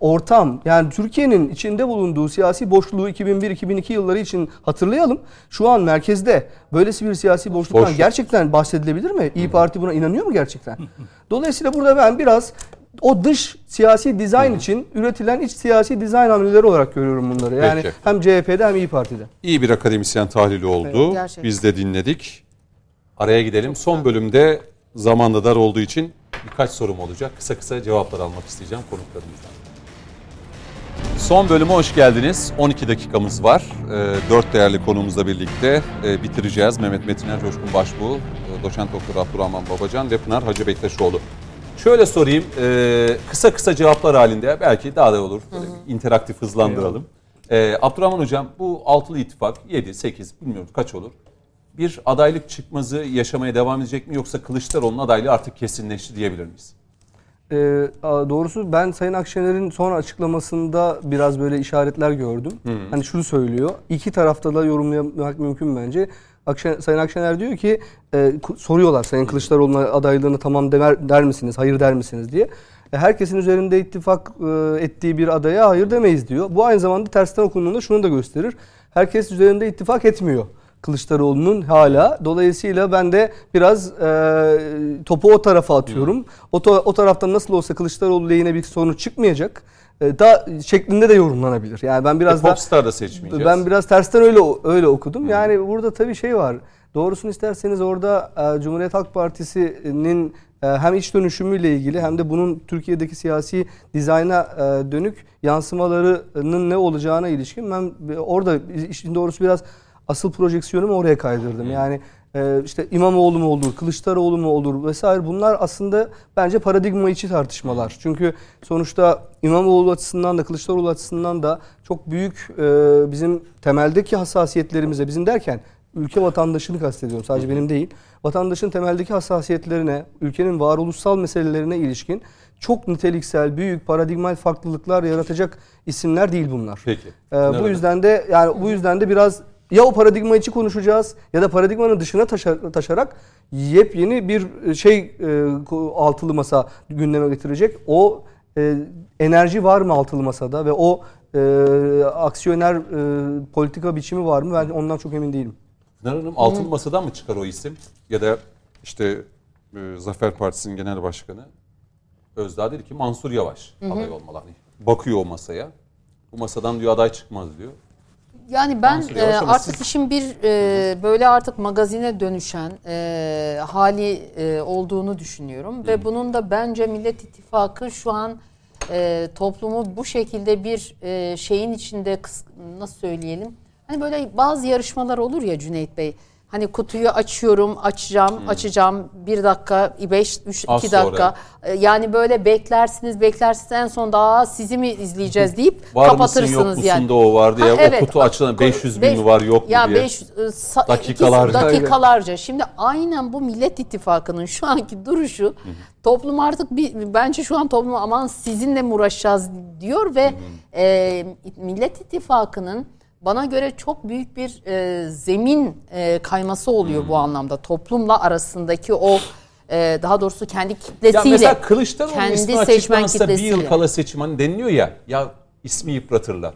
ortam yani Türkiye'nin içinde bulunduğu siyasi boşluğu 2001-2002 yılları için hatırlayalım. Şu an merkezde böylesi bir siyasi boşluktan
Boşluk.
gerçekten bahsedilebilir mi? İyi Parti buna inanıyor mu gerçekten? Dolayısıyla burada ben biraz o dış siyasi dizayn için üretilen iç siyasi dizayn hamleleri olarak görüyorum bunları. Yani
Peki.
hem CHP'de hem İyi Parti'de.
İyi bir akademisyen tahlili oldu.
gerçekten.
Biz de dinledik. Araya gidelim. Son bölümde zaman da dar olduğu için birkaç sorum olacak. Kısa kısa cevaplar almak isteyeceğim konuklarımızdan. Son bölüme hoş geldiniz. 12 dakikamız var. Ee, Dört değerli konuğumuzla birlikte e, bitireceğiz. Mehmet Metiner, Coşkun Başbuğ, e, Doçent Doktor Abdurrahman Babacan ve Pınar Hacı Bektaşoğlu. Şöyle sorayım, e, kısa kısa cevaplar halinde belki daha da olur. Böyle bir interaktif hızlandıralım. E, Abdurrahman Hocam bu altılı ittifak 7, 8 bilmiyorum kaç olur. Bir adaylık çıkmazı yaşamaya devam edecek mi yoksa Kılıçdaroğlu'nun adaylığı artık kesinleşti diyebilir miyiz?
A- doğrusu ben Sayın Akşener'in son açıklamasında biraz böyle işaretler gördüm. Hani şunu söylüyor. İki tarafta da yorumlamak mümkün bence. Akşener, Sayın Akşener diyor ki e, soruyorlar Sayın Kılıçdaroğlu'na adaylığını tamam der, der misiniz, hayır der misiniz diye. E, herkesin üzerinde ittifak e, ettiği bir adaya hayır demeyiz diyor. Bu aynı zamanda tersten okunduğunda şunu da gösterir. Herkes üzerinde ittifak etmiyor. Kılıçdaroğlu'nun hala. Dolayısıyla ben de biraz e, topu o tarafa atıyorum. O, to- o taraftan nasıl olsa Kılıçdaroğlu lehine bir sonuç çıkmayacak. E, da şeklinde de yorumlanabilir. Yani ben biraz
e,
da
Popstar da seçmeyeceğiz.
ben biraz tersten öyle öyle okudum. Yani burada tabii şey var. Doğrusunu isterseniz orada e, Cumhuriyet Halk Partisi'nin e, hem iç dönüşümüyle ilgili hem de bunun Türkiye'deki siyasi dizayna e, dönük yansımalarının ne olacağına ilişkin ben orada işin doğrusu biraz asıl projeksiyonumu oraya kaydırdım. Yani e, işte İmamoğlu mu olur, Kılıçdaroğlu mu olur vesaire bunlar aslında bence paradigma içi tartışmalar. Çünkü sonuçta İmamoğlu açısından da Kılıçdaroğlu açısından da çok büyük e, bizim temeldeki hassasiyetlerimize bizim derken ülke vatandaşını kastediyorum sadece benim değil. Vatandaşın temeldeki hassasiyetlerine, ülkenin varoluşsal meselelerine ilişkin çok niteliksel, büyük paradigmal farklılıklar yaratacak isimler değil bunlar.
Peki.
Ee, bu yüzden de yani bu yüzden de biraz ya o paradigma içi konuşacağız ya da paradigmanın dışına taşa- taşarak yepyeni bir şey e, altılı masa gündeme getirecek. O e, enerji var mı altılı masada ve o e, aksiyoner e, politika biçimi var mı? Ben ondan çok emin değilim.
Pınar Hanım altın masadan mı çıkar o isim? Ya da işte e, Zafer Partisi'nin genel başkanı Özdağ dedi ki Mansur Yavaş aday olmalı. Hani bakıyor o masaya. Bu masadan diyor aday çıkmaz diyor.
Yani ben
Mansur
e, artık işin bir e, böyle artık magazine dönüşen e, hali e, olduğunu düşünüyorum ve bunun da bence Millet İttifakı şu an e, toplumu bu şekilde bir e, şeyin içinde kıs- nasıl söyleyelim? Hani böyle bazı yarışmalar olur ya Cüneyt Bey. Hani kutuyu açıyorum, açacağım, açacağım. Bir dakika, beş, üç,
Az
iki dakika.
sonra.
E, Yani böyle beklersiniz, beklersiniz en son daha sizi mi izleyeceğiz deyip
Var
kapatırsınız
mısın yok musun
yani.
da o var diye
Ha, evet.
o kutu açılan 500 bin
Beş-
mi var yok mu
ya
diye.
500 e, sa-
Dakikalarca.
dakikalarca. Şimdi aynen bu Millet İttifakı'nın şu anki duruşu toplum artık bir bence şu an toplum aman sizinle mi uğraşacağız diyor ve e, Millet İttifakı'nın bana göre çok büyük bir e, zemin e, kayması oluyor bu anlamda. Toplumla arasındaki o e, daha doğrusu kendi
Ya
kitlesiyle
mesela Kılıçdaroğlu
kendi
ismi
seçmen
açıklansa bir yıl
kitlesiyle.
kala seçim hani deniliyor ya ya ismi yıpratırlar.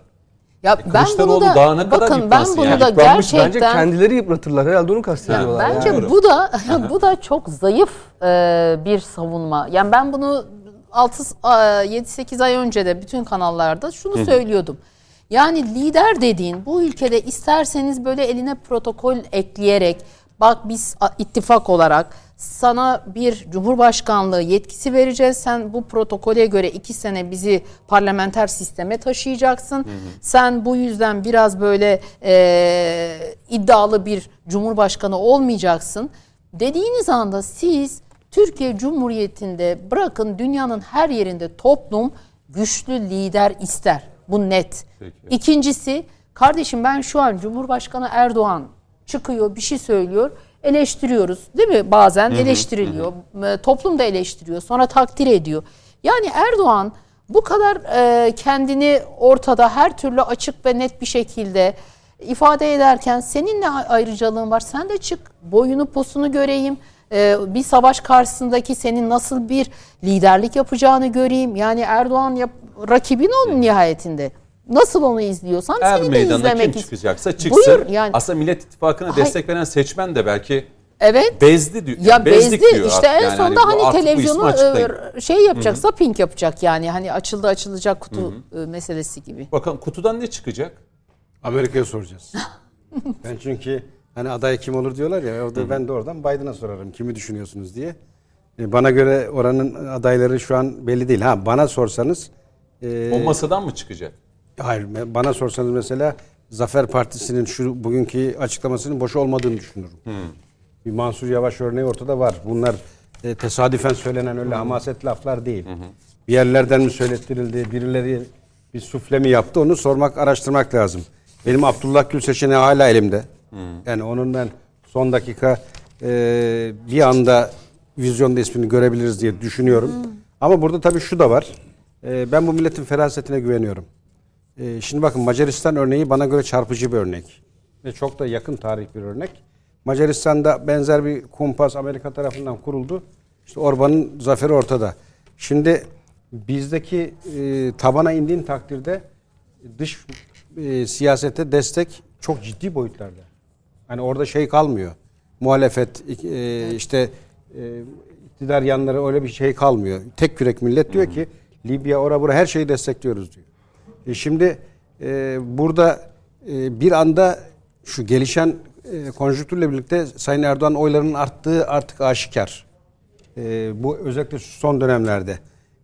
Ya ben bunu da
daha ne kadar
bakın ben
yıpransın
bunu
yani?
da
Yıpranmış,
gerçekten
bence kendileri yıpratırlar. Herhalde onu kastediyorlar.
Bence
yani.
Bu da bu da çok zayıf e, bir savunma. Yani ben bunu 6 7-8 ay önce de bütün kanallarda şunu söylüyordum. Yani lider dediğin bu ülkede isterseniz böyle eline protokol ekleyerek bak biz ittifak olarak sana bir cumhurbaşkanlığı yetkisi vereceğiz. Sen bu protokole göre iki sene bizi parlamenter sisteme taşıyacaksın. Sen bu yüzden biraz böyle e, iddialı bir cumhurbaşkanı olmayacaksın. Dediğiniz anda siz Türkiye Cumhuriyeti'nde bırakın dünyanın her yerinde toplum güçlü lider ister. Bu net.
Peki.
İkincisi kardeşim ben şu an Cumhurbaşkanı Erdoğan çıkıyor, bir şey söylüyor. Eleştiriyoruz değil mi? Bazen eleştiriliyor. Toplum da eleştiriyor. Sonra takdir ediyor. Yani Erdoğan bu kadar e, kendini ortada her türlü açık ve net bir şekilde ifade ederken senin ne ayrıcalığın var? Sen de çık boyunu posunu göreyim. E, bir savaş karşısındaki senin nasıl bir liderlik yapacağını göreyim. Yani Erdoğan yap, rakibin onun nihayetinde. Nasıl onu izliyorsan
Er
seni de
meydana
izlemek
kim
ist-
çıkacaksa çıksın.
Buyur, yani
Aslında Millet İttifakı'na destek veren seçmen de belki
evet.
bezdi diyor.
Ya bezdi
diyor
işte en
Yani
sonunda hani,
ismi
televizyonu e, şey yapacak, zapping yapacak yani hani açıldı açılacak kutu e, meselesi gibi.
Bakalım kutudan ne çıkacak?
Amerika'ya soracağız. ben çünkü hani aday kim olur diyorlar ya orada ben de oradan Biden'a sorarım kimi düşünüyorsunuz diye. E, Bana göre oranın adayları şu an belli değil. Ha bana sorsanız e,
O masadan mı çıkacak?
hayır bana sorsanız mesela Zafer Partisi'nin şu bugünkü açıklamasının boş olmadığını düşünürüm. Bir Mansur Yavaş örneği ortada var. Bunlar e, tesadüfen söylenen öyle hamaset laflar değil. Bir yerlerden mi söylettirildi, birileri bir sufle mi yaptı onu sormak, araştırmak lazım. Benim Abdullah Gül seçeneği hala elimde. Yani onun ben son dakika e, bir anda vizyonda ismini görebiliriz diye düşünüyorum. Ama burada tabii şu da var. E, ben bu milletin ferasetine güveniyorum. E, şimdi bakın Macaristan örneği bana göre çarpıcı bir örnek. Ve çok da yakın tarih bir örnek. Macaristan'da benzer bir kumpas Amerika tarafından kuruldu. İşte Orban'ın zaferi ortada. Şimdi bizdeki e, tabana indiğin takdirde dış e, siyasete destek çok ciddi boyutlarda. Hani orada şey kalmıyor. Muhalefet e, işte e, iktidar yanları öyle bir şey kalmıyor. Tek yürek millet diyor ki Libya ora bura her şeyi destekliyoruz diyor. E şimdi e, burada e, bir anda şu gelişen e, konjonktürle birlikte Sayın Erdoğan oylarının arttığı artık aşikar. E, bu özellikle son dönemlerde.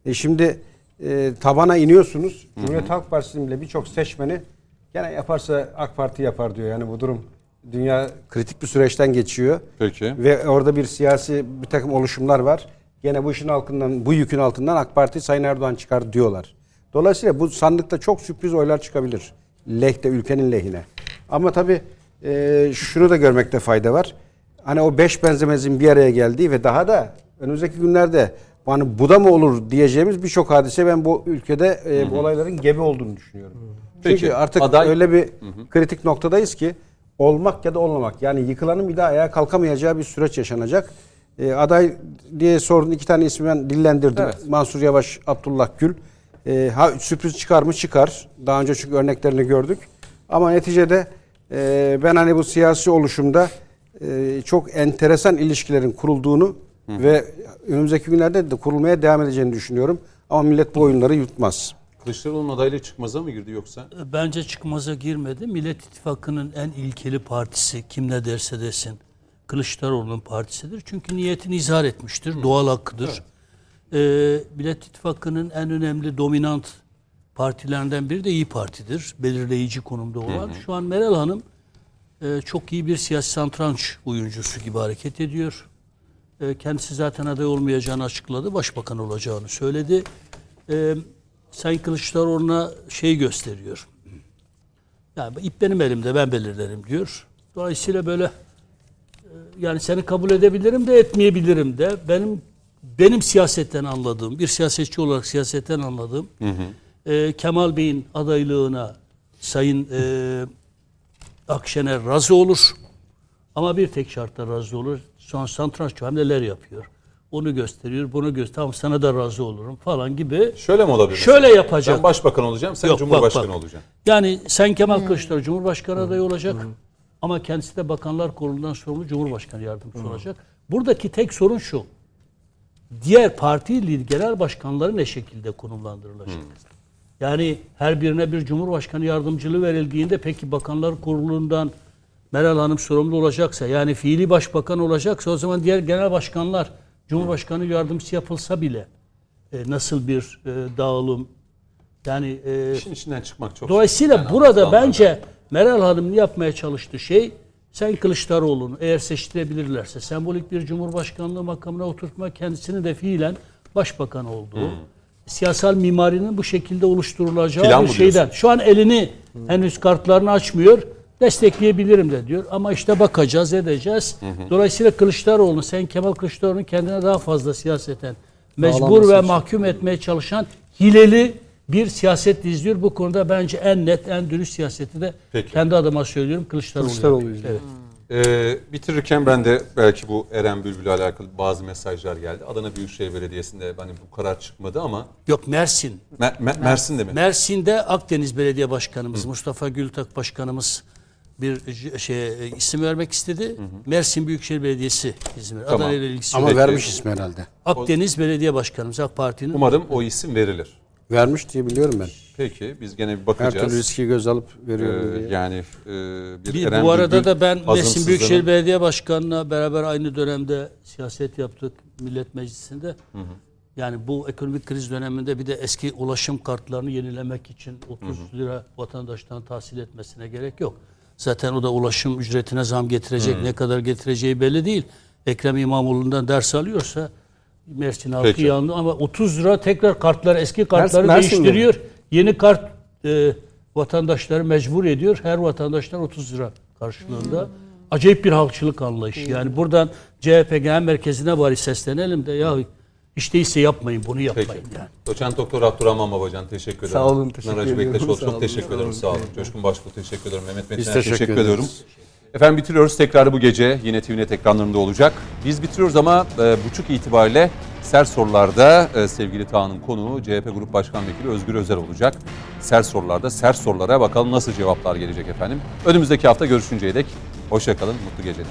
E şimdi e, tabana iniyorsunuz. Cumhuriyet Halk Partisi'nin bile birçok seçmeni gene yaparsa AK Parti yapar diyor. Yani bu durum dünya kritik bir süreçten geçiyor.
Peki.
Ve orada bir siyasi bir takım oluşumlar var. Gene bu işin altından, bu yükün altından AK Parti Sayın Erdoğan çıkar diyorlar. Dolayısıyla bu sandıkta çok sürpriz oylar çıkabilir. Lehte, ülkenin lehine. Ama tabii e, şunu da görmekte fayda var. Hani o beş benzemezin bir araya geldiği ve daha da önümüzdeki günlerde hani bu da mı olur diyeceğimiz birçok hadise ben bu ülkede e, bu olayların gebe olduğunu düşünüyorum.
Peki,
Çünkü artık
aday-
öyle bir kritik noktadayız ki olmak ya da olmamak. Yani yıkılanın bir daha ayağa kalkamayacağı bir süreç yaşanacak. E, aday diye sordun iki tane ismi ben dillendirdim.
Evet.
Mansur Yavaş, Abdullah Gül. E, ha sürpriz çıkar mı? Çıkar. Daha önce çünkü örneklerini gördük. Ama neticede e, ben hani bu siyasi oluşumda e, çok enteresan ilişkilerin kurulduğunu ve önümüzdeki günlerde de kurulmaya devam edeceğini düşünüyorum. Ama millet bu oyunları yutmaz.
Kılıçdaroğlu'nun adaylığı çıkmaza mı girdi yoksa?
Bence çıkmaza girmedi. Millet İttifakı'nın en ilkeli partisi kim ne derse desin Kılıçdaroğlu'nun partisidir. Çünkü niyetini izhar etmiştir. Doğal hakkıdır. Ee, Millet İttifakı'nın en önemli dominant partilerinden biri de İyi Parti'dir. Belirleyici konumda olan. Şu an Meral Hanım e, çok iyi bir siyasi santranç oyuncusu gibi hareket ediyor. E, kendisi zaten aday olmayacağını açıkladı. Başbakan olacağını söyledi. E, Sayın Kılıçdaroğlu'na şey gösteriyor. Yani ip benim elimde ben belirlerim diyor. Dolayısıyla böyle e, yani seni kabul edebilirim de etmeyebilirim de benim benim siyasetten anladığım bir siyasetçi olarak siyasetten anladığım e, Kemal Bey'in adaylığına Sayın e, Akşener razı olur. Ama bir tek şartla razı olur. Son santranç hamleler yapıyor. Onu gösteriyor, bunu gösteriyor. Tamam sana da razı olurum falan gibi.
Şöyle mi olabilir?
Şöyle
mesela?
yapacak.
Ben başbakan olacağım, sen
Yok,
cumhurbaşkanı
bak, bak.
olacaksın.
Yani sen Kemal Kılıçdaroğlu Cumhurbaşkanı adayı olacak. Ama kendisi de Bakanlar Kurulu'ndan sorumlu Cumhurbaşkanı yardımcısı olacak. Buradaki tek sorun şu. Diğer parti genel başkanları ne şekilde konumlandırılacak? Yani her birine bir Cumhurbaşkanı yardımcılığı verildiğinde peki Bakanlar Kurulu'ndan Meral Hanım sorumlu olacaksa yani fiili başbakan olacaksa o zaman diğer genel başkanlar Cumhurbaşkanı yardımcısı yapılsa bile e, nasıl bir e, dağılım yani e,
İşin içinden çıkmak çok
Dolayısıyla
Yani
burada bence Meral Hanım'ın yapmaya çalıştığı şey sen Kılıçdaroğlu'nu eğer seçtirebilirlerse sembolik bir cumhurbaşkanlığı makamına oturtma kendisini de fiilen başbakan olduğu siyasal mimarinin bu şekilde oluşturulacağı
Plan
bir şeyden. Şu an elini henüz kartlarını açmıyor destekleyebilirim de diyor. Ama işte bakacağız, edeceğiz. Dolayısıyla Kılıçdaroğlu, sen Kemal Kılıçdaroğlu'nun kendine daha fazla siyaseten mecbur ve mahkum etmeye çalışan hileli bir siyaset izliyor. Bu konuda bence en net, en dürüst siyaseti de
Peki.
kendi adıma söylüyorum Kılıçdaroğlu.
Kılıçdaroğlu izliyor.
Evet.
Ee, bitirirken ben de belki bu Eren Bülbül'le alakalı bazı mesajlar geldi. Adana Büyükşehir Belediyesi'nde hani bu karar çıkmadı ama
Yok Mersin.
Mer- Mer- Mersin'de mi?
Mersin'de Akdeniz Belediye Başkanımız Mustafa Gültak Başkanımız bir şey e, isim vermek istedi. Mersin Büyükşehir Belediyesi izin verdi.
Tamam.
Adana ile ilgisi
Ama
yok.
vermiş ismi herhalde.
Akdeniz Belediye Başkanımız AK Parti'nin
Umarım o isim verilir.
Vermiş diye biliyorum ben.
Peki biz gene bir
Her
bakacağız.
türlü riski göz alıp veriyorum
Ee,
diye.
yani e, bir
Bir,
Eren
bu arada da ben Mersin Büyükşehir Belediye Başkanı'na beraber aynı dönemde siyaset yaptık Millet Meclisi'nde. Yani bu ekonomik kriz döneminde bir de eski ulaşım kartlarını yenilemek için 30 lira vatandaştan tahsil etmesine gerek yok. Zaten o da ulaşım ücretine zam getirecek. Ne kadar getireceği belli değil. Ekrem İmamoğlu'ndan ders alıyorsa Mersin halkı yandı ama 30 lira tekrar kartlar eski kartları
Mersin'de mi?
değiştiriyor. Yeni kart e, vatandaşları mecbur ediyor. Her vatandaştan 30 lira karşılığında. Acayip bir halkçılık anlayışı. Yani buradan CHP Genel Merkezi'ne bari seslenelim de ya hiç değilse yapmayın bunu yapmayın
Peki.
yani.
Doçent Doktor Abdurrahman Babacan teşekkür ederim.
Sağ olun, teşekkür
Naracı
ediyorum.
Bektaşoğlu çok
olun,
teşekkür ederim. Sağ olun. Coşkun Başbuğ teşekkür ederim. Mehmet Metin'e
teşekkür
teşekkür, ediyorum. Efendim bitiriyoruz. Tekrar bu gece yine TVNet ekranlarında olacak. Biz bitiriyoruz ama e, buçuk itibariyle Sert Sorular'da e, sevgili Tağ'ın konuğu CHP Grup Başkan Vekili Özgür Özel olacak. Sert Sorular'da sert sorulara bakalım nasıl cevaplar gelecek efendim. Önümüzdeki hafta görüşünceye dek hoşçakalın, mutlu geceler.